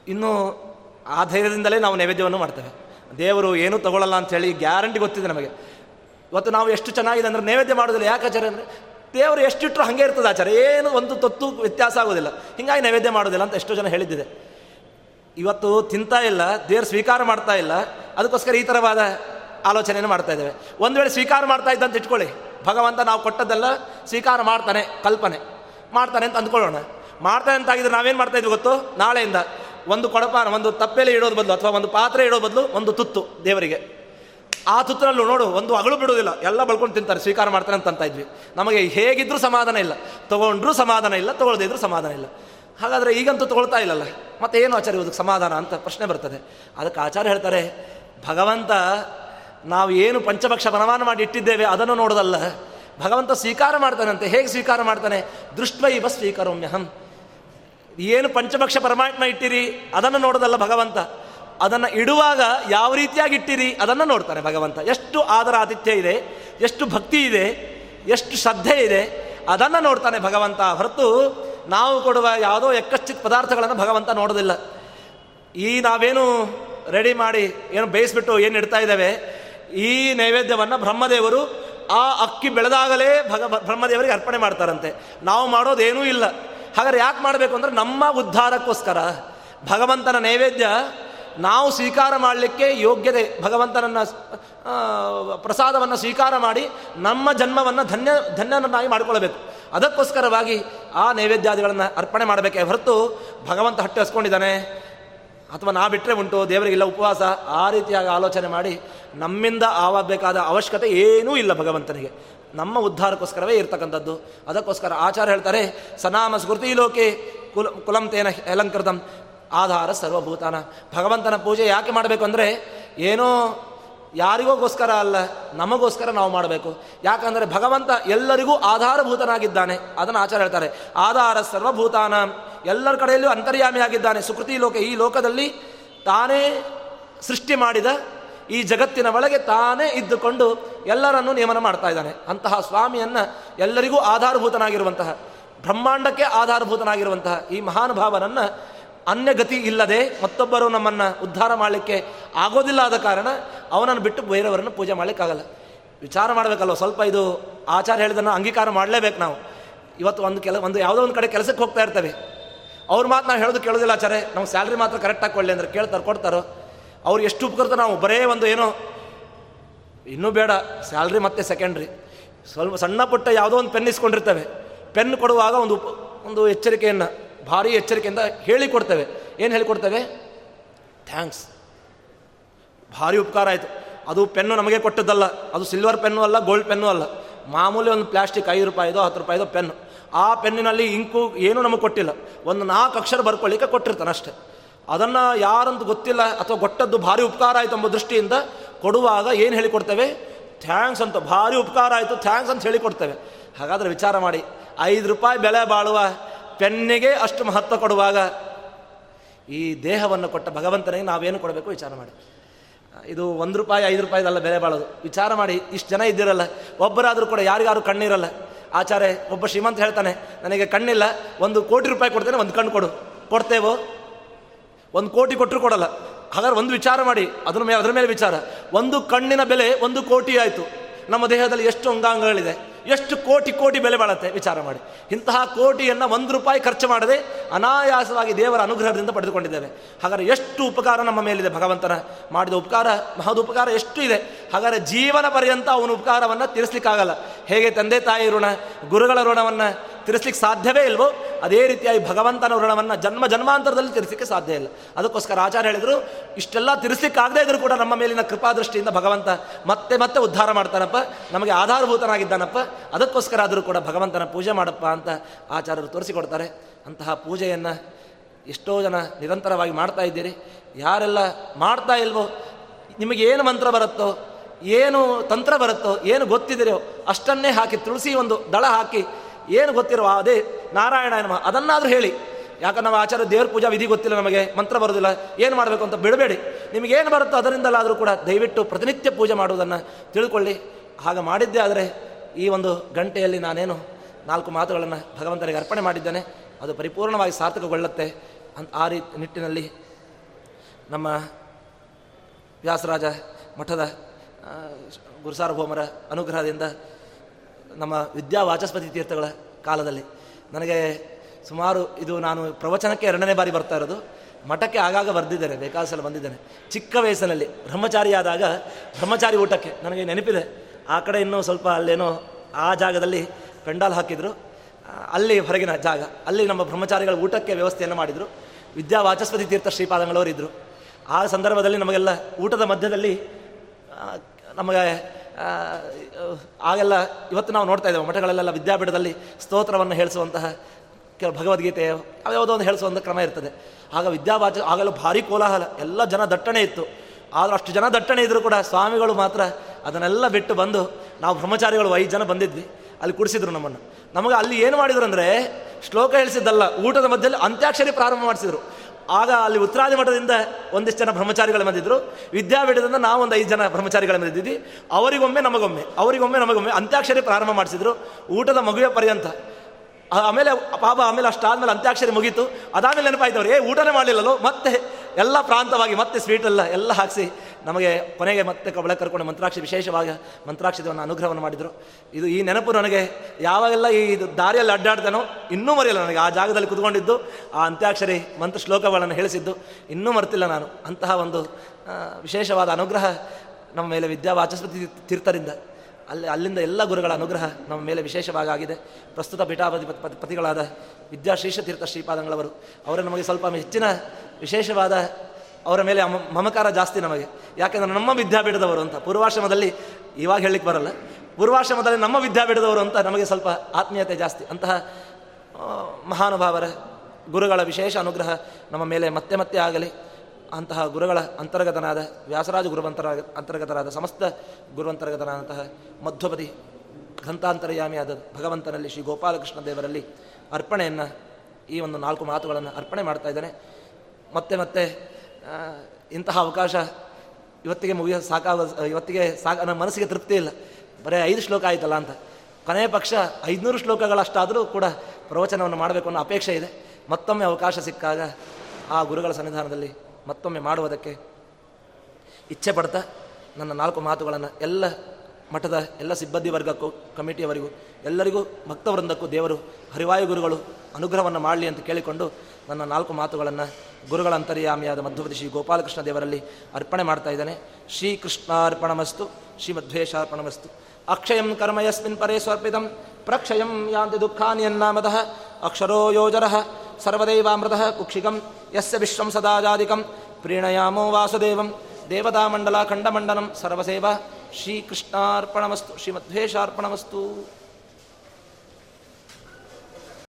ಇನ್ನು ಆ ಧೈರ್ಯದಿಂದಲೇ ನಾವು ನೈವೇದ್ಯವನ್ನು ಮಾಡ್ತೇವೆ. ದೇವರು ಏನೂ ತಗೊಳ್ಳಲ್ಲ ಅಂಥೇಳಿ ಗ್ಯಾರಂಟಿ ಗೊತ್ತಿದೆ ನಮಗೆ. ಇವತ್ತು ನಾವು ಎಷ್ಟು ಚೆನ್ನಾಗಿದೆ ಅಂದರೆ ನೈವೇದ್ಯ ಮಾಡೋದಿಲ್ಲ. ಯಾಕೆ ಆಚಾರ್ಯ ಅಂದರೆ ದೇವರು ಎಷ್ಟಿಟ್ಟರು ಹಾಗೆ ಇರ್ತದೆ ಆಚಾರ ಏನು ಒಂದು ತೊತ್ತು ವ್ಯತ್ಯಾಸ ಆಗೋದಿಲ್ಲ. ಹೀಗಾಗಿ ನೈವೇದ್ಯ ಮಾಡೋದಿಲ್ಲ ಅಂತ ಎಷ್ಟೋ ಜನ ಹೇಳಿದ್ದಿದೆ. ಇವತ್ತು ತಿಂತಾ ಇಲ್ಲ, ದೇವರು ಸ್ವೀಕಾರ ಮಾಡ್ತಾ ಇಲ್ಲ. ಅದಕ್ಕೋಸ್ಕರ ಈ ಥರವಾದ ಆಲೋಚನೆಯನ್ನು ಮಾಡ್ತಾ ಇದ್ದೇವೆ. ಒಂದು ವೇಳೆ ಸ್ವೀಕಾರ ಮಾಡ್ತಾ ಇದ್ದಂತ ಇಟ್ಕೊಳ್ಳಿ. ಭಗವಂತ ನಾವು ಕೊಟ್ಟದ್ದೆಲ್ಲ ಸ್ವೀಕಾರ ಮಾಡ್ತಾನೆ, ಕಲ್ಪನೆ. ಮಾಡ್ತಾನೆ ಅಂತ ಅಂದ್ಕೊಳ್ಳೋಣ. ಮಾಡ್ತಾನೆ ಅಂತ ಆಗಿದ್ರೆ ನಾವೇನು ಮಾಡ್ತಾ ಇದ್ವಿ ಗೊತ್ತು? ನಾಳೆಯಿಂದ ಒಂದು ಕೊಡಪಾನ, ಒಂದು ತಪ್ಪೆಲೆ ಇಡೋದು ಬದಲು, ಅಥವಾ ಒಂದು ಪಾತ್ರೆ ಇಡೋ ಬದಲು ಒಂದು ತುತ್ತು ದೇವರಿಗೆ. ಆ ತುತ್ತರಲ್ಲೂ ನೋಡು, ಒಂದು ಅಗಳು ಬಿಡೋದಿಲ್ಲ ಎಲ್ಲ ಬಳ್ಕೊಂಡು ತಿಂತಾರೆ, ಸ್ವೀಕಾರ ಮಾಡ್ತಾರೆ ಅಂತ ಇದ್ವಿ. ನಮಗೆ ಹೇಗಿದ್ರೂ ಸಮಾಧಾನ ಇಲ್ಲ. ತೊಗೊಂಡ್ರೂ ಸಮಾಧಾನ ಇಲ್ಲ ತೊಗೊಳ್ದಿದ್ರು ಸಮಾಧಾನ ಇಲ್ಲ. ಹಾಗಾದರೆ ಈಗಂತೂ ತೊಗೊಳ್ತಾ ಇಲ್ಲಲ್ಲ? ಮತ್ತೆ ಏನು ಆಚಾರ್ಯ ಅದಕ್ಕೆ ಸಮಾಧಾನ ಅಂತ ಪ್ರಶ್ನೆ ಬರ್ತದೆ. ಅದಕ್ಕೆ ಆಚಾರ್ಯ ಹೇಳ್ತಾರೆ, ಭಗವಂತ, ನಾವು ಏನು ಪಂಚಭಕ್ಷ ಬನವಾನ ಮಾಡಿ ಇಟ್ಟಿದ್ದೇವೆ, ಅದನ್ನು ನೋಡೋದಲ್ಲ. ಭಗವಂತ ಸ್ವೀಕಾರ ಮಾಡ್ತಾನಂತೆ. ಹೇಗೆ ಸ್ವೀಕಾರ ಮಾಡ್ತಾನೆ? ದೃಷ್ಟ್ವೈವ ಸ್ವೀಕರೋಮ್ಯಹಂ. ಏನು ಪಂಚಭಕ್ಷ ಪರಮಾತ್ಮ ಇಟ್ಟಿರಿ, ಅದನ್ನು ನೋಡೋದಲ್ಲ ಭಗವಂತ. ಅದನ್ನು ಇಡುವಾಗ ಯಾವ ರೀತಿಯಾಗಿ ಇಟ್ಟಿರಿ ಅದನ್ನು ನೋಡ್ತಾರೆ ಭಗವಂತ. ಎಷ್ಟು ಆದರ ಆತಿಥ್ಯ ಇದೆ, ಎಷ್ಟು ಭಕ್ತಿ ಇದೆ, ಎಷ್ಟು ಶ್ರದ್ಧೆ ಇದೆ, ಅದನ್ನು ನೋಡ್ತಾನೆ ಭಗವಂತ. ಹೊರತು ನಾವು ಕೊಡುವ ಯಾವುದೋ ಎಕ್ಕಶ್ಚಿತ್ ಪದಾರ್ಥಗಳನ್ನು ಭಗವಂತ ನೋಡೋದಿಲ್ಲ. ಈ ನಾವೇನು ರೆಡಿ ಮಾಡಿ ಏನು ಬೇಯಿಸ್ಬಿಟ್ಟು ಏನು ಇಡ್ತಾ ಇದ್ದೇವೆ, ಈ ನೈವೇದ್ಯವನ್ನು ಬ್ರಹ್ಮದೇವರು ಆ ಅಕ್ಕಿ ಬೆಳೆದಾಗಲೇ ಭಗ, ಬ್ರಹ್ಮದೇವರಿಗೆ ಅರ್ಪಣೆ ಮಾಡ್ತಾರಂತೆ. ನಾವು ಮಾಡೋದೇನೂ ಇಲ್ಲ. ಹಾಗಾದ್ರೆ ಯಾಕೆ ಮಾಡಬೇಕು ಅಂದರೆ ನಮ್ಮ ಉದ್ಧಾರಕ್ಕೋಸ್ಕರ ಭಗವಂತನ ನೈವೇದ್ಯ ನಾವು ಸ್ವೀಕಾರ ಮಾಡಲಿಕ್ಕೆ ಯೋಗ್ಯತೆ, ಭಗವಂತನನ್ನು ಪ್ರಸಾದವನ್ನು ಸ್ವೀಕಾರ ಮಾಡಿ ನಮ್ಮ ಜನ್ಮವನ್ನು ಧನ್ಯ, ಧನ್ಯನನ್ನಾಗಿ ಮಾಡಿಕೊಳ್ಳಬೇಕು. ಅದಕ್ಕೋಸ್ಕರವಾಗಿ ಆ ನೈವೇದ್ಯಾದಿಗಳನ್ನು ಅರ್ಪಣೆ ಮಾಡಬೇಕೇ ಹೊರತು ಭಗವಂತ ಹಟ್ಟೆ ಹಸ್ಕೊಂಡಿದ್ದಾನೆ. ಅಥವಾ ನಾ ಬಿಟ್ಟರೆ ಉಂಟು, ದೇವರಿಗೆಲ್ಲ ಉಪವಾಸ, ಆ ರೀತಿಯಾಗಿ ಆಲೋಚನೆ ಮಾಡಿ ನಮ್ಮಿಂದ ಆವಾಗಬೇಕಾದ ಅವಶ್ಯಕತೆ ಏನೂ ಇಲ್ಲ ಭಗವಂತನಿಗೆ. ನಮ್ಮ ಉದ್ಧಾರಕ್ಕೋಸ್ಕರವೇ ಇರ್ತಕ್ಕಂಥದ್ದು. ಅದಕ್ಕೋಸ್ಕರ ಆಚಾರ ಹೇಳ್ತಾರೆ, ಸನಾಮ ಸ್ಮೃತಿ ಲೋಕೆ ಕುಲ, ಕುಲಂ ತೇನ ಅಲಂಕೃತಂ. ಆಧಾರ ಸರ್ವಭೂತಾನ. ಭಗವಂತನ ಪೂಜೆ ಯಾಕೆ ಮಾಡಬೇಕು ಅಂದರೆ ಏನೋ ಯಾರಿಗೋಗೋಸ್ಕರ ಅಲ್ಲ, ನಮಗೋಸ್ಕರ ನಾವು ಮಾಡಬೇಕು. ಯಾಕಂದರೆ ಭಗವಂತ ಎಲ್ಲರಿಗೂ ಆಧಾರಭೂತನಾಗಿದ್ದಾನೆ. ಅದನ್ನು ಆಚಾರ ಹೇಳ್ತಾರೆ. ಆಧಾರ ಸರ್ವಭೂತಾನ. ಎಲ್ಲರ ಕಡೆಯಲ್ಲೂ ಅಂತರ್ಯಾಮಿಯಾಗಿದ್ದಾನೆ. ಸುಕೃತಿ ಲೋಕ, ಈ ಲೋಕದಲ್ಲಿ ತಾನೇ ಸೃಷ್ಟಿ ಮಾಡಿದ, ಈ ಜಗತ್ತಿನ ಒಳಗೆ ತಾನೇ ಇದ್ದುಕೊಂಡು ಎಲ್ಲರನ್ನು ನಿಯಮನ ಮಾಡ್ತಾ ಇದ್ದಾನೆ. ಅಂತಹ ಸ್ವಾಮಿಯನ್ನು ಎಲ್ಲರಿಗೂ ಆಧಾರಭೂತನಾಗಿರುವಂತಹ, ಬ್ರಹ್ಮಾಂಡಕ್ಕೆ ಆಧಾರಭೂತನಾಗಿರುವಂತಹ ಈ ಮಹಾನುಭಾವನನ್ನು ಅನ್ಯಗತಿ ಇಲ್ಲದೆ ಮತ್ತೊಬ್ಬರು ನಮ್ಮನ್ನು ಉದ್ಧಾರ ಮಾಡಲಿಕ್ಕೆ ಆಗೋದಿಲ್ಲ ಆದ ಕಾರಣ ಅವನನ್ನು ಬಿಟ್ಟು ಬೇರೆಯವರನ್ನು ಪೂಜೆ ಮಾಡಲಿಕ್ಕಾಗಲ್ಲ. ವಿಚಾರ ಮಾಡಬೇಕಲ್ವ, ಸ್ವಲ್ಪ ಇದು ಆಚಾರ ಹೇಳಿದನ್ನು ಅಂಗೀಕಾರ ಮಾಡಲೇಬೇಕು ನಾವು. ಇವತ್ತು ಒಂದು ಕೆಲ, ಒಂದು ಯಾವುದೋ ಒಂದು ಕಡೆ ಕೆಲಸಕ್ಕೆ ಹೋಗ್ತಾ ಇರ್ತೇವೆ. ಅವ್ರ ಮಾತು ನಾವು ಹೇಳೋದು ಕೇಳೋದಿಲ್ಲ ಆಚಾರೆ ನಾವು ಸ್ಯಾಲ್ರಿ ಮಾತ್ರ ಕರೆಕ್ಟಾಗಿ ಕೊಡಲಿ ಅಂದರೆ ಕೇಳ್ತಾರೆ ಕೊಡ್ತಾರೋ. ಅವ್ರು ಎಷ್ಟು ಉಪಕೃತ ನಾವು, ಬರೇ ಒಂದು ಏನೋ. ಇನ್ನೂ ಬೇಡ, ಸ್ಯಾಲ್ರಿ ಮತ್ತೆ ಸೆಕೆಂಡ್ರಿ ಸ್ವಲ್ಪ ಸಣ್ಣ ಪುಟ್ಟ ಯಾವುದೋ ಒಂದು ಪೆನ್ ಇಸ್ಕೊಂಡಿರ್ತವೆ. ಪೆನ್ ಕೊಡುವಾಗ ಒಂದು ಒಂದು ಎಚ್ಚರಿಕೆಯನ್ನು. ಭಾರಿ ಎಚ್ಚರಿಕೆಯಿಂದ ಹೇಳಿಕೊಡ್ತೇವೆ. ಏನು ಹೇಳಿಕೊಡ್ತೇವೆ? ಥ್ಯಾಂಕ್ಸ್ ಭಾರಿ ಉಪಕಾರ ಆಯಿತು. ಅದು ಪೆನ್ನು ನಮಗೆ ಕೊಟ್ಟದ್ದಲ್ಲ. ಅದು ಸಿಲ್ವರ್ ಪೆನ್ನು ಅಲ್ಲ ಗೋಲ್ಡ್ ಪೆನ್ನು ಅಲ್ಲ. ಮಾಮೂಲಿ ಒಂದು ಪ್ಲಾಸ್ಟಿಕ್ ಐದು ರೂಪಾಯಿದೋ, ಹತ್ತು ರೂಪಾಯಿದೋ ಪೆನ್ನು ಆ ಪೆನ್ನಿನಲ್ಲಿ ಇಂಕು ಏನೂ ನಮಗೆ ಕೊಟ್ಟಿಲ್ಲ. ಒಂದು ನಾಲ್ಕು ಅಕ್ಷರ ಬರ್ಕೊಳ್ಳಿಕ್ಕೆ ಕೊಟ್ಟಿರ್ತಾನೆ ಅಷ್ಟೇ. ಅದನ್ನು ಯಾರಂತ ಗೊತ್ತಿಲ್ಲ ಅಥವಾ ಕೊಟ್ಟದ್ದು ಭಾರಿ ಉಪಕಾರ ಆಯಿತು ಎಂಬ ದೃಷ್ಟಿಯಿಂದ ಕೊಡುವಾಗ ಏನು ಹೇಳಿಕೊಡ್ತೇವೆ? ಥ್ಯಾಂಕ್ಸ್ ಅಂತ. ಭಾರಿ ಉಪಕಾರ ಆಯಿತು. ಥ್ಯಾಂಕ್ಸ್ ಅಂತ ಹೇಳಿಕೊಡ್ತೇವೆ. ಹಾಗಾದರೆ ವಿಚಾರ ಮಾಡಿ. ಐದು ರೂಪಾಯಿ ಬೆಲೆ ಬಾಳುವ ಪೆನ್ನಿಗೆ ಅಷ್ಟು ಮಹತ್ವ ಕೊಡುವಾಗ ಈ ದೇಹವನ್ನು ಕೊಟ್ಟ ಭಗವಂತನಿಗೆ ನಾವೇನು ಕೊಡಬೇಕು ವಿಚಾರ ಮಾಡಿ. ಇದು ಒಂದು ರೂಪಾಯಿ, ಐದು ರೂಪಾಯಿದಲ್ಲ ಬೆಲೆ ಬಾಳೋದು. ವಿಚಾರ ಮಾಡಿ, ಇಷ್ಟು ಜನ ಇದ್ದಿರಲ್ಲ, ಒಬ್ಬರಾದರೂ ಕೂಡ ಯಾರಿಗಾರು ಕಣ್ಣಿರಲ್ಲ. ಆಚಾರ್ಯ, ಒಬ್ಬ ಶ್ರೀಮಂತ ಹೇಳ್ತಾನೆ, ನನಗೆ ಕಣ್ಣಿಲ್ಲ, ಒಂದು ಕೋಟಿ ರೂಪಾಯಿ ಕೊಡ್ತೇನೆ, ಒಂದು ಕಣ್ಣು ಕೊಡು. ಕೊಡ್ತೇವೋ? ಒಂದು ಕೋಟಿ ಕೊಟ್ಟರು ಕೊಡಲ್ಲ. ಹಾಗಾದ್ರೆ ಒಂದು ವಿಚಾರ ಮಾಡಿ, ಅದ್ರ ಮೇಲೆ ಅದರ ಮೇಲೆ ವಿಚಾರ. ಒಂದು ಕಣ್ಣಿನ ಬೆಲೆ ಒಂದು ಕೋಟಿ ಆಯಿತು. ನಮ್ಮ ದೇಹದಲ್ಲಿ ಎಷ್ಟು ಅಂಗಾಂಗಗಳಿದೆ. ಎಷ್ಟು ಕೋಟಿ ಕೋಟಿ ಬೆಲೆ ಬಾಳತ್ತೆ? ವಿಚಾರ ಮಾಡಿ. ಇಂತಹ ಕೋಟಿಯನ್ನು ಒಂದು ರೂಪಾಯಿ ಖರ್ಚು ಮಾಡದೆ ಅನಾಯಾಸವಾಗಿ ದೇವರ ಅನುಗ್ರಹದಿಂದ ಪಡೆದುಕೊಂಡಿದ್ದೇವೆ. ಹಾಗಾದರೆ ಎಷ್ಟು ಉಪಕಾರ ನಮ್ಮ ಮೇಲಿದೆ? ಭಗವಂತನ ಮಾಡಿದ ಉಪಕಾರ, ಮಹದ ಉಪಕಾರ ಎಷ್ಟು ಇದೆ? ಹಾಗಾದರೆ ಜೀವನ ಪರ್ಯಂತ ಅವನ ಉಪಕಾರವನ್ನು ತೀರಿಸ್ಲಿಕ್ಕಾಗಲ್ಲ. ಹೇಗೆ ತಂದೆ ತಾಯಿ ಋಣ, ಗುರುಗಳ ಋಣವನ್ನು ತೀರಿಸ್ಲಿಕ್ಕೆ ಸಾಧ್ಯವೇ ಇಲ್ವೋ, ಅದೇ ರೀತಿಯಾಗಿ ಭಗವಂತನ ಋಣವನ್ನು ಜನ್ಮ ಜನ್ಮಾಂತರದಲ್ಲಿ ತಿರ್ಸಲಿಕ್ಕೆ ಸಾಧ್ಯ ಇಲ್ಲ. ಅದಕ್ಕೋಸ್ಕರ ಆಚಾರ್ಯ ಹೇಳಿದರು, ಇಷ್ಟೆಲ್ಲ ತೀರಿಸಲಿಕ್ಕಾಗದೇ ಇದ್ರೂ ಕೂಡ ನಮ್ಮ ಮೇಲಿನ ಕೃಪಾದೃಷ್ಟಿಯಿಂದ ಭಗವಂತ ಮತ್ತೆ ಮತ್ತೆ ಉದ್ಧಾರ ಮಾಡ್ತಾನಪ್ಪ, ನಮಗೆ ಆಧಾರಭೂತನಾಗಿದ್ದಾನಪ್ಪ, ಅದಕ್ಕೋಸ್ಕರ ಆದರೂ ಕೂಡ ಭಗವಂತನ ಪೂಜೆ ಮಾಡಪ್ಪ ಅಂತ ಆಚಾರ್ಯರು ತೋರಿಸಿಕೊಡ್ತಾರೆ. ಅಂತಹ ಪೂಜೆಯನ್ನು ಎಷ್ಟೋ ಜನ ನಿರಂತರವಾಗಿ ಮಾಡ್ತಾ ಇದ್ದೀರಿ. ಯಾರೆಲ್ಲ ಮಾಡ್ತಾ ಇಲ್ವೋ, ನಿಮಗೆ ಏನು ಮಂತ್ರ ಬರುತ್ತೋ, ಏನು ತಂತ್ರ ಬರುತ್ತೋ, ಏನು ಗೊತ್ತಿದ್ದೀರೋ ಅಷ್ಟನ್ನೇ ಹಾಕಿ, ತುಳಸಿ ಒಂದು ದಳ ಹಾಕಿ ಏನು ಗೊತ್ತಿರುವ ಅದೇ ನಾರಾಯಣ ನಮ ಅದನ್ನಾದರೂ ಹೇಳಿ. ಯಾಕಂದ್ರೆ ನಾವು ಆಚಾರ್ಯ ದೇವ್ರ ಪೂಜಾ ವಿಧಿ ಗೊತ್ತಿಲ್ಲ ನಮಗೆ, ಮಂತ್ರ ಬರೋದಿಲ್ಲ, ಏನು ಮಾಡಬೇಕು ಅಂತ ಬಿಡಬೇಡಿ. ನಿಮಗೇನು ಬರುತ್ತೋ ಅದರಿಂದಲಾದರೂ ಕೂಡ ದಯವಿಟ್ಟು ಪ್ರತಿನಿತ್ಯ ಪೂಜೆ ಮಾಡುವುದನ್ನು ತಿಳ್ಕೊಳ್ಳಿ. ಹಾಗೆ ಮಾಡಿದ್ದೆ ಆದರೆ ಈ ಒಂದು ಗಂಟೆಯಲ್ಲಿ ನಾನೇನು ನಾಲ್ಕು ಮಾತುಗಳನ್ನು ಭಗವಂತನಿಗೆ ಅರ್ಪಣೆ ಮಾಡಿದ್ದೇನೆ. ಅದು ಪರಿಪೂರ್ಣವಾಗಿ ಸಾರ್ಥಕಗೊಳ್ಳುತ್ತೆ. ಅಂತ ಆ ರೀತಿ ನಿಟ್ಟಿನಲ್ಲಿ ನಮ್ಮ ವ್ಯಾಸರಾಜ ಮಠದ ಗುರುಸಾರ್ವಭೌಮರ ಅನುಗ್ರಹದಿಂದ ನಮ್ಮ ವಿದ್ಯಾ ವಾಚಸ್ಪತಿ ತೀರ್ಥಗಳ ಕಾಲದಲ್ಲಿ ನನಗೆ ಸುಮಾರು ಇದು ನಾನು ಪ್ರವಚನಕ್ಕೆ ಎರಡನೇ ಬಾರಿ ಬರ್ತಾ ಇರೋದು. ಮಠಕ್ಕೆ ಆಗಾಗ ಬರೆದಿದ್ದೇನೆ ಬೇಕಾದ ಸಲ ಬಂದಿದ್ದೇನೆ. ಚಿಕ್ಕ ವಯಸ್ಸಿನಲ್ಲಿ ಬ್ರಹ್ಮಚಾರಿಯಾದಾಗ ಬ್ರಹ್ಮಚಾರಿ ಊಟಕ್ಕೆ ನನಗೆ ನೆನಪಿದೆ. ಆ ಕಡೆ ಇನ್ನೂ ಸ್ವಲ್ಪ ಅಲ್ಲೇನೋ ಆ ಜಾಗದಲ್ಲಿ ಪೆಂಡಾಲ್ ಹಾಕಿದರು. ಅಲ್ಲಿ ಹೊರಗಿನ ಜಾಗ, ಅಲ್ಲಿ ನಮ್ಮ ಬ್ರಹ್ಮಚಾರಿಗಳ ಊಟಕ್ಕೆ ವ್ಯವಸ್ಥೆಯನ್ನು ಮಾಡಿದರು. ವಿದ್ಯಾ ವಾಚಸ್ಪತಿ ತೀರ್ಥ ಶ್ರೀಪಾದಂಗಳವರು ಇದ್ದರು ಆ ಸಂದರ್ಭದಲ್ಲಿ ನಮಗೆಲ್ಲ ಊಟದ ಮಧ್ಯದಲ್ಲಿ ನಮಗೆ ಆಗೆಲ್ಲ, ಇವತ್ತು ನಾವು ನೋಡ್ತಾ ಇದ್ದೇವೆ, ಮಠಗಳಲ್ಲೆಲ್ಲ ವಿದ್ಯಾಪೀಠದಲ್ಲಿ ಸ್ತೋತ್ರವನ್ನು ಹೇಳಿಸುವಂತಹ ಕೆಲವು ಭಗವದ್ಗೀತೆ ಯಾವುದೋ ಒಂದು ಹೇಳಿಸುವಂಥ ಕ್ರಮ ಇರ್ತದೆ. ಆಗ ವಿದ್ಯಾಭಾಚ ಆಗಲೂ ಭಾರಿ ಕೋಲಾಹಲ, ಎಲ್ಲ ಜನ ದಟ್ಟಣೆ ಇತ್ತು. ಆದರೂ ಅಷ್ಟು ಜನ ದಟ್ಟಣೆ ಇದ್ದರೂ ಕೂಡ ಸ್ವಾಮಿಗಳು ಮಾತ್ರ ಅದನ್ನೆಲ್ಲ ಬಿಟ್ಟು ಬಂದು ನಾವು ಬ್ರಹ್ಮಚಾರಿಗಳು ಐದು ಜನ ಬಂದಿದ್ವಿ. ಅಲ್ಲಿ ಕುಡಿಸಿದ್ರು ನಮ್ಮನ್ನು. ನಮಗೆ ಅಲ್ಲಿ ಏನು ಮಾಡಿದ್ರು ಅಂದರೆ, ಶ್ಲೋಕ ಹೇಳಿಸಿದ್ದಲ್ಲ, ಊಟದ ಮಧ್ಯದಲ್ಲಿ ಅಂತ್ಯಾಕ್ಷರಿ ಪ್ರಾರಂಭ ಮಾಡಿಸಿದ್ರು. ಆಗ ಅಲ್ಲಿ ಉತ್ತರಾದಿ ಮಠದಿಂದ ಒಂದಿಷ್ಟು ಜನ ಬ್ರಹ್ಮಚಾರಿಗಳು ಬಂದಿದ್ರು. ವಿದ್ಯಾಪೀಠದಿಂದ ನಾವು ಒಂದು ಐದು ಜನ ಬ್ರಹ್ಮಚಾರಿಗಳು ಬಂದಿದ್ದೀವಿ ಅವರಿಗೊಮ್ಮೆ ನಮಗೊಮ್ಮೆ ಅವರಿಗೊಮ್ಮೆ, ನಮಗೊಮ್ಮೆ ಅಂತ್ಯಾಕ್ಷರಿ ಪ್ರಾರಂಭ ಮಾಡಿಸಿದ್ರು. ಊಟದ ಮಗುವೆ ಪರ್ಯಂತ. ಆಮೇಲೆ ಪಾಪ, ಆಮೇಲೆ ಅಷ್ಟಾದ್ಮೇಲೆ ಅಂತ್ಯಾಕ್ಷರಿ ಮುಗೀತು. ಅದಾದಮೇಲೆ ನೆನಪಾಯ್ತವ್ರು ಏ, ಊಟನೇ ಮಾಡಲಿಲ್ಲಲ್ಲೋ? ಮತ್ತೆ ಎಲ್ಲ ಪ್ರಾಂತವಾಗಿ ಮತ್ತೆ ಸ್ವೀಟೆಲ್ಲ ಎಲ್ಲ ಹಾಕಿಸಿ ನಮಗೆ ಕೊನೆಗೆ ಮತ್ತೆ ಒಳಗೆ ಕರ್ಕೊಂಡು ಮಂತ್ರಾಕ್ಷಿ ವಿಶೇಷವಾಗಿ ಮಂತ್ರಾಕ್ಷಿದವನ್ನು ಅನುಗ್ರಹವನ್ನು ಮಾಡಿದರು. ಇದು ಈ ನೆನಪು ನನಗೆ ಯಾವಾಗೆಲ್ಲ ಈ ದಾರಿಯಲ್ಲಿ ಅಡ್ಡಾಡ್ತಾನೋ ಇನ್ನೂ ಮರೆಯಲ್ಲ ನನಗೆ. ಆ ಜಾಗದಲ್ಲಿ ಕುತ್ಕೊಂಡಿದ್ದು, ಆ ಅಂತ್ಯಾಕ್ಷರಿ ಮಂತ್ರ ಶ್ಲೋಕಗಳನ್ನು ಹೇಳಿಸಿದ್ದು ಇನ್ನೂ ಮರ್ತಿಲ್ಲ ನಾನು. ಅಂತಹ ಒಂದು ವಿಶೇಷವಾದ ಅನುಗ್ರಹ ನಮ್ಮ ಮೇಲೆ ವಿದ್ಯಾ ವಾಚಸ್ಪತಿ ತೀರ್ಥರಿಂದ, ಅಲ್ಲಿ, ಅಲ್ಲಿಂದ ಎಲ್ಲ ಗುರುಗಳ ಅನುಗ್ರಹ ನಮ್ಮ ಮೇಲೆ ವಿಶೇಷವಾಗಿ ಆಗಿದೆ ಪ್ರಸ್ತುತ ಪೀಠಾಪತಿ ಪತಿಗಳಾದ ವಿದ್ಯಾಶ್ರೀಷತೀರ್ಥ ಶ್ರೀಪಾದಂಗಳವರು, ಅವರೇ ನಮಗೆ ಸ್ವಲ್ಪ ಹೆಚ್ಚಿನ ವಿಶೇಷವಾದ ಅವರ ಮೇಲೆ ಮಮಕಾರ ಜಾಸ್ತಿ ನಮಗೆ. ಯಾಕೆಂದರೆ ನಮ್ಮ ವಿದ್ಯಾಪೀಠದವರು ಅಂತ, ಪೂರ್ವಾಶ್ರಮದಲ್ಲಿ ಇವಾಗ ಹೇಳಲಿಕ್ಕೆ ಬರಲ್ಲ. ಪೂರ್ವಾಶ್ರಮದಲ್ಲಿ ನಮ್ಮ ವಿದ್ಯಾಪೀಠದವರು ಅಂತ ನಮಗೆ ಸ್ವಲ್ಪ ಆತ್ಮೀಯತೆ ಜಾಸ್ತಿ. ಅಂತಹ ಮಹಾನುಭಾವರ ಗುರುಗಳ ವಿಶೇಷ ಅನುಗ್ರಹ ನಮ್ಮ ಮೇಲೆ ಮತ್ತೆ ಮತ್ತೆ ಆಗಲಿ. ಅಂತಹ ಗುರುಗಳ ಅಂತರ್ಗತನಾದ ವ್ಯಾಸರಾಜ ಗುರುವಂತರ ಅಂತರ್ಗತರಾದ ಸಮಸ್ತ ಗುರುವಂತರ್ಗತನಾದಂತಹ ಮಧ್ವಪತಿ ಗ್ರಂಥಾಂತರ್ಯಾಮಿಯಾದ ಭಗವಂತನಲ್ಲಿ ಶ್ರೀ ಗೋಪಾಲಕೃಷ್ಣ ದೇವರಲ್ಲಿ ಅರ್ಪಣೆಯನ್ನು, ಈ ಒಂದು ನಾಲ್ಕು ಮಾತುಗಳನ್ನು ಅರ್ಪಣೆ ಮಾಡ್ತಾ ಇದ್ದೇನೆ. ಮತ್ತೆ ಮತ್ತೆ ಇಂತಹ ಅವಕಾಶ ಇವತ್ತಿಗೆ ಮುಗಿಯೋ ಸಾಕಾಗ, ಇವತ್ತಿಗೆ ಸಾಕ ನನ್ನ ಮನಸ್ಸಿಗೆ ತೃಪ್ತಿ ಇಲ್ಲ. ಬರೀ ಐದು ಶ್ಲೋಕ ಆಯ್ತಲ್ಲ ಅಂತ. ಕೊನೆಯ ಪಕ್ಷ ಐದುನೂರು ಶ್ಲೋಕಗಳಷ್ಟಾದರೂ ಕೂಡ ಪ್ರವಚನವನ್ನು ಮಾಡಬೇಕು ಅನ್ನೋ ಅಪೇಕ್ಷೆ ಇದೆ. ಮತ್ತೊಮ್ಮೆ ಅವಕಾಶ ಸಿಕ್ಕಾಗ ಆ ಗುರುಗಳ ಸನ್ನಿಧಾನದಲ್ಲಿ ಮತ್ತೊಮ್ಮೆ ಮಾಡುವುದಕ್ಕೆ ಇಚ್ಛೆ ಪಡ್ತಾ ನನ್ನ ನಾಲ್ಕು ಮಾತುಗಳನ್ನು ಎಲ್ಲ ಮಠದ ಎಲ್ಲ ಸಿಬ್ಬಂದಿ ವರ್ಗಕ್ಕೂ, ಕಮಿಟಿಯವರಿಗೂ, ಎಲ್ಲರಿಗೂ, ಭಕ್ತವೃಂದಕ್ಕೂ, ದೇವರು, ಹರಿವಾಯು ಗುರುಗಳು ಅನುಗ್ರಹವನ್ನು ಮಾಡಲಿ ಅಂತ ಕೇಳಿಕೊಂಡು ನನ್ನ ನಾಲ್ಕು ಮಾತುಗಳನ್ನು ಗುರುಗಳ ಅಂತರ್ಯಾಮಿಯಾದ ಮಧ್ಯವತಿ ಶ್ರೀ ಗೋಪಾಲಕೃಷ್ಣ ದೇವರಲ್ಲಿ ಅರ್ಪಣೆ ಮಾಡ್ತಾ ಇದ್ದಾನೆ. ಶ್ರೀಕೃಷ್ಣಾರ್ಪಣಮಸ್ತು ಶ್ರೀಮಧ್ವೇಷಾರ್ಪಣಮಸ್ತು ಅಕ್ಷಯಂ ಕರ್ಮ ಯಸ್ಮಿನ್ ಪರೇ ಸ್ವರ್ಪಿತಂ, ಪ್ರಕ್ಷಯಂ ಯಾಂತಿ ದುಃಖಾನಿ ಯನ್ನಾಮದಃ ಅಕ್ಷರೋ ಯೋಜರಃ ಸರ್ವದೈವಾಮೃತಃ ಕುಕ್ಷಿಕಂ ಯಸ್ಯ ವಿಶ್ವಂ ಸದಾಜಾದಿಕಂ ಪ್ರೀಣಯಾಮೋ ವಾಸುದೇವಂ, ದೇವತಾಮಂಡಲ ಖಂಡಮಂಡನಂ ಸರ್ವಸೇವಾ, ಶ್ರೀಕೃಷ್ಣಾರ್ಪಣಮಸ್ತು ಶ್ರೀಮಧ್ವೇಶಾರ್ಪಣಮಸ್ತು